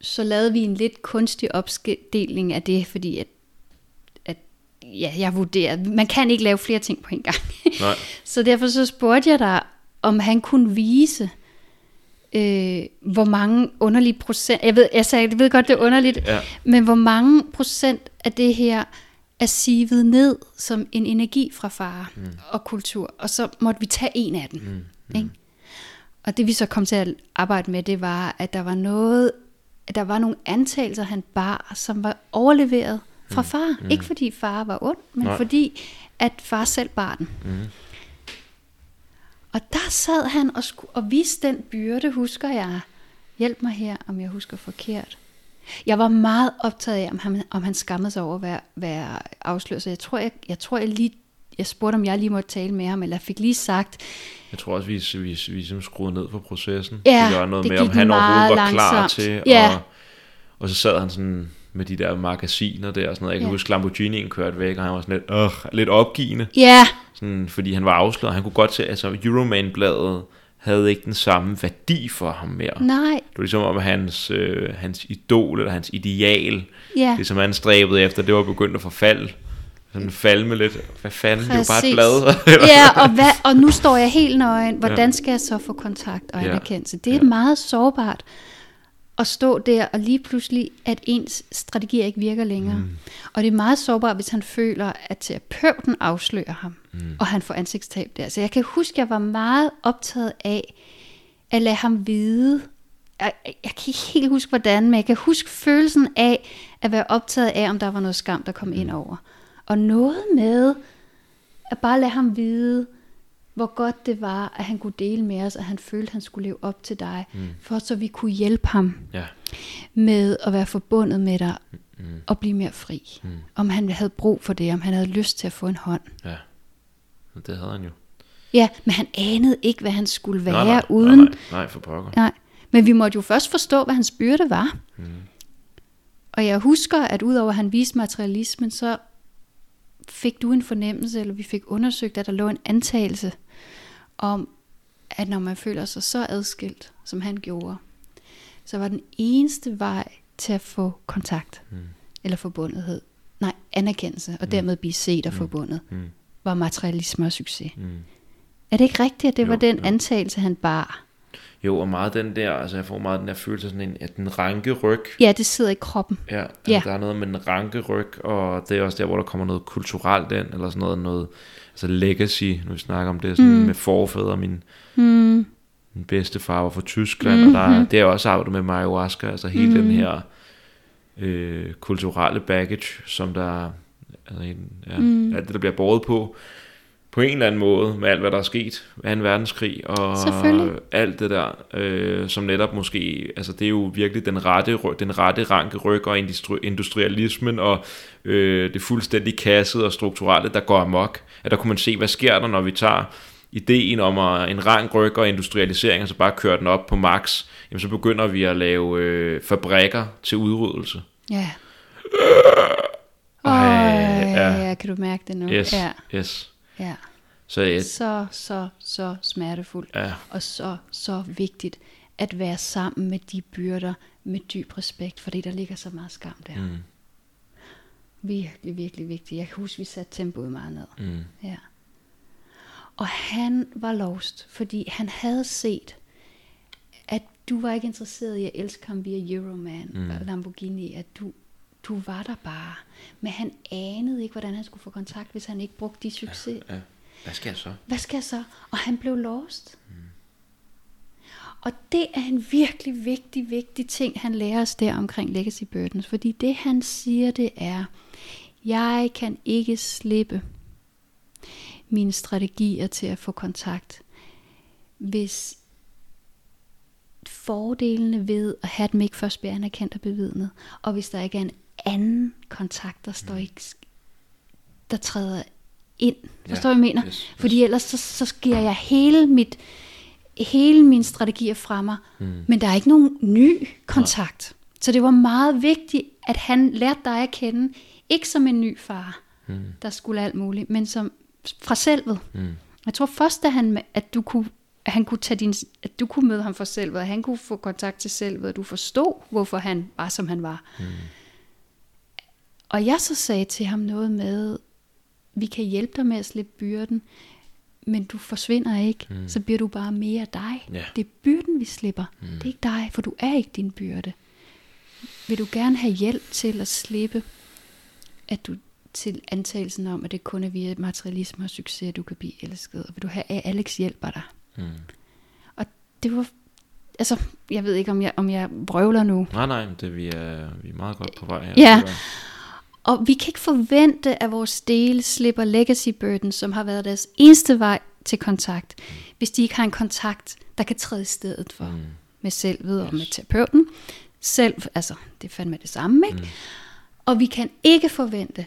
så lavede vi en lidt kunstig opdeling af det, fordi at, at ja, jeg vurderede, man kan ikke lave flere ting på en gang. nej, så derfor så spurgte jeg dig, om han kunne vise, øh, hvor mange underlige procent, jeg ved, jeg, sagde, jeg ved godt, det er underligt, Ja. men hvor mange procent af det her er sivet ned som en energi fra far mm. og kultur, og så måtte vi tage en af dem. Mm. Mm. Ikke? Og det vi så kom til at arbejde med, det var, at der var noget, at der var nogle antagelser, han bar, som var overleveret fra far. Mm. Ikke fordi far var ond, men Nej. fordi, at far selv bar den. Mm. Og der sad han og, sku, og viste den byrde, husker jeg. Hjælp mig her, om jeg husker forkert. Jeg var meget optaget af, om han, om han skammede sig over at være, være afsløret. Så jeg tror, jeg, jeg, tror, jeg lige jeg spurgte, om jeg lige måtte tale med ham, eller fik lige sagt, Jeg tror også, vi, vi, vi, vi ligesom skruede ned på processen. Ja, det var noget det med, om han overhovedet var klar langsomt. til. Ja. Og, og så sad han sådan med de der magasiner der og sådan noget. Jeg kan Ja. huske, Lamborghini'en kørte væk, og han var sådan lidt, øh, lidt opgivende. ja, Sådan, fordi han var afsløret. Han kunne godt se, altså Euroman-bladet havde ikke den samme værdi for ham mere. nej, Det var ligesom om hans, øh, hans idol eller hans ideal, ja. det som han stræbede efter, det var begyndt at forfalde. Sådan falme lidt. Hvad fanden, det er jo bare Præcis. et blad. ja, og, hvad, og nu står jeg helt nøgen. Hvordan skal jeg så få kontakt og anerkendelse? Det er Ja. meget sårbart at stå der, og lige pludselig, at ens strategier ikke virker længere. Mm. Og det er meget sårbart, hvis han føler, at terapeuten afslører ham, mm. og han får ansigtstab der. Så jeg kan huske, at jeg var meget optaget af at lade ham vide, jeg, jeg kan ikke helt huske hvordan, men jeg kan huske følelsen af at være optaget af, om der var noget skam, der kom ind over. Og noget med at bare lade ham vide, hvor godt det var, at han kunne dele med os, at han følte, at han skulle leve op til dig, mm. for så vi kunne hjælpe ham ja. med at være forbundet med dig Mm. og blive mere fri. Mm. Om han havde brug for det, om han havde lyst til at få en hånd. ja. Det havde han jo. Ja, men han anede ikke, hvad han skulle være nej, nej, uden. Nej, nej, nej, for pokker. Nej, men vi måtte jo først forstå, hvad hans byrde var. Mm. Og jeg husker, at udover at han viste materialismen, så fik du en fornemmelse, eller vi fik undersøgt, at der lå en antagelse om, at når man føler sig så adskilt, som han gjorde, så var den eneste vej til at få kontakt, mm. eller forbundethed, nej, anerkendelse, og dermed blive set og forbundet, Mm. var materialisme og succes. Mm. Er det ikke rigtigt, at det Jo, var den jo. antagelse, han bar? Jo, og meget den der, altså jeg får meget den der følelse af sådan en, at den ranke ryg, Ja, det sidder i kroppen. ja, altså Ja. der er noget med den ranke ryg, og det er også der, hvor der kommer noget kulturelt ind, eller sådan noget, noget altså legacy, når vi snakker om det, sådan mm. med forfædre, min, Mm. min bedste far var fra Tyskland, mm-hmm. og der, er- det er også arbejdet med ayahuasca, altså hele mm. den her øh, kulturelle baggage, som der, altså, ja, mm. alt det, der bliver båret på, på en eller anden måde, med alt, hvad der er sket, 2. verdenskrig, og alt det der, øh, som netop måske, altså det er jo virkelig den rette, den rette ranke ryg, og industri- industrialismen, og øh, det fuldstændig kasset og strukturelle, der går amok, at der kunne man se, hvad sker der, når vi tager ideen om at, en rank ryg og industrialisering, og så bare køre den op på max, jamen så begynder vi at lave øh, fabrikker til udryddelse. Ja. Ej, ja. ja. kan du mærke det nu? Yes, Ja, yes. Ja. Så ja, Så, så, så smertefuldt. ja, Og så, så vigtigt at være sammen med de byrder med dyb respekt, fordi der ligger så meget skam der. mm, Virkelig, virkelig vigtigt. Jeg kan huske, vi satte tempoet meget ned. mm, Ja. Og han var lost, fordi han havde set, at du var ikke interesseret i at elske ham via Euroman mm. og Lamborghini, at du, du var der bare. Men han anede ikke, hvordan han skulle få kontakt, hvis han ikke brugte de succes. ja. Hvad skal jeg så? Hvad skal jeg så? Og han blev lost. Mm. Og det er en virkelig vigtig, vigtig ting, han lærer os der omkring legacy burdens. Fordi det han siger, det er, Jeg kan ikke slippe mine strategier til at få kontakt, hvis fordelene ved at have dem ikke først bliver anerkendt og bevidnet, og hvis der ikke er en anden kontakt, der står ikke, der træder ind. Forstår hvad jeg mener? yes, yes. Fordi ellers så, så giver jeg hele mit hele mine strategier fra mig, mm. men der er ikke nogen ny kontakt. Så det var meget vigtigt, at han lærte dig at kende, ikke som en ny far, mm. der skulle alt muligt, men som fra selvet. Mm. Jeg tror først, at han, at du kunne at han kunne tage din, at du kunne møde ham for selvet, at han kunne få kontakt til selvet, at du forstod, hvorfor han var, som han var. Mm. Og jeg så sagde til ham noget med, vi kan hjælpe dig med at slippe byrden, men du forsvinder ikke, mm. så bliver du bare mere dig. Ja. Det er byrden, vi slipper. Mm. Det er ikke dig, for du er ikke din byrde. Vil du gerne have hjælp til at slippe, at du til antagelsen om, at det kun er via materialisme og succes, at du kan blive elsket, og vil du have, at Alex hjælper dig. Mm. Og det var, altså, jeg ved ikke, om jeg, om jeg brøvler nu. Nej, nej, det, vi, er, vi er meget godt på vej her. Ja. Og vi kan ikke forvente, at vores dele slipper legacy burden, som har været deres eneste vej til kontakt, hvis de ikke har en kontakt, der kan træde i stedet for. Mm. Med selvet og med terapeuten. Selv, altså, det er fandme det samme, ikke? Mm. Og vi kan ikke forvente,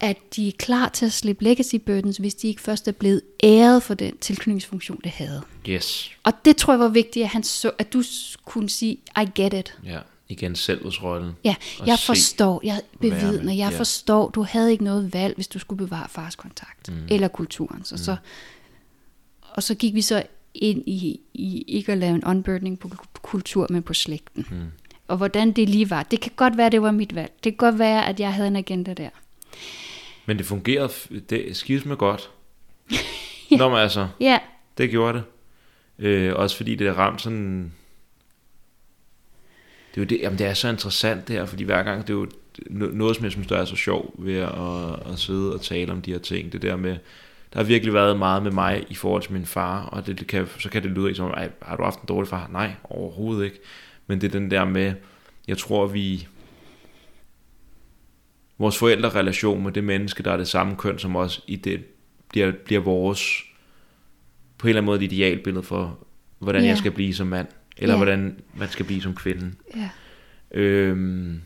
at de er klar til at slippe legacy burdens, hvis de ikke først er blevet æret for den tilknytningsfunktion, det havde. Yes. Og det tror jeg var vigtigt, at, han så, at du kunne sige, I get it. Ja, igen selvhedsrollen. Ja, jeg forstår, jeg bevidner, jeg ja. forstår, du havde ikke noget valg, hvis du skulle bevare fars kontakt, mm. eller kulturen. Så, mm. så, og så gik vi så ind i, i ikke at lave en unburdening på ku- kultur, men på slægten. Mm. Og hvordan det lige var. Det kan godt være, det var mit valg. Det kan godt være, at jeg havde en agenda der. Men det fungerede det skidt med godt. ja. Nå, men altså, Ja, det gjorde det. Øh, også fordi det er ramt sådan... Det er jo det, jamen det er så interessant det her, fordi hver gang, det er jo no- noget, som jeg synes, der er så sjov ved at, at, sidde og tale om de her ting. Det der med, der har virkelig været meget med mig i forhold til min far, og det, det kan, så kan det lyde som, Ej, har du haft en dårlig far? Nej, overhovedet ikke. Men det er den der med, jeg tror, vi... Vores forældrerelation med det menneske, der er det samme køn som os, i det, bliver, bliver vores på en eller anden måde et idealbillede for, hvordan Ja. jeg skal blive som mand, eller Ja. hvordan man skal blive som kvinde. ja. Øhm,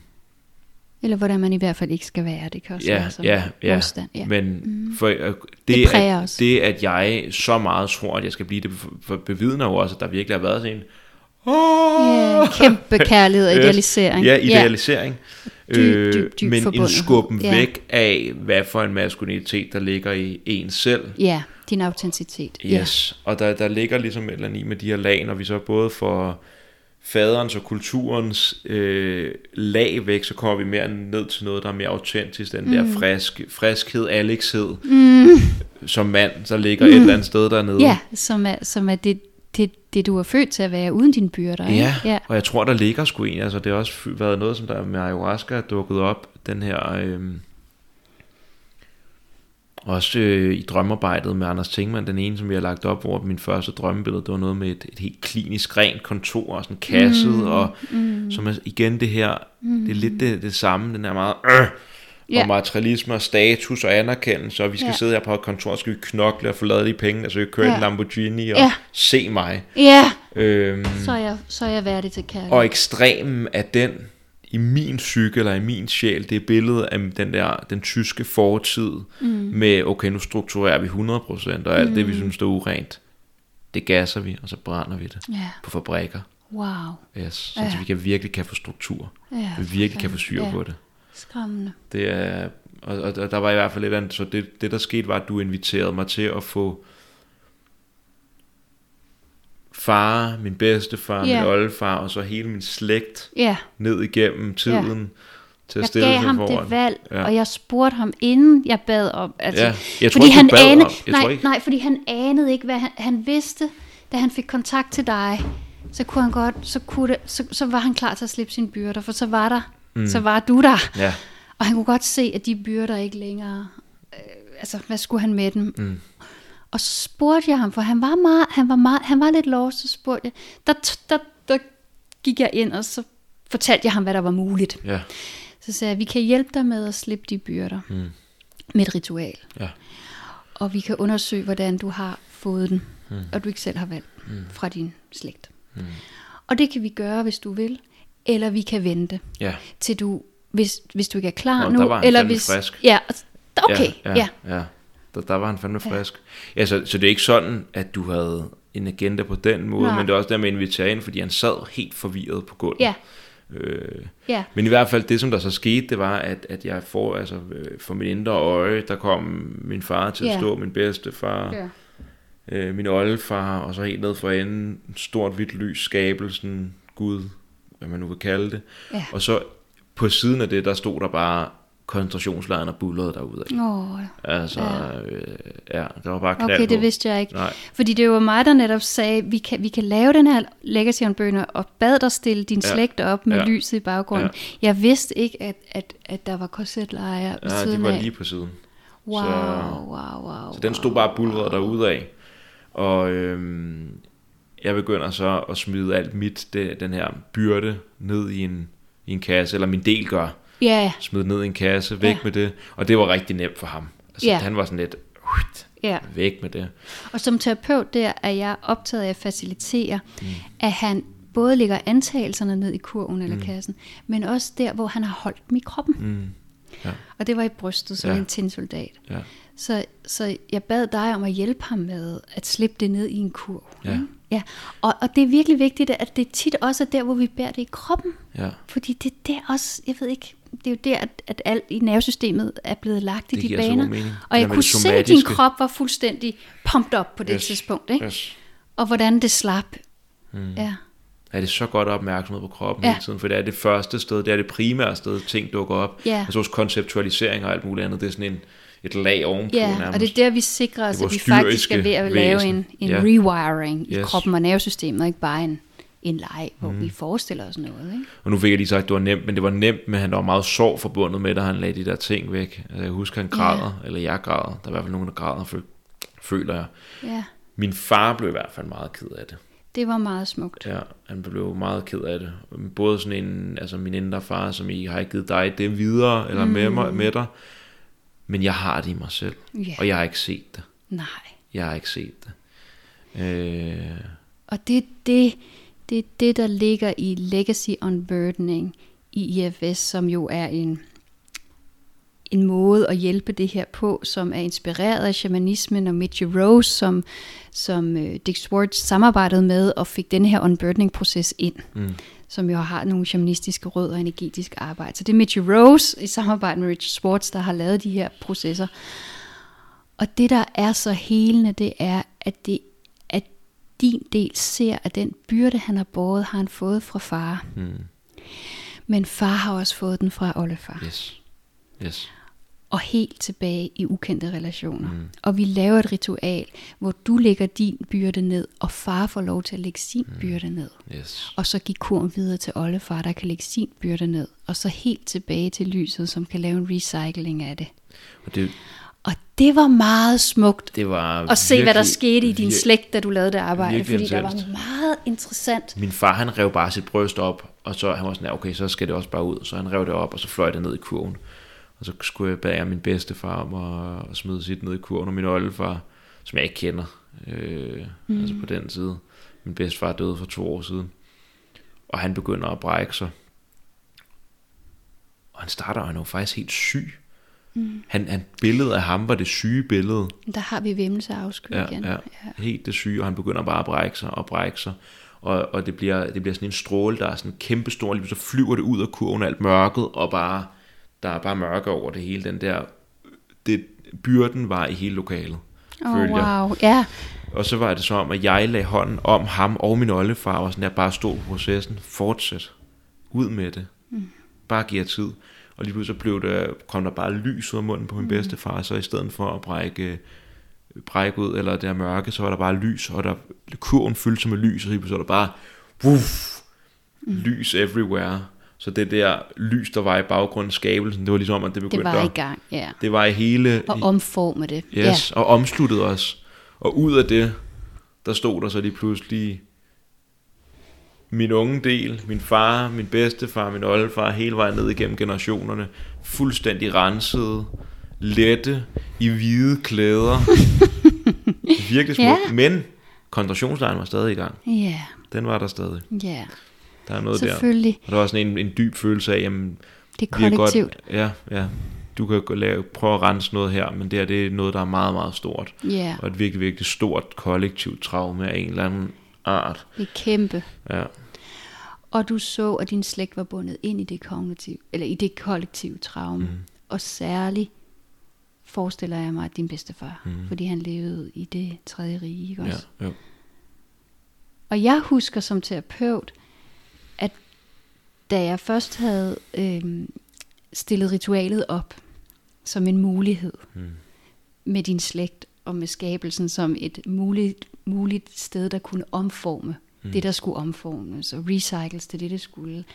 Eller hvordan man i hvert fald ikke skal være. Det kan også ja, være som ja, ja, modstand. Ja. men mm. for, øh, det, Det at, os. det, at jeg så meget tror, at jeg skal blive det, bevidner jo også, at der virkelig har været sådan en, Ja, kæmpe kærlighed og idealisering. Ja, idealisering. Dyb, Øh, dyb, dyb men en forbundethed. skubben Ja. væk af, hvad for en maskulinitet, der ligger i en selv. Ja, ja din autenticitet. Yes, og der, der ligger ligesom et eller andet i med de her lag, når vi så både får faderens og kulturens øh, lag væk, så kommer vi mere ned til noget, der er mere autentisk, den mm. der frisk, friskhed, alexhed, mm. som mand, der ligger mm. et eller andet sted dernede. Ja, som er, som er det, det, det, du er født til at være uden dine byrder. ikke? Ja, ja. og jeg tror, der ligger sgu en, altså det har også været noget, som der med ayahuasca er dukket op, den her, øh, også øh, i drømmearbejdet med Anders Tingmann, den ene, som vi har lagt op, hvor min første drømmebillede, det var noget med et, et helt klinisk rent kontor, og sådan kasset, mm, og mm. som er igen det her, mm. det er lidt det, det samme, den er meget, øh, Ja. og materialisme og status og anerkendelse, og vi skal Ja. sidde her på et kontor, og skal vi knokle og få lavet de penge, altså vi kører Ja. en Lamborghini og Ja. se mig. ja. Øhm, Så, er jeg, så er jeg værdig til kærlighed. og ekstremen af den i min psyke eller i min sjæl, det er billedet af den der den tyske fortid mm. med okay, nu strukturerer vi 100% og alt mm. det vi synes der er urent. Det gasser vi, og så brænder vi det Ja, på fabrikker. wow. Yes, så Ja. vi kan virkelig kan få struktur. Ja, vi virkelig kan få styr ja. på det. Skræmmende. Det er og, og, og der var i hvert fald lidt andet, så det, det der skete var, at du inviterede mig til at få far, min bedstefar, Ja. min oldefar, og så hele min slægt Ja, ned igennem tiden til at jeg stille gav ham foran. det valg, Ja. og jeg spurgte ham, inden jeg bad om... Altså, Ja, jeg tror fordi ikke, han bad anede, om- jeg nej, tror ikke- nej, fordi han anede ikke, hvad han, han vidste, da han fik kontakt til dig, så kunne han godt, så, kunne det, så, så var han klar til at slippe sine byrder, for så var der, mm. så var du der. Ja, Og han kunne godt se, at de byrder ikke længere, øh, altså hvad skulle han med dem? Mm. Og så spurgte jeg ham, for han var meget, han var meget, han var lidt lost, så spurgte jeg, der, der, der gik jeg ind, og så fortalte jeg ham, hvad der var muligt. ja, Så sagde jeg, vi kan hjælpe dig med at slippe de byrder Mm. med et ritual. Ja. Og vi kan undersøge, hvordan du har fået den, Mm. og du ikke selv har valgt Mm. fra din slægt. Mm. Og det kan vi gøre, hvis du vil, eller vi kan vente, Ja. til du, hvis, hvis du ikke er klar Nå, nu. der var eller hvis, frisk. Ja, okay, ja, ja. ja. ja. Der, der var han fandme frisk. Ja, så, så det er ikke sådan, at du havde en agenda på den måde, Nej. men det er også der med at invitere ind, fordi han sad helt forvirret på gulvet. Ja, Øh, ja. men i hvert fald det, som der så skete, det var, at, at jeg får, altså øh, for mit indre øje, der kom min far til at Ja. stå, min bedste far, ja. øh, min oldefar, og så helt ned for enden, en stort hvidt lys, skabelsen, Gud, hvad man nu vil kalde det. Ja. Og så på siden af det, der stod der bare koncentrationslejren og bullerede derudad. Åh, Altså, Ja. ja, øh, ja der var bare knald okay, det på. vidste jeg ikke. Nej, Fordi det var mig, der netop sagde, vi kan, vi kan lave den her legacy on bønder, og bad dig stille din Ja. slægt op med Ja. lyset i baggrunden. Jeg vidste ikke, at, at, at der var korsetlejre ved ja, siden de var af. lige på siden. Wow, så- wow, wow. Så den stod bare bulret derudad. Og øhm, jeg begynder så at smide alt mit, det, den her byrde, ned i en, i en kasse, eller min del gør. Ja, Smid ned i en kasse, væk Ja. med det. Og det var rigtig nemt for ham. Altså, Ja. Han var sådan lidt, "Uht, ja. væk med det. Og som terapeut der er jeg optaget af at facilitere, mm. at han både lægger antagelserne ned i kurven eller mm. kassen, men også der, hvor han har holdt dem i kroppen. Mm. Ja, Og det var i brystet som Ja. en tinsoldat. ja, Så, så jeg bad dig om at hjælpe ham med at slippe det ned i en kurv. Ja. ikke? Ja. Og, og det er virkelig vigtigt, at det tit også er der, hvor vi bærer det i kroppen. ja. Fordi det er der også, jeg ved ikke, det er jo der, at, at alt i nervesystemet er blevet lagt i Det de giver så baner. mening. Og jeg med kunne se, at din krop var fuldstændig pumped op på det Yes, tidspunkt. Ikke? Yes. Og hvordan det slap. Mm. Ja. er det så godt opmærksomhed på kroppen Ja. hele tiden, for det er det første sted, det er det primære sted, ting dukker op. Ja. Altså hos konceptualisering og alt muligt andet, det er sådan en, et lag ovenpå Ja, nærmest. og det er der, vi sikrer os, at vi faktisk er ved at lave væsen. en, en Ja. rewiring i Yes. kroppen og nervesystemet, ikke bare en, en leg, hvor mm. vi forestiller os noget. Ikke? Og nu fik jeg lige sagt, at det var nemt, men det var nemt, men han var meget sorg forbundet med, at han lagde de der ting væk. Altså, jeg husker, han græder, eller jeg græder. Der er i hvert fald nogen, der græder, føl- føler jeg. Ja, Min far blev i hvert fald meget ked af det. det var meget smukt. Ja, han blev meget ked af det. Både sådan en, altså min indre far, som I har ikke givet dig det videre, eller mm. med, mig, med dig. Men jeg har det i mig selv, Ja. og jeg har ikke set det. Nej. Jeg har ikke set det. Øh, Og det er det, det, er det, der ligger i Legacy Unburdening i IFS, som jo er en, en måde at hjælpe det her på, som er inspireret af shamanismen og Mitchie Rose, som, som uh, Dick Swartz samarbejdede med og fik den her unburdening-proces ind, mm, som jo har nogle shamanistiske rødder og energetisk arbejde. Så det er Mitchie Rose i samarbejde med Richard Swartz, der har lavet de her processer. Og det, der er så helende, det er, at, det, at din del ser, at den byrde, han har båret, har han fået fra far. mm, Men far har også fået den fra oldefar. yes. Yes. Og helt tilbage i ukendte relationer. Mm. Og vi laver et ritual, hvor du lægger din byrde ned, og far får lov til at lægge sin mm. byrde ned. Yes. Og så give kurven videre til oldefar, der kan lægge sin byrde ned. Og så helt tilbage til lyset, som kan lave en recycling af det. Og det, Og det var meget smukt det var at se, hvad der skete i din vir- slægt, da du lavede det arbejde. Fordi der var meget interessant. Min far, han rev bare sit bryst op, og så han var sådan, okay, så skal det også bare ud. Så han rev det op, og så fløj det ned i kurven. Og så skulle jeg bære min bedstefar om at, at smide sit ned i kurven, og min oldefar, som jeg ikke kender, øh, mm. altså på den side. Min bedstefar døde for to år siden. Og han begynder at brække sig. Og han starter, og han er jo faktisk helt syg. Mm. Han, han, billedet af ham var det syge billede. Der har vi vemmelse og afsky Ja, igen. ja, helt det syge, og han begynder bare at brække sig og brække sig. Og, og det, bliver, det bliver sådan en stråle, der er sådan kæmpestor, lige så flyver det ud af kurven, alt mørket, og bare, der er bare mørke over det hele. Den der, det, byrden var i hele lokalet, Oh, følte jeg. wow. Ja, Og så var det så om, at jeg lagde hånden om ham og min oldefar, og sådan der bare stod på processen. Fortsæt. Ud med det. Mm. Bare giv jer tid. Og lige pludselig blev der, kom der bare lys ud af munden på min mm. bedstefar, så i stedet for at brække, brække ud, eller det der mørke, så var der bare lys, og der, kurven fyldte sig med lys, og lige pludselig var der bare, wuff, mm. lys everywhere. Så det der lys, der var i baggrunden, skabelsen, det var ligesom, at det begyndte det var i gang. Ja. det var i hele, Og omforme det. Yes, og omsluttede os. Og ud af det, der stod der så lige pludselig min unge del, min far, min bedstefar, min oldefar, hele vejen ned igennem generationerne, fuldstændig rensede, lette, i hvide klæder. Virkelig smukt. Ja. Men koncentrationslejren var stadig i gang. Ja, Den var der stadig. ja. Der er noget der. Selvfølgelig. Og der var sådan en, en dyb følelse af, jamen, Det er vi er kollektivt. Godt, ja, ja. Du kan lave, prøve at rense noget her, men det her det er noget, der er meget, meget stort. Ja, Og et virkelig, virkelig stort kollektivt traume af en eller anden art. det er kæmpe. Ja, Og du så, at din slægt var bundet ind i det kognitive, eller i det kollektive traume. Mm. Og særligt forestiller jeg mig, at din bedstefar, mm. fordi han levede i det tredje rige, ikke ja, også? jo. Og jeg husker som terapeut, da jeg først havde øhm, stillet ritualet op som en mulighed Mm. med din slægt og med skabelsen som et muligt, muligt sted, der kunne omforme mm. det, der skulle omformes, og recycles til det, det skulle.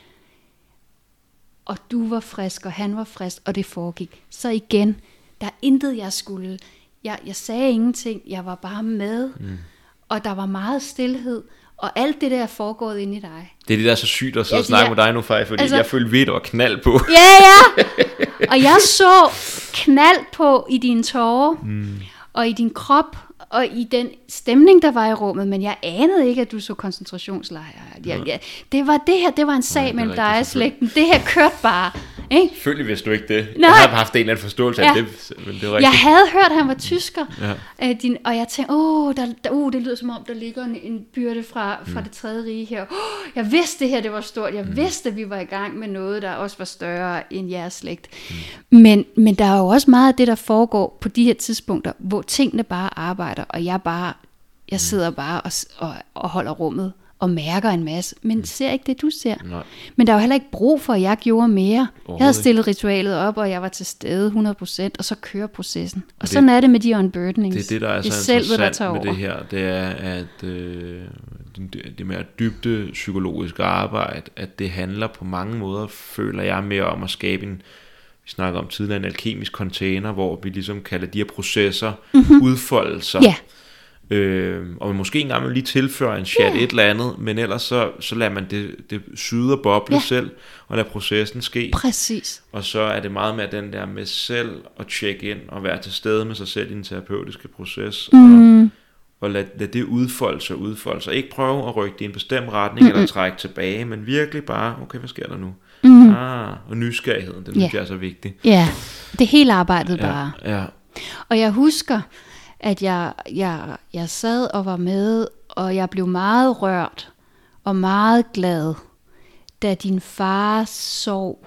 Og du var frisk, og han var frisk, og det foregik. Så igen, der er intet, jeg skulle. Jeg, jeg sagde ingenting, jeg var bare med, mm. og der var meget stillhed, og alt det der er foregået inde i dig. Det er det, der er så sygt at og Altså, snakke jeg- med dig nu, faktisk, fordi altså- jeg følte vidt og knald på. Ja, ja. Og jeg så knald på i dine tårer, mm. og i din krop, og i den stemning, der var i rummet, men jeg anede ikke, at du så koncentrationslejre. Jeg, jeg, det var det her, det var en sag er mellem dig og slægten. Det her kørte bare. Ikke? Selvfølgelig vidste du ikke det. Nej. Jeg har haft en eller anden forståelse af Ja. det, men det var Jeg rigtigt. havde hørt, at han var tysker, Ja. øh, din, og jeg tænkte, åh, der, der, uh, det lyder som om, der ligger en, en byrde fra, fra det tredje rige her. Oh, jeg vidste, det her det var stort. Jeg vidste, at vi var i gang med noget, der også var større end jeres slægt. Men, men der er jo også meget af det, der foregår på de her tidspunkter, hvor tingene bare arbejder, og jeg bare, jeg sidder bare og, og, og holder rummet og mærker en masse, men ser ikke det, du ser. Nej. Men der er jo heller ikke brug for, at jeg gjorde mere. Jeg havde stillet ritualet op, og jeg var til stede 100%, og så kører processen. Og, det- sådan er det med de unburdenings. Det er det, der er det så selvet, der interessant tager med over. det her, det er, at øh, det, mere dybde psykologiske arbejde, at det handler på mange måder, føler jeg, mere om at skabe en, vi snakker om tidligere, en alkemisk container, hvor vi ligesom kalder de her processer mm-hmm. udfoldelser. Mhm. Øh, og måske engang vil lige tilføre en chat et eller andet, men ellers så, så lader man det, det syde og boble Ja. selv, og lader processen ske. præcis. Og så er det meget med den der med selv at tjekke ind og være til stede med sig selv i den terapeutiske proces. Mm. Og, og lad, lad det udfolde sig, udfolde sig. Ikke prøve at rykke det i en bestemt retning mm eller trække tilbage, men virkelig bare, okay, hvad sker der nu? Mm. Ah, og nysgerrigheden, det synes Ja. jeg er så vigtigt. Ja, det hele arbejdet bare. Ja, ja. Og jeg husker, at jeg, jeg, jeg sad og var med, og jeg blev meget rørt og meget glad, da din far sov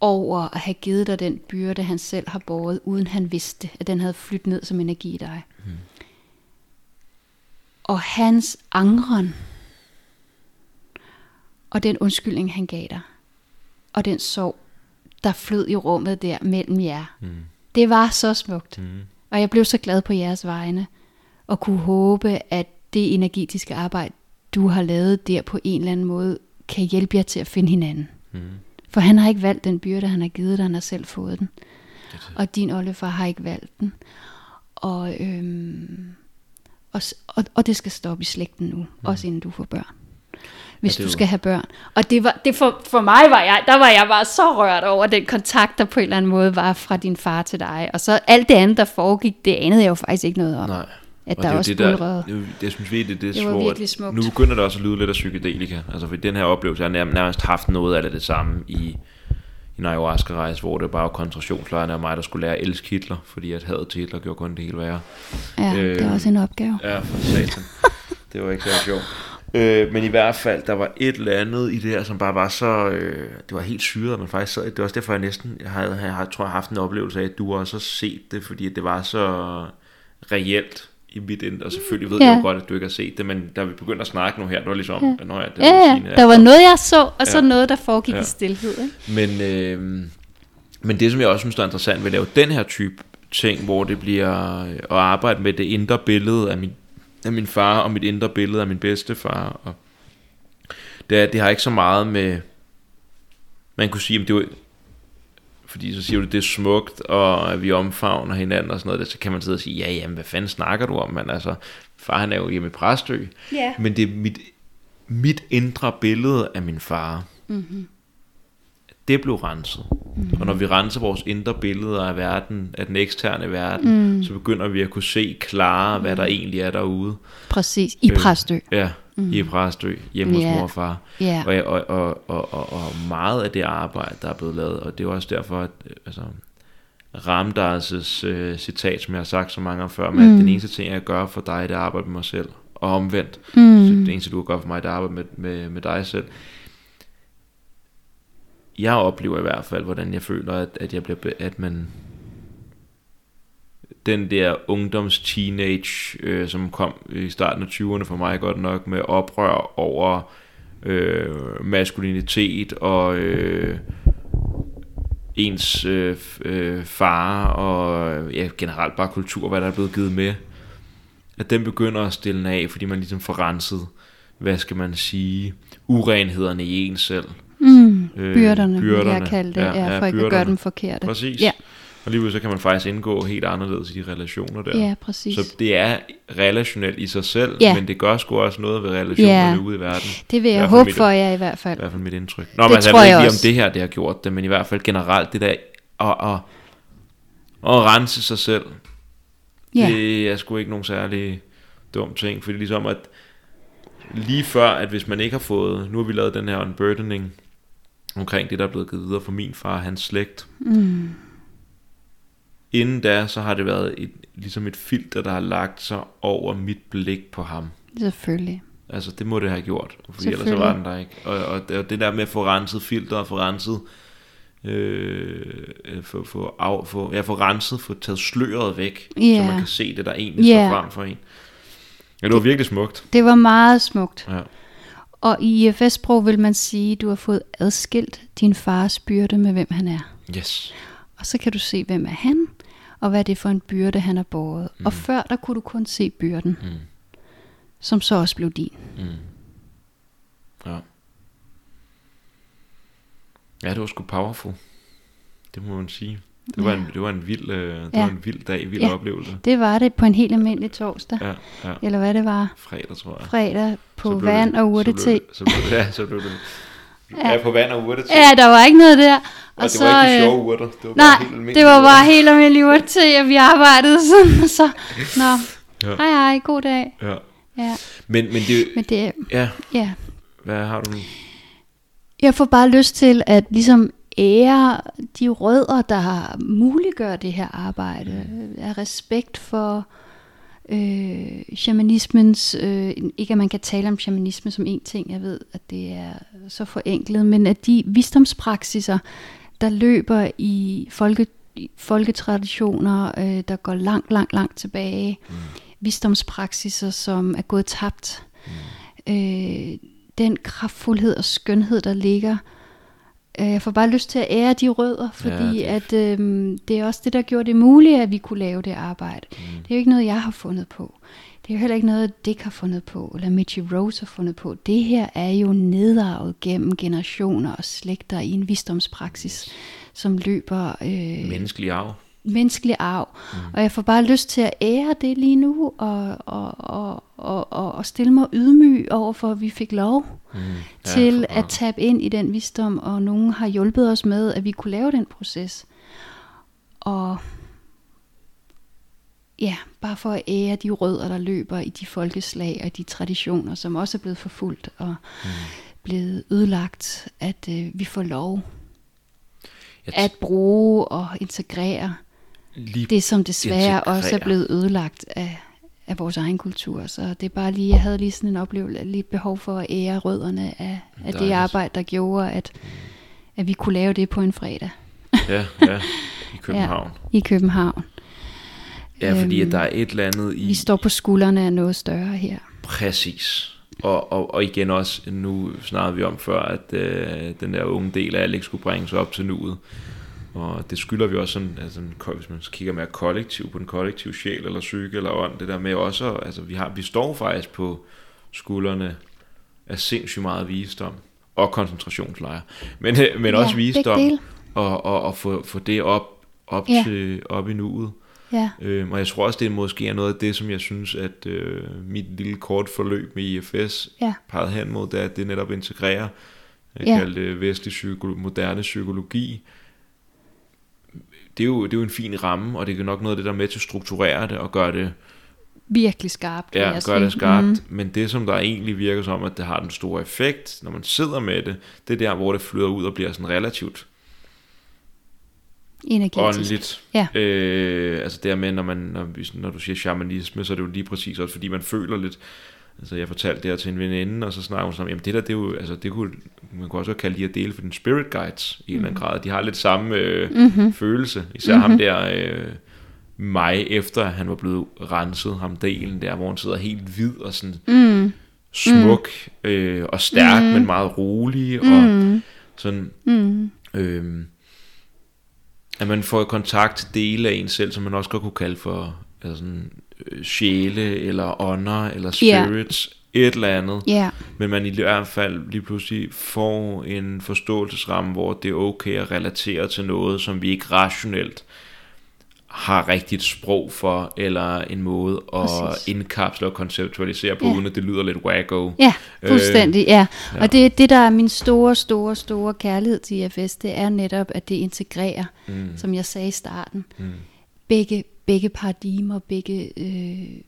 over at have givet dig den byrde, han selv har båret, uden han vidste, at den havde flyttet ned som energi i dig. Mm. Og hans angren, og den undskyldning, han gav dig, og den sorg, der flød i rummet der mellem jer. Mm. Det var så smukt. Mm. Og jeg blev så glad på jeres vegne, og kunne håbe, at det energetiske arbejde, du har lavet der på en eller anden måde, kan hjælpe jer til at finde hinanden. Mm. For han har ikke valgt den byrde, han har givet dig, han har selv fået den. Og din oldefar har ikke valgt den. Og, øhm, og, og, og det skal stoppe i slægten nu, mm. også inden du får børn. Hvis er du jo- skal have børn. Og det var, det for, for mig var jeg, der var jeg bare så rørt over den kontakt, der på en eller anden måde var fra din far til dig. Og så alt det andet, der foregik, det anede jeg jo faktisk ikke noget om. Nej. At Og der det er også det, der, det, er det synes vi, det, det, Det var hvor, virkelig smukt. Nu begynder det også at lyde lidt af psykedelika. Altså for den her oplevelse, jeg har nærmest, nærmest haft noget af det, det samme i, i en ayahuasca-rejse, hvor det bare var koncentrationslejrene og mig, der skulle lære at elske Hitler, fordi at hadet til Hitler gjorde kun det hele værre. Ja, det er Øh, også en opgave. Ja, for satan. det var ikke så sjovt. Øh, men i hvert fald, der var et eller andet i det her, som bare var så... Øh, det var helt syret, men faktisk så... Det var også derfor, jeg næsten... Jeg, havde, jeg tror, jeg har haft en oplevelse af, at du også har set det, fordi det var så reelt i mit indre. Og selvfølgelig ved Ja. jeg jo godt, at du ikke har set det, men da vi begyndte at snakke nu her, det var ligesom... Ja. Nå, ja, det Ja, ja, der var noget, jeg så, og så Ja. noget, der foregik Ja. i stillhed. Ikke? Men, øh, men det, som jeg også synes, der er interessant ved at lave den her type ting, hvor det bliver at arbejde med det indre billede af min, af min far, og mit indre billede af min bedstefar, og det, det har ikke så meget med, man kunne sige, at det var, fordi så siger du, det er smukt, og at vi omfavner hinanden og sådan noget, så kan man sidde og sige, ja, jamen, hvad fanden snakker du om, men altså, far han er jo hjemme i Præstø, Ja. men det er mit mit indre billede af min far, Mm-hmm. Det blev renset. Mm. Og når vi renser vores indre billeder af verden, af den eksterne verden, mm. så begynder vi at kunne se klarere, hvad der egentlig er derude. Præcis. I Øh, Præstø. Ja, mm. i Præstø, hjemme hos Ja. mor og far. Ja. Og, og, og, og, og, og meget af det arbejde, der er blevet lavet, og det er også derfor, at øh, altså, Ramdas' øh, citat, som jeg har sagt så mange gange før, med, mm. at den eneste ting, jeg gør for dig, det er at arbejde med mig selv, og omvendt. Mm. Så det eneste, du kan gøre for mig, det er at arbejde med, med, med dig selv. Jeg oplever i hvert fald, hvordan jeg føler, at, at, jeg bliver, at man den der ungdoms-teenage, øh, som kom i starten af 20'erne for mig godt nok, med oprør over øh, maskulinitet og øh, ens øh, øh, far og ja, generelt bare kultur, hvad der er blevet givet med, at den begynder at stille af, fordi man ligesom får renset, hvad skal man sige, urenhederne i en selv. Mm. Øh, Byrderne, vil jeg byrderne. kalde det, Ja, ja, for ikke at byrderne. gøre dem forkerte. Præcis. Ja, Og lige så kan man faktisk indgå helt anderledes i de relationer der. ja præcis. Så det er relationelt i sig selv, Ja. men det gør sgu også noget ved relationerne Ja. ude i verden. det vil jeg håbe mit- for jer i hvert fald. I hvert fald mit indtryk. Nå, Det men altså, tror jeg ikke lige, om det her det har gjort det, men i hvert fald generelt det der at, at, at rense sig selv, Ja, det er sgu ikke nogen særlig dum ting, fordi ligesom at lige før, at hvis man ikke har fået, nu har vi lavet den her unburdening omkring det, der er blevet givet videre fra min far og hans slægt. mm. Inden da, så har det været et, ligesom et filter, der har lagt sig over mit blik på ham. selvfølgelig. Altså det må det have gjort, fordi ellers så var den der ikke. Og, og det, og det der med at få renset filter og få renset, øh, øh, få, få, af, få, ja, få renset, få taget sløret væk, Ja. så man kan se det, der egentlig Ja. står frem for en. Ja, det var virkelig smukt. Det var meget smukt. Ja. Og i IFS-sprog vil man sige, at du har fået adskilt din fars byrde med, hvem han er. Yes. Og så kan du se, hvem er han, og hvad det er for en byrde, han har båret. Mm. Og før, der kunne du kun se byrden, Mm. som så også blev din. Mm. Ja. Ja, det var sgu powerful. Det må man sige. Det var, Ja. en, det var en vild, øh, det Ja. var en vild dag, vild Ja. oplevelse. Det var det på en helt almindelig torsdag, Ja, ja. eller hvad det var, Fredag, tror jeg. fredag på vand det- og urte så blev det- Så blev det, ja, så blev det. Ja. Ja, på vand og urte te. Ja, der var ikke noget der. og det var ikke de øh, sjove urter. Det var bare Nej, helt almindelige det var bare urter. helt almindelig urte te, og vi arbejdede sådan, og så, nå, Ja. hej hej, god dag. Ja. Ja, Men, men det, men det, ja, ja, hvad har du nu? Jeg får bare lyst til at ligesom ære de rødder, der muliggør det her arbejde. Af respekt for øh, shamanismens, øh, ikke at man kan tale om shamanisme som en ting, jeg ved, at det er så forenklet, men at de visdomspraksiser, der løber i folke, folketraditioner, øh, der går langt, langt, langt tilbage, mm. visdomspraksiser, som er gået tabt, mm. øh, den kraftfuldhed og skønhed, der ligger. Øh, Jeg får bare lyst til at ære de rødder, fordi det ja, er at øh, det er også det, der gjorde det muligt, at vi kunne lave det arbejde. Mm. Det er jo ikke noget, jeg har fundet på. Det er jo heller ikke noget, Dick har fundet på, eller Mitchie Rose har fundet på. Det her er jo nedarvet gennem generationer og slægter i en visdomspraksis, som løber øh, Menneskelig arv. menneskelig arv. Mm. Og jeg får bare lyst til at ære det lige nu, og, og, og, og, og stille mig ydmyg over for, at vi fik lov Mm. til for- at tabe ind i den visdom, og nogen har hjulpet os med, at vi kunne lave den proces. Og ja, bare for at ære de rødder, der løber i de folkeslag og de traditioner, som også er blevet forfulgt og mm. blevet ødelagt, at øh, vi får lov Jeg at bruge og integrere lige det, som desværre integrere. også er blevet ødelagt af, af vores egen kultur. Så det er bare lige, jeg havde lige sådan en oplevelse, lige behov for at ære rødderne af, af det arbejde, der gjorde, at, at vi kunne lave det på en fredag Ja, ja, i København. i København. Ja, fordi Øhm, at der er et eller andet i... Vi står på skuldrene af noget større her. Præcis. Og, og, og igen også, nu snakkede vi om før, at øh, den der unge del af Alex skulle bringes op til nuet. Og det skylder vi også sådan, altså, hvis man kigger mere kollektiv på den kollektive sjæl eller psyke eller ånd, det der med også, altså vi, har, vi står faktisk på skuldrene af sindssygt meget visdom og koncentrationslejre, men, øh, men Ja, også visdom og, og, og få, få det op, op, Ja. til, op i nuet. Ja. Øhm, og jeg tror også, det måske er noget af det, som jeg synes, at øh, mit lille kort forløb med IFS Ja. pegede hen mod, det er, at det netop integrerer, jeg Ja. ja. kalder det vestlig psykolo- moderne psykologi. Det er, jo, det er jo en fin ramme, og det er nok noget af det, der er med til at strukturere det og gøre det, Virkelig skarpt. ja, gøre det skarpt. Mm. Men det, som der egentlig virker som, at det har den store effekt, når man sidder med det, det er der, hvor det flyder ud og bliver sådan relativt Energetisk. åndeligt. Ja. Øh, altså det med, når, man, når, når du siger shamanisme, så er det jo lige præcis også, fordi man føler lidt, altså jeg fortalte det her til en veninde, og så snakker hun sådan, jamen det der, det er jo, altså det kunne, man kunne også kalde de her dele for den spirit guides, i en eller anden grad. De har lidt samme øh, Mm-hmm. følelse, især mm-hmm. ham der, øh, mig, efter han var blevet renset, ham delen der, hvor han sidder helt hvid og sådan Mm. smuk øh, og stærk, Mm. men meget rolig, og Mm. sådan, Mm. Øhm, at man får kontakt til dele af en selv, som man også godt kunne kalde for altså sådan, øh, sjæle, eller ånder, eller Ja. spirits, et eller andet. Ja. Men man i hvert fald lige pludselig får en forståelsesramme, hvor det er okay at relatere til noget, som vi ikke rationelt har rigtigt sprog for, eller en måde at Præcis. indkapsle og konceptualisere på, Ja. uden at det lyder lidt wacko. Ja, fuldstændig, ja. ja. Og det, det, der er min store, store, store kærlighed til IFS, det er netop, at det integrerer, Mm. som jeg sagde i starten, Mm. begge, begge paradigmer, begge, øh,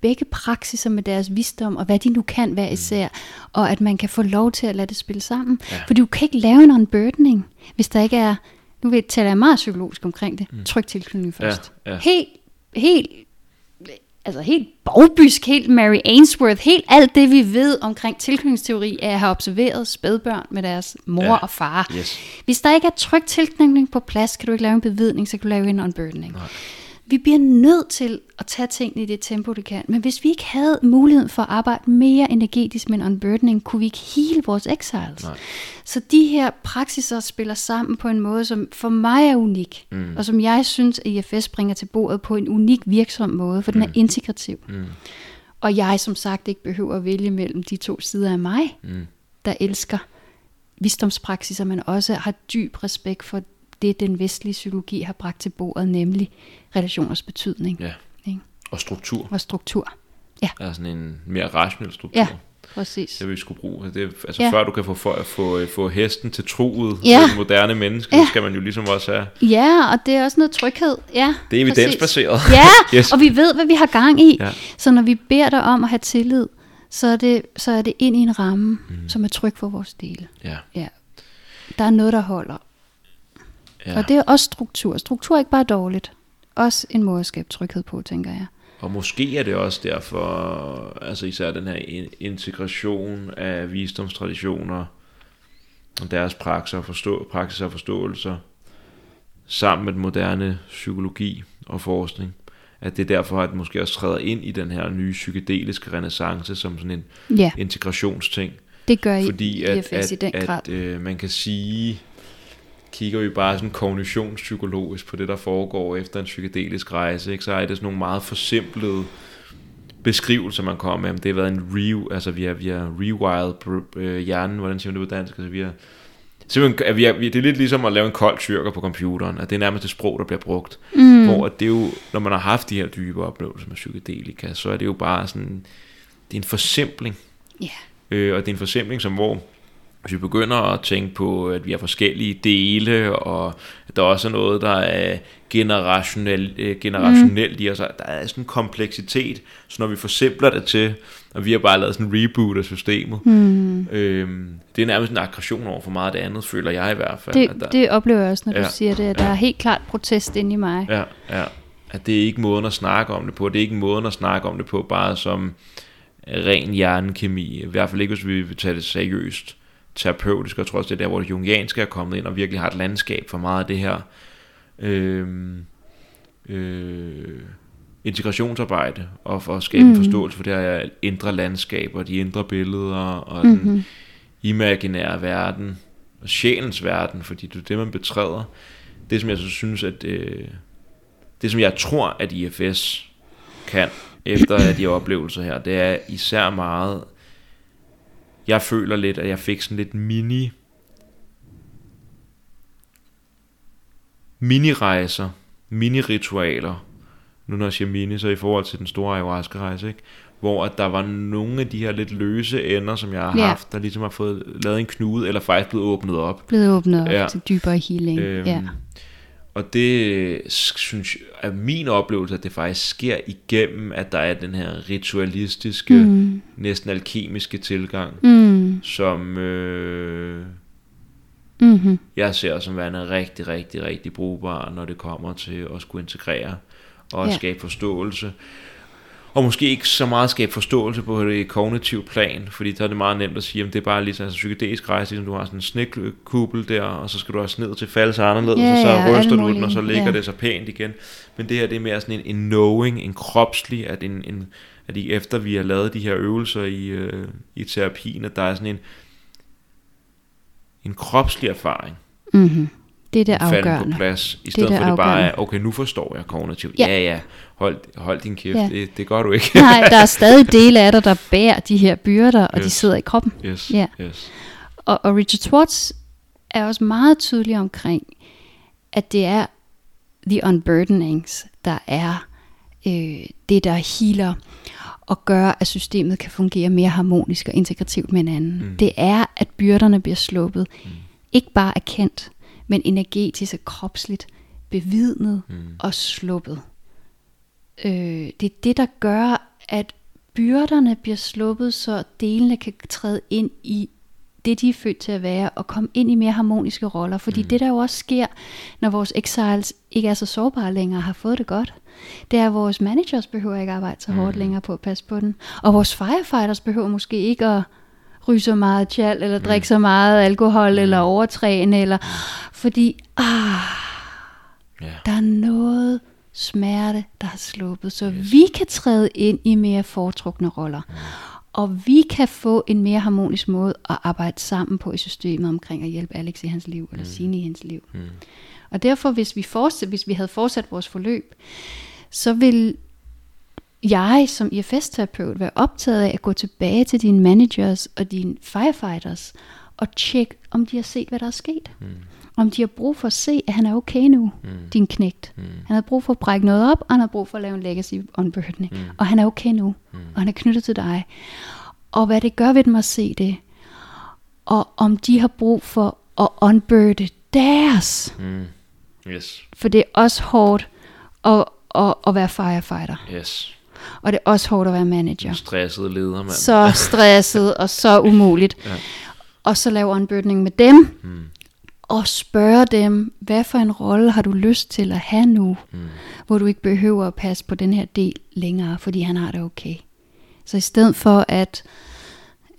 begge praksiser med deres visdom, og hvad de nu kan hver især, og at man kan få lov til at lade det spille sammen. Ja. For du kan ikke lave en unburdening, hvis der ikke er, nu taler jeg meget psykologisk omkring det, tryk tilknytning Ja, først. ja. Helt, helt, altså helt bogbysk, helt Mary Ainsworth, helt alt det vi ved omkring tilknytningsteori, er at have observeret spædbørn med deres mor Ja. og far. Yes. Hvis der ikke er tryg tilknytning på plads, kan du ikke lave en bevidning, så kan du lave en unburdening. Nej. Vi bliver nødt til at tage tingene i det tempo, det kan. Men hvis vi ikke havde muligheden for at arbejde mere energetisk med en unburdening, kunne vi ikke hele vores exiles. Nej. Så de her praksiser spiller sammen på en måde, som for mig er unik, mm. og som jeg synes, at IFS bringer til bordet på en unik virksom måde, for den er integrativ. Mm. Og jeg som sagt ikke behøver at vælge mellem de to sider af mig, Mm. der elsker visdomspraksiser, men også har dyb respekt for det, den vestlige psykologi har bragt til bordet, nemlig relationers betydning Ja. ikke? Og struktur. og struktur. er sådan en mere rationel struktur. Ja, præcis. Det vi skulle bruge. Det, er- altså Ja. ja. før du kan få, få, få, få hesten til troet, Ja. ja. den moderne menneske, Ja. så skal man jo ligesom også have. Ja, og det er også noget tryghed. Ja, Det er evidensbaseret. Ja, yes. og vi ved, hvad vi har gang i. Ja. Så når vi beder dig om at have tillid, så er det, så er det ind i en ramme, mm. som er tryg for vores dele. Ja. Ja. Der er noget, der holder. Ja. Og det er også struktur. Struktur er ikke bare dårligt. Også en måde at skabe tryghed på, tænker jeg. Og måske er det også derfor, altså især den her in- integration af visdomstraditioner og deres praksiser og, forstå, praksiser og forståelser sammen med den moderne psykologi og forskning, at det er derfor, at det måske også træder ind i den her nye psykedeliske renaissance som sådan en Ja, integrationsting. det gør I Fordi i at, IFS at, i den grad. at øh, man kan sige, kigger vi bare sådan kognitionspsykologisk på det, der foregår efter en psykedelisk rejse, ikke, så er det sådan nogle meget forsimplede beskrivelser, man kommer med. Det har været en re, altså vi har, vi har rewired øh, hjernen, hvordan siger man det på dansk? Altså vi har, simpelthen, at vi det er lidt ligesom at lave en kold tyrker på computeren, at det er nærmest det sprog, der bliver brugt. Mm. Hvor at det er jo, når man har haft de her dybe oplevelser med psykedelika, så er det jo bare sådan, det er en forsimpling. Ja, Øh, og det er en forsimpling, som hvor hvis vi begynder at tænke på, at vi har forskellige dele, og at der også er noget, der er generationel, øh, generationelt mm. i os, der er sådan en kompleksitet, så når vi forsimpler det til, og vi har bare lavet sådan en reboot af systemet, mm. øhm, det er nærmest en aggression over for meget af det andet, føler jeg i hvert fald. at det, der, det oplever jeg også, når ja. Ja. du siger det. At der er helt klart protest inde i mig. Ja, ja. At det er ikke måden at snakke om det på. Det er ikke måden at snakke om det på, bare som ren hjernekemi. I hvert fald ikke, hvis vi vil tage det seriøst terapeutisk. Jeg tror også, det er der, hvor det jungianske er kommet ind og virkelig har et landskab for meget af det her øhm, øh, integrationsarbejde og for at skabe mm. en forståelse for det her indre landskab og de indre billeder og mm-hmm. den imaginære verden og sjælens verden, fordi det er det, man betræder. Det, som jeg så synes, at øh, det, som jeg tror, at IFS kan efter de oplevelser her, det er især meget, jeg føler lidt, at jeg fik sådan lidt mini, mini-rejser mini-ritualer, nu når jeg siger mini, så i forhold til den store ayahuasca-rejse, ikke? hvor at der var nogle af de her lidt løse ender, som jeg har Ja. haft, der ligesom har fået lavet en knude, eller faktisk blevet åbnet op. Blevet åbnet op Ja. til dybere healing. Øhm, ja. Og det synes jeg, er min oplevelse, at det faktisk sker igennem, at der er den her ritualistiske, mm. næsten alkemiske tilgang, Mm. som øh, Mm-hmm. jeg ser som værende rigtig, rigtig, rigtig brugbar, når det kommer til at skulle integrere og Ja. skabe forståelse. Og måske ikke så meget skabe forståelse på det kognitive plan, fordi så er det meget nemt at sige, at det er bare ligesom altså, psykedelisk rejse, ligesom du har sådan en snekkuppel der, og så skal du også ned til falde anderledes, Ja, og så alle ryster du den, og så ligger ja. det så pænt igen. Men det her, det er mere sådan en, en knowing, en kropslig, at, en, en, at i, efter vi har lavet de her øvelser i, øh, i terapien, at der er sådan en, en kropslig erfaring, Mm-hmm. Det er det falde på afgørende. plads, i stedet det for det bare afgørende. er, okay, nu forstår jeg kognitivt. Ja. Ja, ja, hold, hold din kæft, Ja. det, det gør du ikke. Nej, der er stadig dele af dig, der bærer de her byrder, og de Yes. sidder i kroppen. Yes, Ja. yes. Og, og Richard Schwartz er også meget tydelig omkring, at det er the unburdenings, der er øh, det, der healer og gør, at systemet kan fungere mere harmonisk og integrativt med hinanden. Mm. Det er, at byrderne bliver sluppet. Mm. Ikke bare erkendt, men energetisk og kropsligt bevidnet mm. og sluppet. Øh, det er det, der gør, at byrderne bliver sluppet, så delene kan træde ind i det, de er født til at være, og komme ind i mere harmoniske roller. Fordi mm. det, der jo også sker, når vores exiles ikke er så sårbare længere, har fået det godt, det er, at vores managers behøver ikke arbejde så hårdt mm. længere på at passe på den. Og vores firefighters behøver måske ikke at ryge så meget tjal, eller drikke så meget alkohol, eller overtræne, eller fordi, ah, Ja. der er noget smerte, der har sluppet, så yes. vi kan træde ind i mere foretrukne roller. Og vi kan få en mere harmonisk måde at arbejde sammen på i systemet omkring at hjælpe Alex i hans liv, eller Signe i hans liv. Mm. Og derfor, hvis vi, fortsat, hvis vi havde fortsat vores forløb, så vil jeg som IFS-terapeut være optaget af at gå tilbage til dine managers og dine firefighters og tjekke, om de har set, hvad der er sket. Mm. Om de har brug for at se, at han er okay nu, mm. din knægt. Mm. Han har brug for at brække noget op, og han har brug for at lave en legacy unburdening. Mm. Og han er okay nu, mm. og han er knyttet til dig. Og hvad det gør ved dem at se det. Og om de har brug for at unburde deres. Mm. Yes, For det er også hårdt at, at, at være firefighter. yes. Og det er også hårdt at være manager. Stresset leder, mand. Så stresset og så umuligt. Ja. Og så lave unburdening med dem. Mm. Og spørge dem, hvad for en rolle har du lyst til at have nu? Mm. Hvor du ikke behøver at passe på den her del længere, fordi han har det okay. Så i stedet for at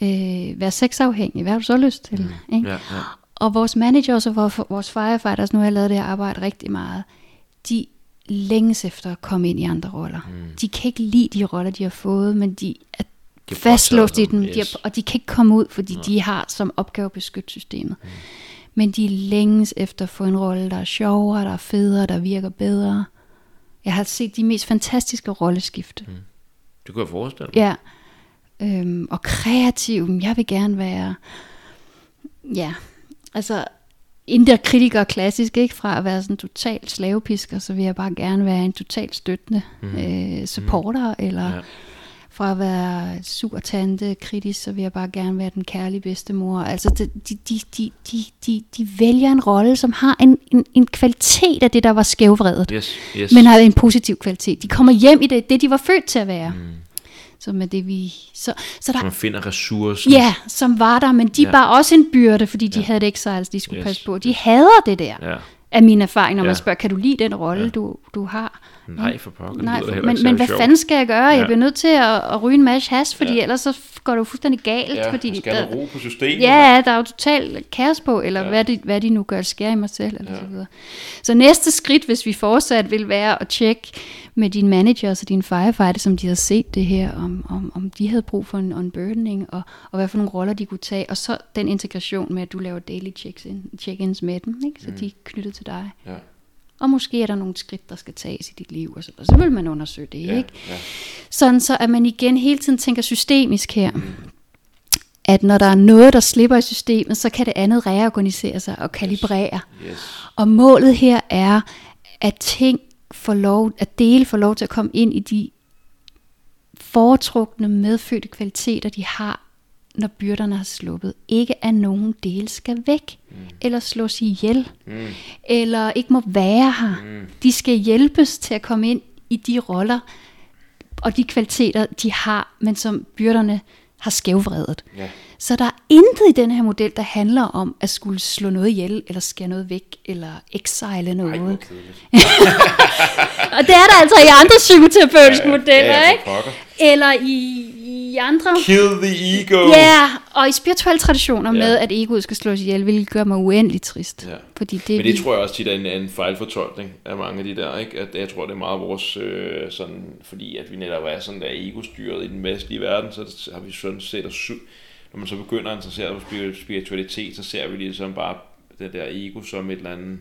øh, være sexafhængig, hvad har du så lyst til? Mm. Ikke? Ja, ja. Og vores managers og vores- vores firefighters, nu har jeg lavet det her arbejde rigtig meget, de længes efter at komme ind i andre roller. Mm. De kan ikke lide de roller, de har fået, men de er De er fastlåst i dem, dem, de yes. er, og de kan ikke komme ud, fordi ja. de har som opgave at beskytte systemet. Mm. Men de længes efter at få en rolle, der er sjovere, der er federe, der virker bedre. Jeg har set de mest fantastiske rolleskifte. Mm. Det kunne jeg forestille mig. Ja. Øhm, og kreativ, jeg vil gerne være, ja, altså kritiker klassisk, ikke? Fra at være sådan total slavepisker, så vil jeg bare gerne være en total støttende mm. øh, supporter, mm. eller Ja. fra at være sur tante kritisk, så vil jeg bare gerne være den kærlige bedstemor. Altså de, de, de, de, de, de, de vælger en rolle, som har en, en, en kvalitet af det, der var skævvredet Yes, yes. men har en positiv kvalitet. De kommer hjem i det, det de var født til at være. Mm. Som er det vi... Så, så der, Man finder ressourcer. ja, som var der, men de Ja. var også en byrde, fordi de ja. havde et exiles, de skulle Yes, passe på. De hader det der, Ja. af min erfaring, når Ja. man spørger, kan du lide den rolle, ja. du, du har? Nej, for pokker. Nej, heller men, men hvad sjovt. fanden skal jeg gøre? Ja. Jeg bliver nødt til at, at ryge en masse hash, fordi Ja. ellers så går det jo fuldstændig galt. Ja, fordi skal der, der ro på systemet? Ja, der er jo totalt kaos på, eller Ja. hvad, de, hvad de nu gør, skære i mig selv, eller Ja. så videre. Så næste skridt, hvis vi fortsat vil være at tjekke med dine managers og dine firefighters, som de havde set det her, om, om, om de havde brug for en unburdening, og, og hvad for nogle roller de kunne tage, og så den integration med, at du laver daily check-ins med dem, ikke? så mm. de er knyttet til dig. Ja. Og måske er der nogle skridt, der skal tages i dit liv, og så, og så vil man undersøge det, Ja, ikke? ja. Sådan så, at man igen hele tiden tænker systemisk her. At når der er noget, der slipper i systemet, så kan det andet reorganisere sig og kalibrere. Yes. Og målet her er, at ting får lov, at dele får lov til at komme ind i de foretrukne medfødte kvaliteter, de har, når byrderne har sluppet. Ikke at nogen dele skal væk, mm. eller slås ihjel, mm. eller ikke må være her. Mm. De skal hjælpes til at komme ind i de roller, og de kvaliteter, de har, men som byrderne har skævvredet. Ja. Så der er intet i den her model, der handler om at skulle slå noget ihjel, eller skære noget væk, eller exile noget. Ej, og det er der altså i andre psykoterapeutiske ja, modeller, ja, ikke? Eller i, i andre... Kill the ego. Ja, og i spirituelle traditioner ja. med, at egoet skal slås ihjel, vil gøre mig uendelig trist. Ja. Fordi det, Men det vi... tror jeg også tit er en, en fejlfortolkning af mange af de der, ikke? At jeg tror, det er meget vores, øh, sådan, fordi at vi netop er sådan der ego-styret i den vestlige verden, så har vi sådan set os når man så begynder at interessere sig for spiritualitet, så ser vi ligesom bare det der ego som et eller andet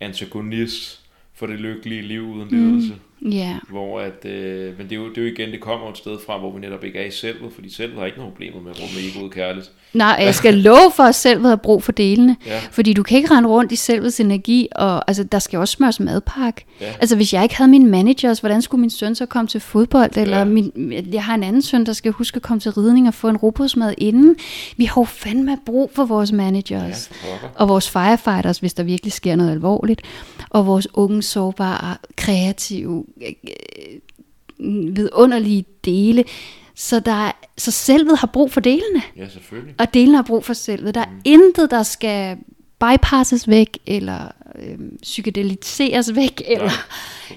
antagonist for det lykkelige liv uden lidelse. Mm. Yeah. Hvor at, øh, men det er, jo, det er jo igen, det kommer et sted fra, hvor vi netop ikke er i selvet, fordi selvet har ikke nogen problemer med at bruge med egoet kærligt. Nej, jeg skal love for, at selvet har brug for delene. Ja. Fordi du kan ikke rende rundt i selvets energi, og altså, der skal også smøres madpakke. Ja. Altså hvis jeg ikke havde min managers, hvordan skulle min søn så komme til fodbold? Eller ja. min, jeg har en anden søn, der skal huske at komme til ridning og få en robotsmad inden. Vi har jo fandme brug for vores managers. Ja, og vores firefighters, hvis der virkelig sker noget alvorligt. Og vores unge, sårbare, kreative, vidunderlige dele. Så, der er, så selvet har brug for delene. Ja, selvfølgelig. Og delene har brug for selvet. Der er mm. intet, der skal bypasses væk, eller øh, psykedeliseres væk. Eller,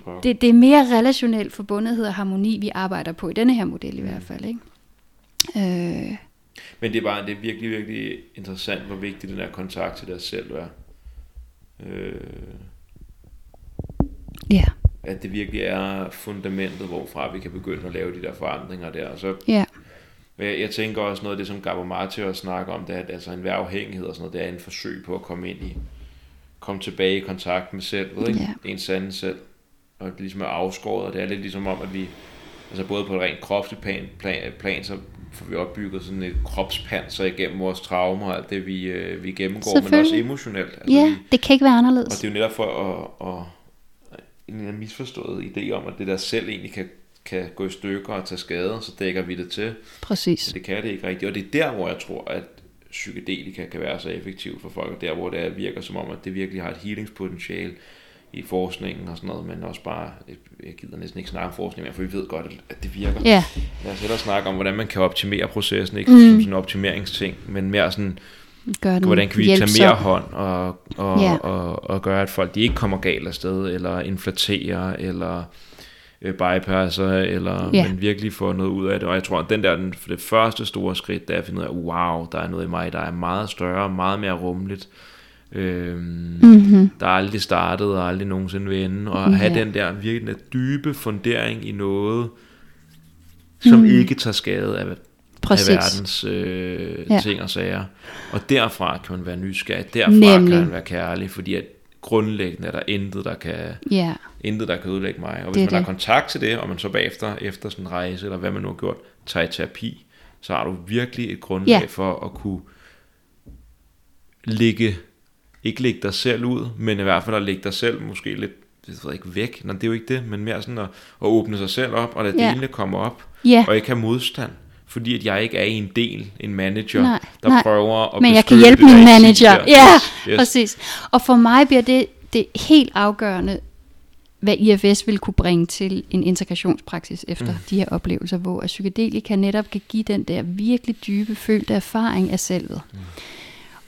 ja, det, det er mere relationel forbundethed og harmoni, vi arbejder på i denne her model i mm. hvert fald. Ikke? Øh. Men det er bare det er virkelig, virkelig interessant, hvor vigtig den her kontakt til dig selv er. Øh. Ja at det virkelig er fundamentet, hvorfra vi kan begynde at lave de der forandringer der. Så, ja. Jeg, jeg tænker også noget af det, som Gabor Marte også snakker om, det er, at altså en afhængighed og sådan noget, det er en forsøg på at komme ind i, komme tilbage i kontakt med selv, ved, ikke? Ja. en sande selv. Og det ligesom er afskåret, og det er lidt ligesom om, at vi, altså både på et rent kropsligt plan, plan, plan så får vi opbygget sådan et kropspanser igennem vores traumer og alt det, vi, øh, vi gennemgår, men også emotionelt. Altså, ja, vi, det kan ikke være anderledes. Og det er jo netop for at, at en misforstået idé om, at det der selv egentlig kan, kan gå i stykker og tage skade, så dækker vi det til. Præcis. Det kan det ikke rigtigt. Og det er der, hvor jeg tror, at psykedelika kan være så effektivt for folk, der hvor det virker som om, at det virkelig har et healingspotentiale i forskningen og sådan noget, men også bare, jeg gider næsten ikke snakke om forskning mere, for vi ved godt, at det virker. Ja. Lad os hellere snakke om, hvordan man kan optimere processen, ikke mm. som sådan en optimeringsting, men mere sådan, Gør den hvordan kan vi tage mere hånd og, og, ja. og, og gøre, at folk de ikke kommer galt afsted, eller inflaterer, eller øh, bypasser, eller ja. men virkelig få noget ud af det. Og jeg tror, at den der, den, det første store skridt, der er at finde ud af, wow, der er noget i mig, der er meget større, meget mere rummeligt. Øhm, mm-hmm. der er aldrig startet og aldrig nogensinde vil ende og ja. have den der virkelig dybe fundering i noget som mm. ikke tager skade af Præcis. af verdens øh, ja. ting og sager. Og derfra kan man være nysgerrig, derfra Nemlig. kan man være kærlig, fordi at grundlæggende er der intet, der kan, ja. intet, der kan ødelægge mig. Og hvis det man har kontakt til det, og man så bagefter, efter sådan en rejse, eller hvad man nu har gjort, tager i terapi, så har du virkelig et grundlag ja. for at kunne ligge, ikke lægge dig selv ud, men i hvert fald at lægge dig selv måske lidt det ved ikke, væk. Nå, det er jo ikke det, men mere sådan at, at åbne sig selv op, og lade ja. delene komme op, ja. og ikke have modstand fordi at jeg ikke er en del, en manager, nej, der nej. prøver at Men jeg kan hjælpe min manager. Ja, yes, yes. præcis. Og for mig bliver det, det helt afgørende, hvad IFS vil kunne bringe til en integrationspraksis efter mm. de her oplevelser, hvor at psykedelika netop kan give den der virkelig dybe, følte erfaring af selvet. Mm.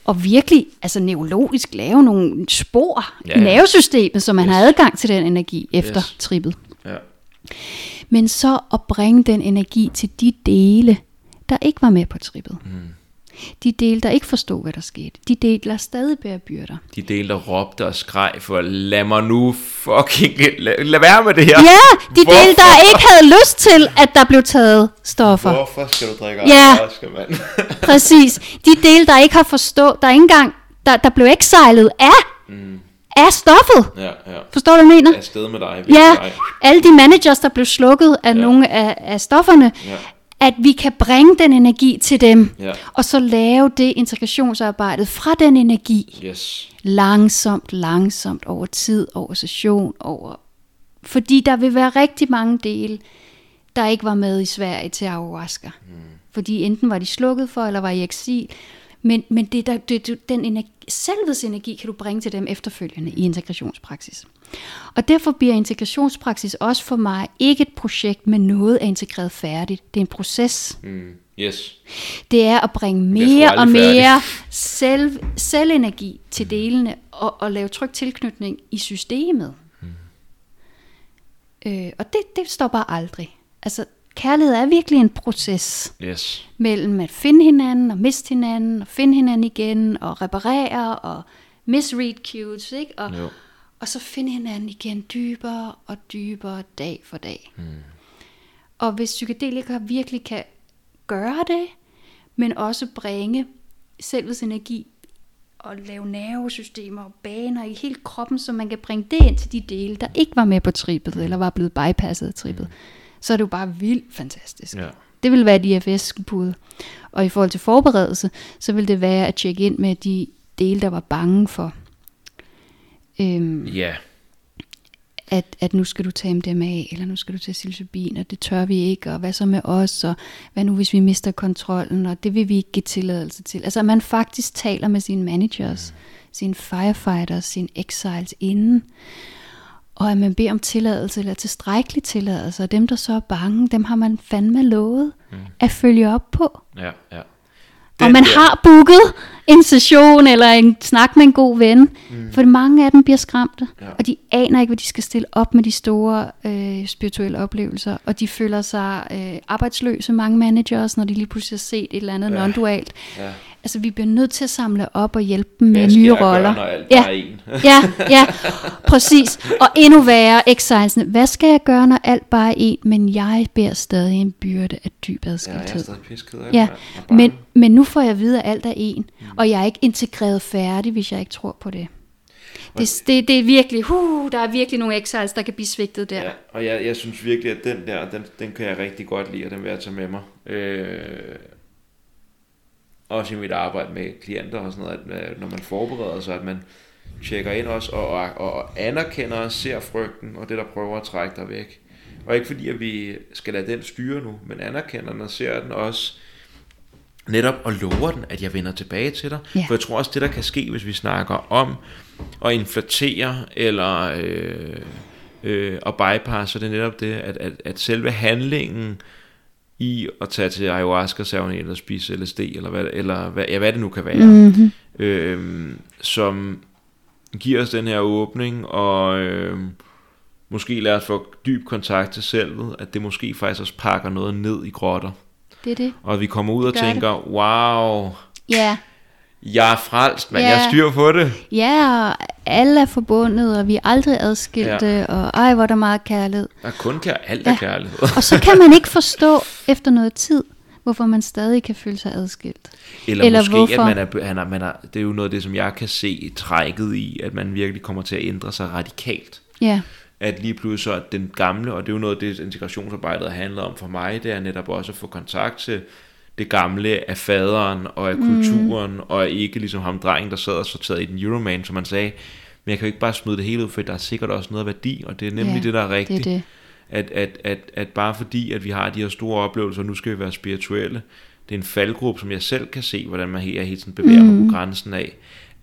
Og virkelig, altså neurologisk, lave nogle spor ja, i nervesystemet, så man yes. har adgang til den energi efter yes. trippet. Ja. Men så at bringe den energi til de dele, der ikke var med på trippet. Mm. De dele, der ikke forstod, hvad der skete. De dele, der stadig bærer byrder. De dele, der råbte og skreg for, lad mig nu fucking, lad, lad være med det her. Ja, de Hvorfor? dele, der ikke havde lyst til, at der blev taget stoffer. Hvorfor skal du drikke ja, mand? præcis. De dele, der ikke har forstået, der ikke engang, der, der blev sejlet af mm af stoffet. Ja, ja. Forstår du, hvad jeg mener? Af sted med dig. Ja, dig. alle de managers, der blev slukket af ja. nogle af, af stofferne, ja. at vi kan bringe den energi til dem, ja. og så lave det integrationsarbejdet fra den energi. Yes. Langsomt, langsomt, over tid, over session, over Fordi der vil være rigtig mange dele, der ikke var med i Sverige til ayahuasca. Mm. Fordi enten var de slukket for, eller var i eksil. Men, men det der, det, det, den energi, selvets energi kan du bringe til dem efterfølgende i integrationspraksis. Og derfor bliver integrationspraksis også for mig ikke et projekt med noget er integreret færdigt. Det er en proces. Mm. Yes. Det er at bringe mere og mere selv, selvenergi til delene og, og lave tryg tilknytning i systemet. Mm. Øh, og det, det stopper aldrig. Altså, kærlighed er virkelig en proces Yes. mellem at finde hinanden og miste hinanden og finde hinanden igen og reparere og misread cues, ikke? Og, Jo. og så finde hinanden igen dybere og dybere dag for dag. Mm. Og hvis psykedelikere virkelig kan gøre det, men også bringe selvets energi og lave nervesystemer og baner i hele kroppen, så man kan bringe det ind til de dele, der ikke var med på trippet, eller var blevet bypasset af trippet, så er det jo bare vildt fantastisk. Ja. Det vil være et IFS-bud. Og i forhold til forberedelse, så vil det være at tjekke ind med de dele, der var bange for, øhm, Ja. at, at nu skal du tage MDMA, eller nu skal du tage psilocybin, og det tør vi ikke, og hvad så med os, og hvad nu hvis vi mister kontrollen, og det vil vi ikke give tilladelse til. Altså at man faktisk taler med sine managers, sine firefighters, sine exiles inden, og at man beder om tilladelse, eller tilstrækkelig tilladelse, og dem der så er bange, dem har man fandme lovet at følge op på. Ja, ja. og man der- har booket en session eller en snak med en god ven. Mm. For mange af dem bliver skræmte. Ja. Og de aner ikke, hvad de skal stille op med de store øh, spirituelle oplevelser. Og de føler sig øh, arbejdsløse, mange managers, når de lige pludselig har set et eller andet ja. non-dualt. Ja. Altså, vi bliver nødt til at samle op og hjælpe dem med nye gøre, roller. når alt ja, bare en? ja, ja, præcis. Og endnu værre, exilesene. Hvad skal jeg gøre, når alt bare er en, men jeg bærer stadig en byrde af dyb Ja, jeg adskilthed? er stadig pisket af Ja, men, men nu får jeg at vide, at alt er en, mm. og jeg er ikke integreret færdig, hvis jeg ikke tror på det. Det, det, det er virkelig, uh, der er virkelig nogle exiles, der kan blive svigtet der. Ja, og jeg, jeg synes virkelig, at den der, den, den kan jeg rigtig godt lide, og den vil jeg tage med mig. Øh, også i mit arbejde med klienter og sådan noget, at øh, når man forbereder sig, at man tjekker ind også og, og, og anerkender og ser frygten og det, der prøver at trække dig væk. Og ikke fordi, at vi skal lade den styre nu, men anerkender den og ser den også netop og lover den, at jeg vender tilbage til dig. Ja. For jeg tror også, det der kan ske, hvis vi snakker om at inflatere eller øh, øh, at bypass, så det er netop det, at, at, at selve handlingen i at tage til ayahuasca-ceremoni eller spise LSD, eller hvad, eller hvad, ja, hvad det nu kan være, Mm-hmm. øh, som giver os den her åbning, og øh, måske lader os få dyb kontakt til selvet, at det måske faktisk også pakker noget ned i grotter. Det er det. Og vi kommer ud og Gør det. tænker, wow, Ja. Jeg er frelst, men Ja. jeg styr på det. ja, og alle er forbundet, og vi er aldrig adskilte, ja. og ej, hvor er der meget kærlighed. Der er kun kær- alt er Ja. kærlighed. Og så kan man ikke forstå efter noget tid, hvorfor man stadig kan føle sig adskilt. Eller, Eller måske, hvorfor? at man er, han er, man er, det er jo noget af det, som jeg kan se trækket i, at man virkelig kommer til at ændre sig radikalt. Ja, At lige pludselig så den gamle, og det er jo noget af det, integrationsarbejdet handler om for mig, det er netop også at få kontakt til det gamle af faderen og af kulturen, mm. og ikke ligesom ham drengen, der sad og sorterede i den Euroman, som man sagde, men jeg kan jo ikke bare smide det hele ud, for der er sikkert også noget værdi, og det er nemlig Ja, det, der er rigtigt. det er det. At, at, at, at bare fordi, at vi har de her store oplevelser, og nu skal vi være spirituelle, det er en faldgruppe, som jeg selv kan se, hvordan man her helt sådan bevæger mm. mig på grænsen af,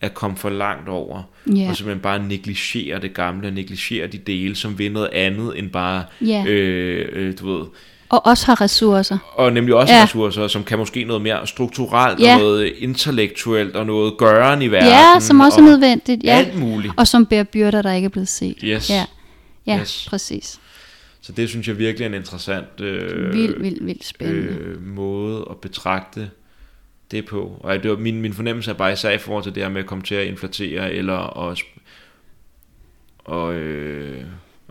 at komme for langt over, Ja. og simpelthen bare negligere det gamle, og negligere de dele, som vil noget andet end bare, Ja. øh, øh, du ved, Og også har ressourcer. og nemlig også Ja. ressourcer, som kan måske noget mere strukturelt, Ja. og noget intellektuelt, og noget gøren i verden. Ja, som også er og nødvendigt. Ja. Alt muligt. Og som bærer byrder, der ikke er blevet set. Yes. Ja, ja Yes. præcis. Så det synes jeg virkelig er en interessant øh, Vildt, vildt, vildt spændende. øh, måde at betragte det på. Og det var min, min fornemmelse er bare især i forhold til det her med at komme til at inflatere, eller at, og, øh,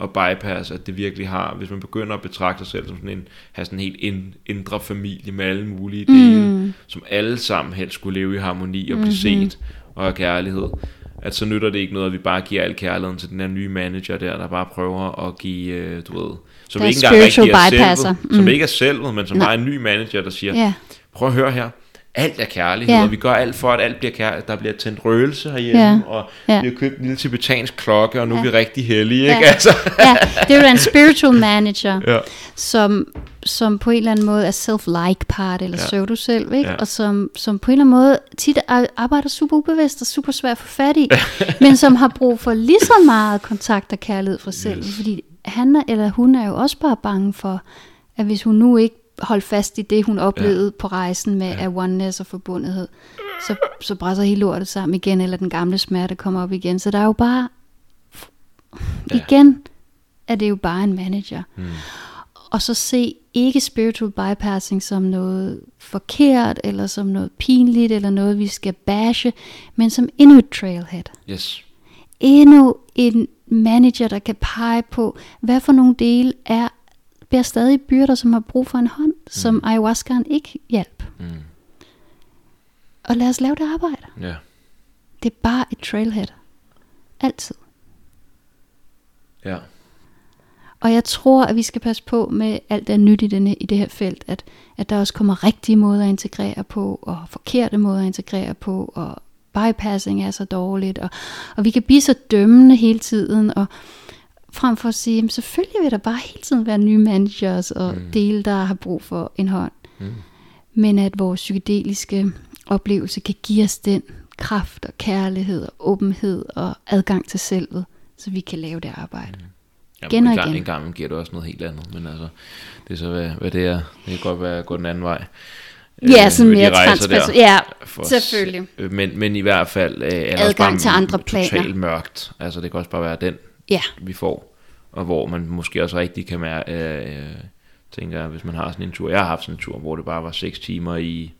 og bypass, at det virkelig har, hvis man begynder at betragte sig selv som sådan en, have sådan en helt ind, indre familie med alle mulige dele, mm. som alle sammen helst skulle leve i harmoni og blive Mhm. set og have kærlighed, at så nytter det ikke noget, at vi bare giver al kærligheden til den her nye manager der, der bare prøver at give, øh, du ved, som Der er ikke engang rigtig er bypasser. selvet, som Mm. ikke er selvet, men som Nej. er en ny manager, der siger, Ja, prøv at høre her, alt er kærlighed, Ja. og vi gør alt for, at alt bliver kærlighed. Der bliver tændt røgelse herhjemme, Ja. og Ja. vi har købt en lille tibetansk klokke, og nu er Ja. vi rigtig heldige, Ja. ikke? Altså. ja, det er jo en spiritual manager, Ja. som, som på en eller anden måde er self-like part, eller Ja. ja. pseudo selv, ikke? Ja. Ja. og som, som på en eller anden måde tit ar- arbejder super ubevidst og super svært at få fat i, men som har brug for lige så meget kontakt og kærlighed fra selv, Yes. fordi han er, eller hun er jo også bare bange for, at hvis hun nu ikke holdt fast i det, hun oplevede ja. på rejsen med ja. oneness og forbundethed, så, så brænder hele lortet sammen igen, eller den gamle smerte kommer op igen. Så der er jo bare, ja. igen, er det jo bare en manager. Mm. Og så se ikke spiritual bypassing som noget forkert, eller som noget pinligt, eller noget, vi skal bashe, men som endnu et trailhead. Yes. Endnu en manager, der kan pege på, hvad for nogle dele er, bliver stadig byrder, som har brug for en hånd, mm. som ayahuascaen ikke hjælp. Mm. Og lad os lave det arbejde. Ja. Det er bare et trailhead. Altid. Ja. Og jeg tror, at vi skal passe på med alt det nyt i, denne, i det her felt, at, at der også kommer rigtige måder at integrere på, og forkerte måder at integrere på, og bypassing er så dårligt, og, og vi kan blive så dømmende hele tiden, og frem for at sige, jamen selvfølgelig vil der bare hele tiden være nye managers og mm. dele, der har brug for en hånd. Mm. Men at vores psykedeliske oplevelse kan give os den kraft og kærlighed og åbenhed og adgang til selvet, så vi kan lave det arbejde. Mm. Jamen, Igen og en gang, igen. En gang giver det også noget helt andet, men altså, det er så, hvad, hvad det er. Det kan godt være at gå den anden vej. Ja, øh, sådan mere transperson. Ja, For selvfølgelig. Øh, Men, men i hvert fald øh, er Adgang bare til andre totalt planer. mørkt. Altså det kan også bare være den, Ja, vi får. Og hvor man måske også rigtig kan mærke, øh, øh, tænker jeg, hvis man har sådan en tur. Jeg har haft sådan en tur, hvor det bare var 6 timer i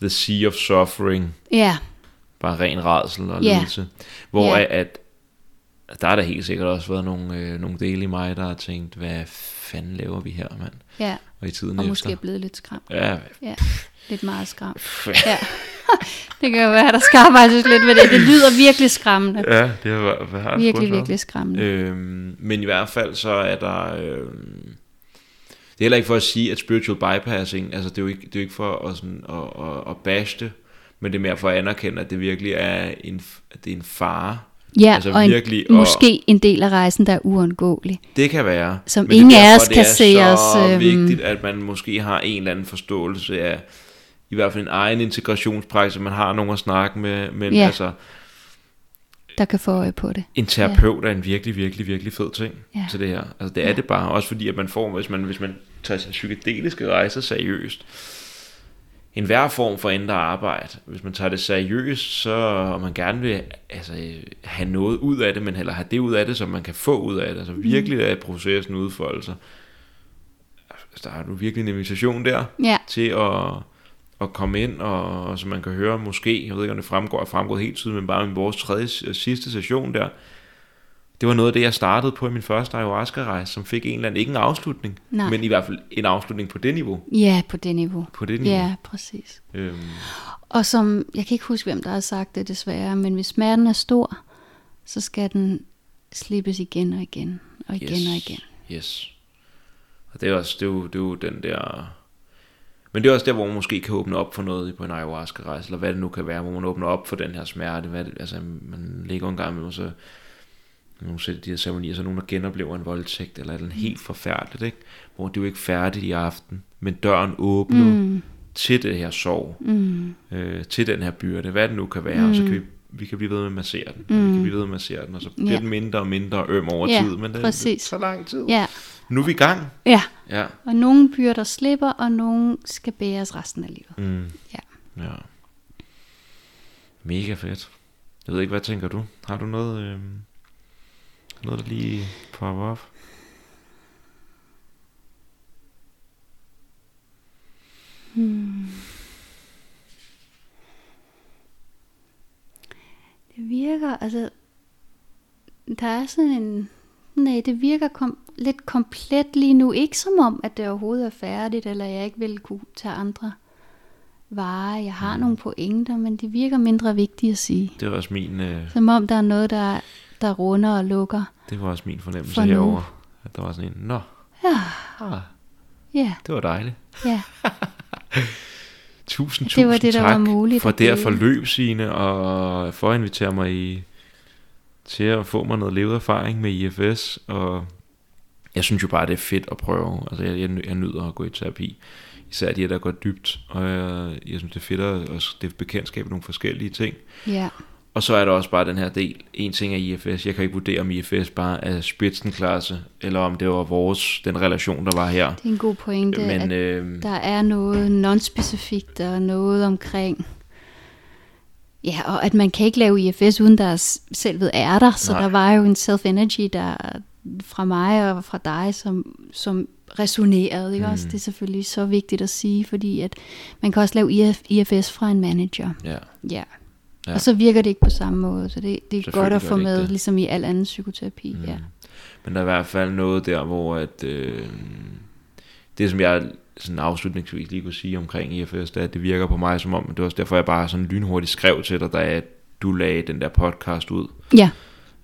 The Sea of Suffering. ja, Bare ren redsel og Ja. lidelse. Hvor Ja. at, at der er der helt sikkert også været nogle, øh, nogle dele i mig, der har tænkt, hvad fanden laver vi her, mand? ja. Og i tiden Og efter. måske er blevet lidt skræmt. Ja, Ja, lidt meget skræmt. Ja. det kan jo være, der skal arbejdes lidt med det. Det lyder virkelig skræmmende. ja, det har, sgu Virkelig, været. virkelig skræmmende. Øhm, men i hvert fald så er der... Øhm, det er heller ikke for at sige, at spiritual bypassing, altså det er jo ikke, det er jo ikke for at, sådan, at, at, at bash det, men det er mere for at anerkende, at det virkelig er en, at det er en fare. Ja, altså og en, virkelig at- måske en del af rejsen, der er uundgåelig. Det kan være. Som men ingen af derfor, os det kan er se så os, øhm, vigtigt, at man måske har en eller anden forståelse af, i hvert fald en egen integrationspraksis, man har nogen at snakke med, men Ja. altså, Der kan få øje på det. en terapeut er en virkelig, virkelig, virkelig fed ting Ja. til det her. Altså det er Ja. det bare, også fordi at man får, hvis man, hvis man tager sin psykedeliske rejser seriøst, en hver form for indre arbejde, hvis man tager det seriøst, så og man gerne vil altså, have noget ud af det, men heller have det ud af det, som man kan få ud af det, altså virkelig er processen udfoldelser. Altså, der har du virkelig en invitation der Ja, til at, at komme ind, og, og som man kan høre måske, jeg ved ikke om det fremgår, er fremgået helt tydeligt, men bare i vores tredje, sidste session der, det var noget af det, jeg startede på i min første ayahuasca-rejse, som fik en eller anden, ikke en afslutning, Nej. men i hvert fald en afslutning på det niveau. ja, på det niveau. På det niveau. Ja, præcis. Øhm, Og som, jeg kan ikke huske, hvem der har sagt det desværre, men hvis smerten er stor, så skal den slippes igen og igen, og igen yes, og igen. Yes. Og det er også, det er jo, det er jo den der... Men det er også der, hvor man måske kan åbne op for noget på en ayahuasca-rejse, eller hvad det nu kan være, hvor man åbner op for den her smerte. Hvad det, altså, man ligger en gang med, så nogle sætter de her ceremonier, så nogen, der genoplever en voldtægt, eller noget helt forfærdeligt, ikke? hvor det er jo ikke færdigt i aften, men døren åbner mm. til det her sorg, Mm. øh, til den her byrde, hvad det nu kan være, mm. og så kan vi, vi kan blive ved med at massere den, mm. og vi kan blive ved med at massere den, og så bliver Ja. den mindre og mindre øm over Ja, tid, men det, præcis. det tager lang tid. Ja, Nu er vi i gang. ja. Ja. Og nogle byrder slipper, og nogle skal bæres resten af livet. Mm. Ja. ja. Mega fedt. Jeg ved ikke, hvad tænker du? Har du noget, øh, noget der lige popper op? Det virker, altså, der er sådan en, nej, det virker kom, lidt komplet lige nu. Ikke som om, at det overhovedet er færdigt, eller jeg ikke vil kunne tage andre varer. Jeg har mm. nogle pointer, men det virker mindre vigtigt at sige. Det var også min, øh, Som om der er noget, der, der runder og lukker. det var også min fornemmelse For herovre. At der var sådan en, nå, Ja, ah, ja, det var dejligt. ja. Tusind, Det var tusind det, der tak var muligt for det at forløb, Signe, og for at invitere mig i, til at få mig noget levet erfaring med IFS, og jeg synes jo bare, det er fedt at prøve. Altså, jeg, jeg, jeg nyder at gå i terapi. Især de, der går dybt, og jeg, jeg synes, det er fedt at, at det bekendtskab med nogle forskellige ting. Ja, Og så er der også bare den her del. En ting er IFS. Jeg kan ikke vurdere, om IFS bare er spidsenklasse, eller om det var vores, den relation, der var her. det er en god pointe, Men at øh, der er noget non-specifikt, og noget omkring... Ja, og at man kan ikke lave IFS, uden der er selvet er der. Så Nej. der var jo en self-energy, der fra mig og fra dig, som, som resonerede. Ikke? Mm. Også? Det er selvfølgelig så vigtigt at sige, fordi at man kan også lave IF, IFS fra en manager. ja. Ja. Ja. Ja. Og så virker det ikke på samme måde, så det, det er godt at få med, det. ligesom i al anden psykoterapi. Mm. Ja. Men der er i hvert fald noget der, hvor at, øh, det som jeg sådan afslutningsvis lige kunne sige omkring IFS, det er, at det virker på mig som om, det var også derfor, jeg bare sådan lynhurtigt skrev til dig, da du lagde den der podcast ud, ja,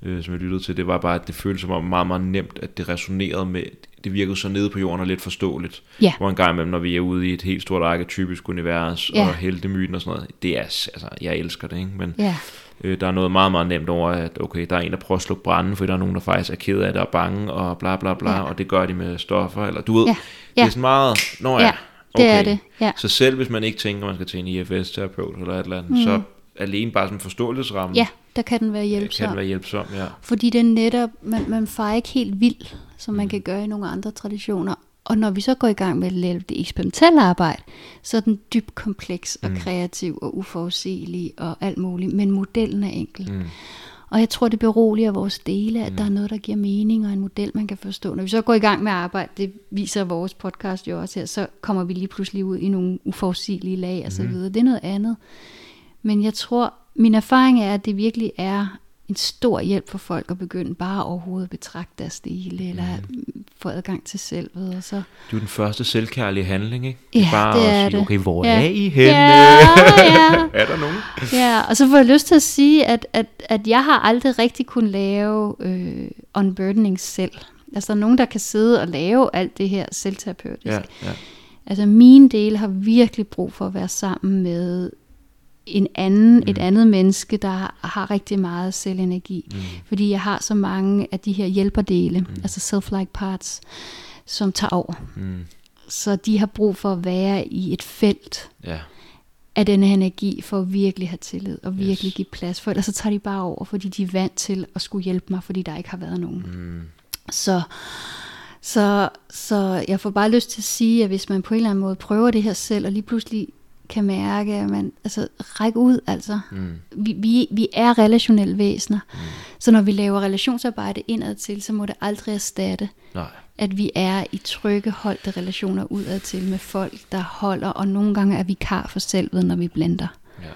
øh, som jeg lyttede til, det var bare, at det føltes som om meget, meget nemt, at det resonerede med, det virkede så nede på jorden og lidt forståeligt. Ja. Hvor en gang imellem, når vi er ude i et helt stort arketypisk univers, Ja. og heltemyten og sådan noget, det er, altså, jeg elsker det, ikke? Men ja, øh, der er noget meget, meget nemt over, at okay, der er en, der prøver at slukke branden, fordi der er nogen, der faktisk er ked af det og bange, og bla bla bla, Ja. og det gør de med stoffer, eller du ved, Ja. det er Ja. sådan meget, nå ja, ja, det er det. Ja. Så selv hvis man ikke tænker, man skal til en IFS-terapeut eller et eller andet, mm. så alene bare som forståelsesramme, ja, der kan den være øh, kan hjælpsom. den være hjælpsom, ja. Fordi det er netop, man, man farer ikke helt vild, som Mm. man kan gøre i nogle andre traditioner. Og når vi så går i gang med at lave det eksperimentelle arbejde, så er den dybt kompleks og Mm. kreativ og uforudsigelig og alt muligt. Men modellen er enkel. Mm. Og jeg tror, det beroliger vores dele, at mm. der er noget, der giver mening og en model, man kan forstå. Når vi så går i gang med at arbejde, det viser vores podcast jo også her, så kommer vi lige pludselig ud i nogle uforudsigelige lag og så Mhm. videre. Det er noget andet. Men jeg tror, min erfaring er, at det virkelig er en stor hjælp for folk at begynde bare overhovedet at betragte deres dele, eller Mhm. få adgang til selvet. Og så. Det er den første selvkærlige handling, ikke? Ja, bare det at er sige, det. okay, hvor Ja. er I henne? Ja, ja. er der nogen? Ja, og så får jeg lyst til at sige, at, at, at jeg har aldrig rigtig kunnet lave øh, unburdening selv. Altså der er nogen, der kan sidde og lave alt det her selvterapeutisk. Ja, ja. Altså mine dele har virkelig brug for at være sammen med en anden, mm. et andet menneske, der har, rigtig meget selvenergi. Mm. Fordi jeg har så mange af de her hjælperdele, mm. altså self-like parts, som tager over. Mm. Så de har brug for at være i et felt ja. af denne energi for at virkelig have tillid og virkelig Yes. give plads. For ellers så tager de bare over, fordi de er vant til at skulle hjælpe mig, fordi der ikke har været nogen. Mm. Så, så, så jeg får bare lyst til at sige, at hvis man på en eller anden måde prøver det her selv, og lige pludselig kan mærke, at man altså, rækker ud, altså. Mm. Vi, vi, vi er relationelle væsener. Mm. Så når vi laver relationsarbejde indad til, så må det aldrig erstatte, Nej. at vi er i trygge, holdte relationer udad til med folk, der holder, og nogle gange er vi kar for selvet, når vi blender. Ja.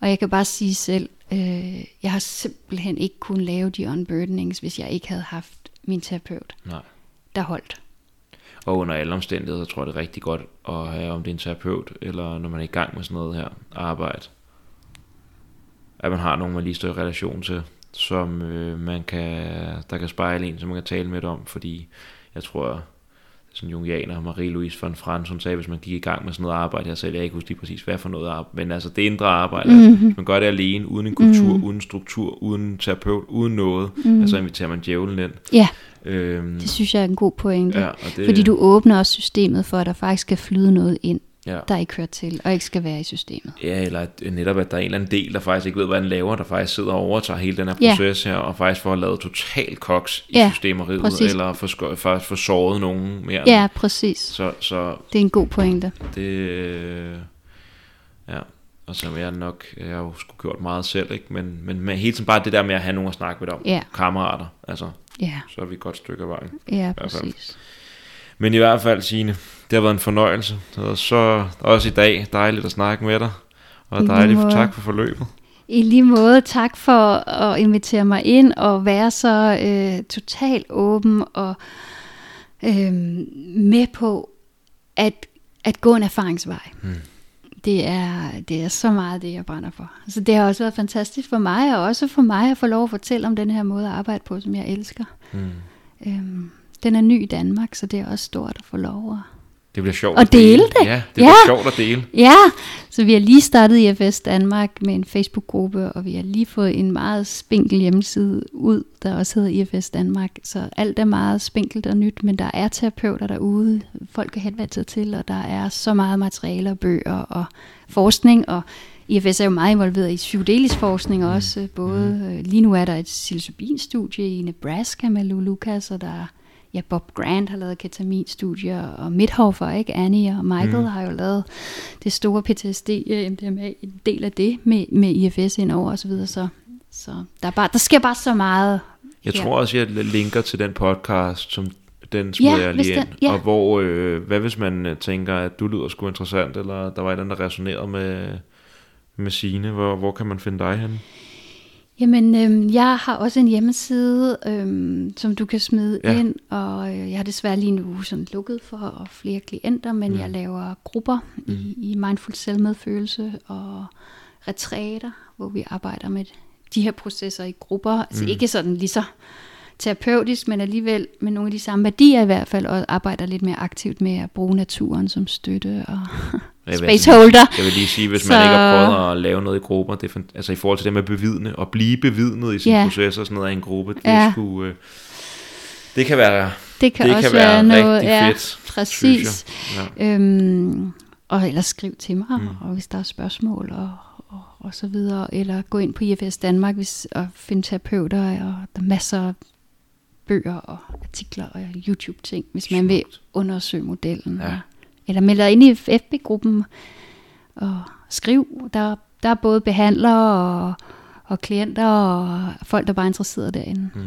Og jeg kan bare sige selv, øh, jeg har simpelthen ikke kunnet lave de unburdenings, hvis jeg ikke havde haft min terapeut, Nej. der holdt. Og under alle omstændigheder, tror jeg, det er rigtig godt at have, om det er en terapeut, eller når man er i gang med sådan noget her arbejde, at man har nogen, man lige står i relation til, som øh, man kan, der kan spejle en, som man kan tale med om, fordi jeg tror, sådan jungianer, Marie-Louise von Frans, hun sagde, hvis man gik i gang med sådan noget arbejde her selv, jeg ikke huske lige præcis, hvad for noget arbejde, men altså det indre arbejde, mm-hmm. hvis man gør det alene, uden en kultur, mm-hmm. uden struktur, uden terapeut, uden noget, mm-hmm. altså inviterer man djævlen ind. Ja, Øhm, det synes jeg er en god pointe. ja, det, Fordi du åbner også systemet for, at der faktisk skal flyde noget ind, ja. der ikke hører til, og ikke skal være i systemet. Ja, eller at, netop, at der er en eller anden del, der faktisk ikke ved, hvad den laver, der faktisk sidder og overtager hele den her Ja. proces her, og faktisk får lavet total koks i Ja, systemeriet, præcis. eller får, faktisk får såret nogen mere. Ja, præcis. Så, så Det er en god pointe. det... øh, Ja, og som jeg nok... Jeg har jo sgu gjort meget selv, ikke? Men, men, men hele tiden bare det der med at have nogen at snakke med om. Ja. Kammerater, altså. Ja, Så er vi et godt stykke af vejen. ja, præcis. Men i hvert fald, Signe, det har været en fornøjelse. Var så også i dag dejligt at snakke med dig. Og I dejligt måde. tak for forløbet. I lige måde, tak for at invitere mig ind og være så øh, totalt åben og øh, med på at, at gå en erfaringsvej. Mm. Det, er, det er så meget det, jeg brænder for. Altså, det har også været fantastisk for mig, og også for mig at få lov at fortælle om den her måde at arbejde på, som jeg elsker. Mm. Øhm, den er ny i Danmark, så det er også stort at få lov at Det bliver sjovt at dele. dele det. Ja, det Ja. bliver sjovt at dele. Ja, så vi har lige startet IFS Danmark med en Facebook-gruppe, og vi har lige fået en meget spinkel hjemmeside ud, der også hedder IFS Danmark. Så alt er meget spinkelt og nyt, men der er terapeuter derude, folk kan henvende sig til, og der er så meget materiale og bøger og forskning, og IFS er jo meget involveret i psykedelisk forskning også, både øh, lige nu er der et psilocybin-studie i Nebraska med Lou Lucas, og der er ja, Bob Grant har lavet ketaminstudier, og Midhofer, ikke? Annie og Michael mm. har jo lavet det store PTSD, øh, MDMA, en del af det med, med IFS indover og så videre, så, så der, er bare, der sker bare så meget. Jeg her. tror også, jeg linker til den podcast, som den smider Ja, jeg lige den- ind. ja. Og hvor, øh, hvad hvis man øh, tænker, at du lyder sgu interessant, eller der var et eller andet, der resonerede med, med Signe. Hvor, hvor kan man finde dig henne? Jamen, øhm, jeg har også en hjemmeside, øhm, som du kan smide Ja. ind, og øh, jeg har desværre lige nu sådan lukket for flere klienter, men Mm. jeg laver grupper mm. i, i mindful selvmedfølelse og retræter, hvor vi arbejder med de her processer i grupper. Altså Mm. ikke sådan lige så terapeutisk, men alligevel med nogle af de samme værdier i hvert fald, og arbejder lidt mere aktivt med at bruge naturen som støtte og spaceholder. Jeg vil lige sige, hvis Så- man ikke har prøvet at lave noget i grupper, det er, altså i forhold til det med bevidne, og blive bevidnet i sin Ja. proces og sådan noget af en gruppe, det, er sgu, øh, det kan være, Det kan det også kan være være noget, rigtig ja, fedt, præcis. Ja. Øhm, og ellers skriv til mig, Mm. og hvis der er spørgsmål og, og, og så videre. Eller gå ind på IFS Danmark hvis, og finde terapeuter, og der er masser af bøger og artikler og YouTube-ting, hvis man vil Smukt. undersøge modellen. Ja. Og, eller meld dig ind i FB-gruppen og skriv. Der, der er både behandlere og, og klienter og folk, der bare er interesseret derinde. Mm.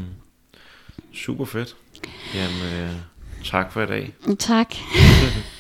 Super fedt. Jamen, øh, tak for i dag. Tak.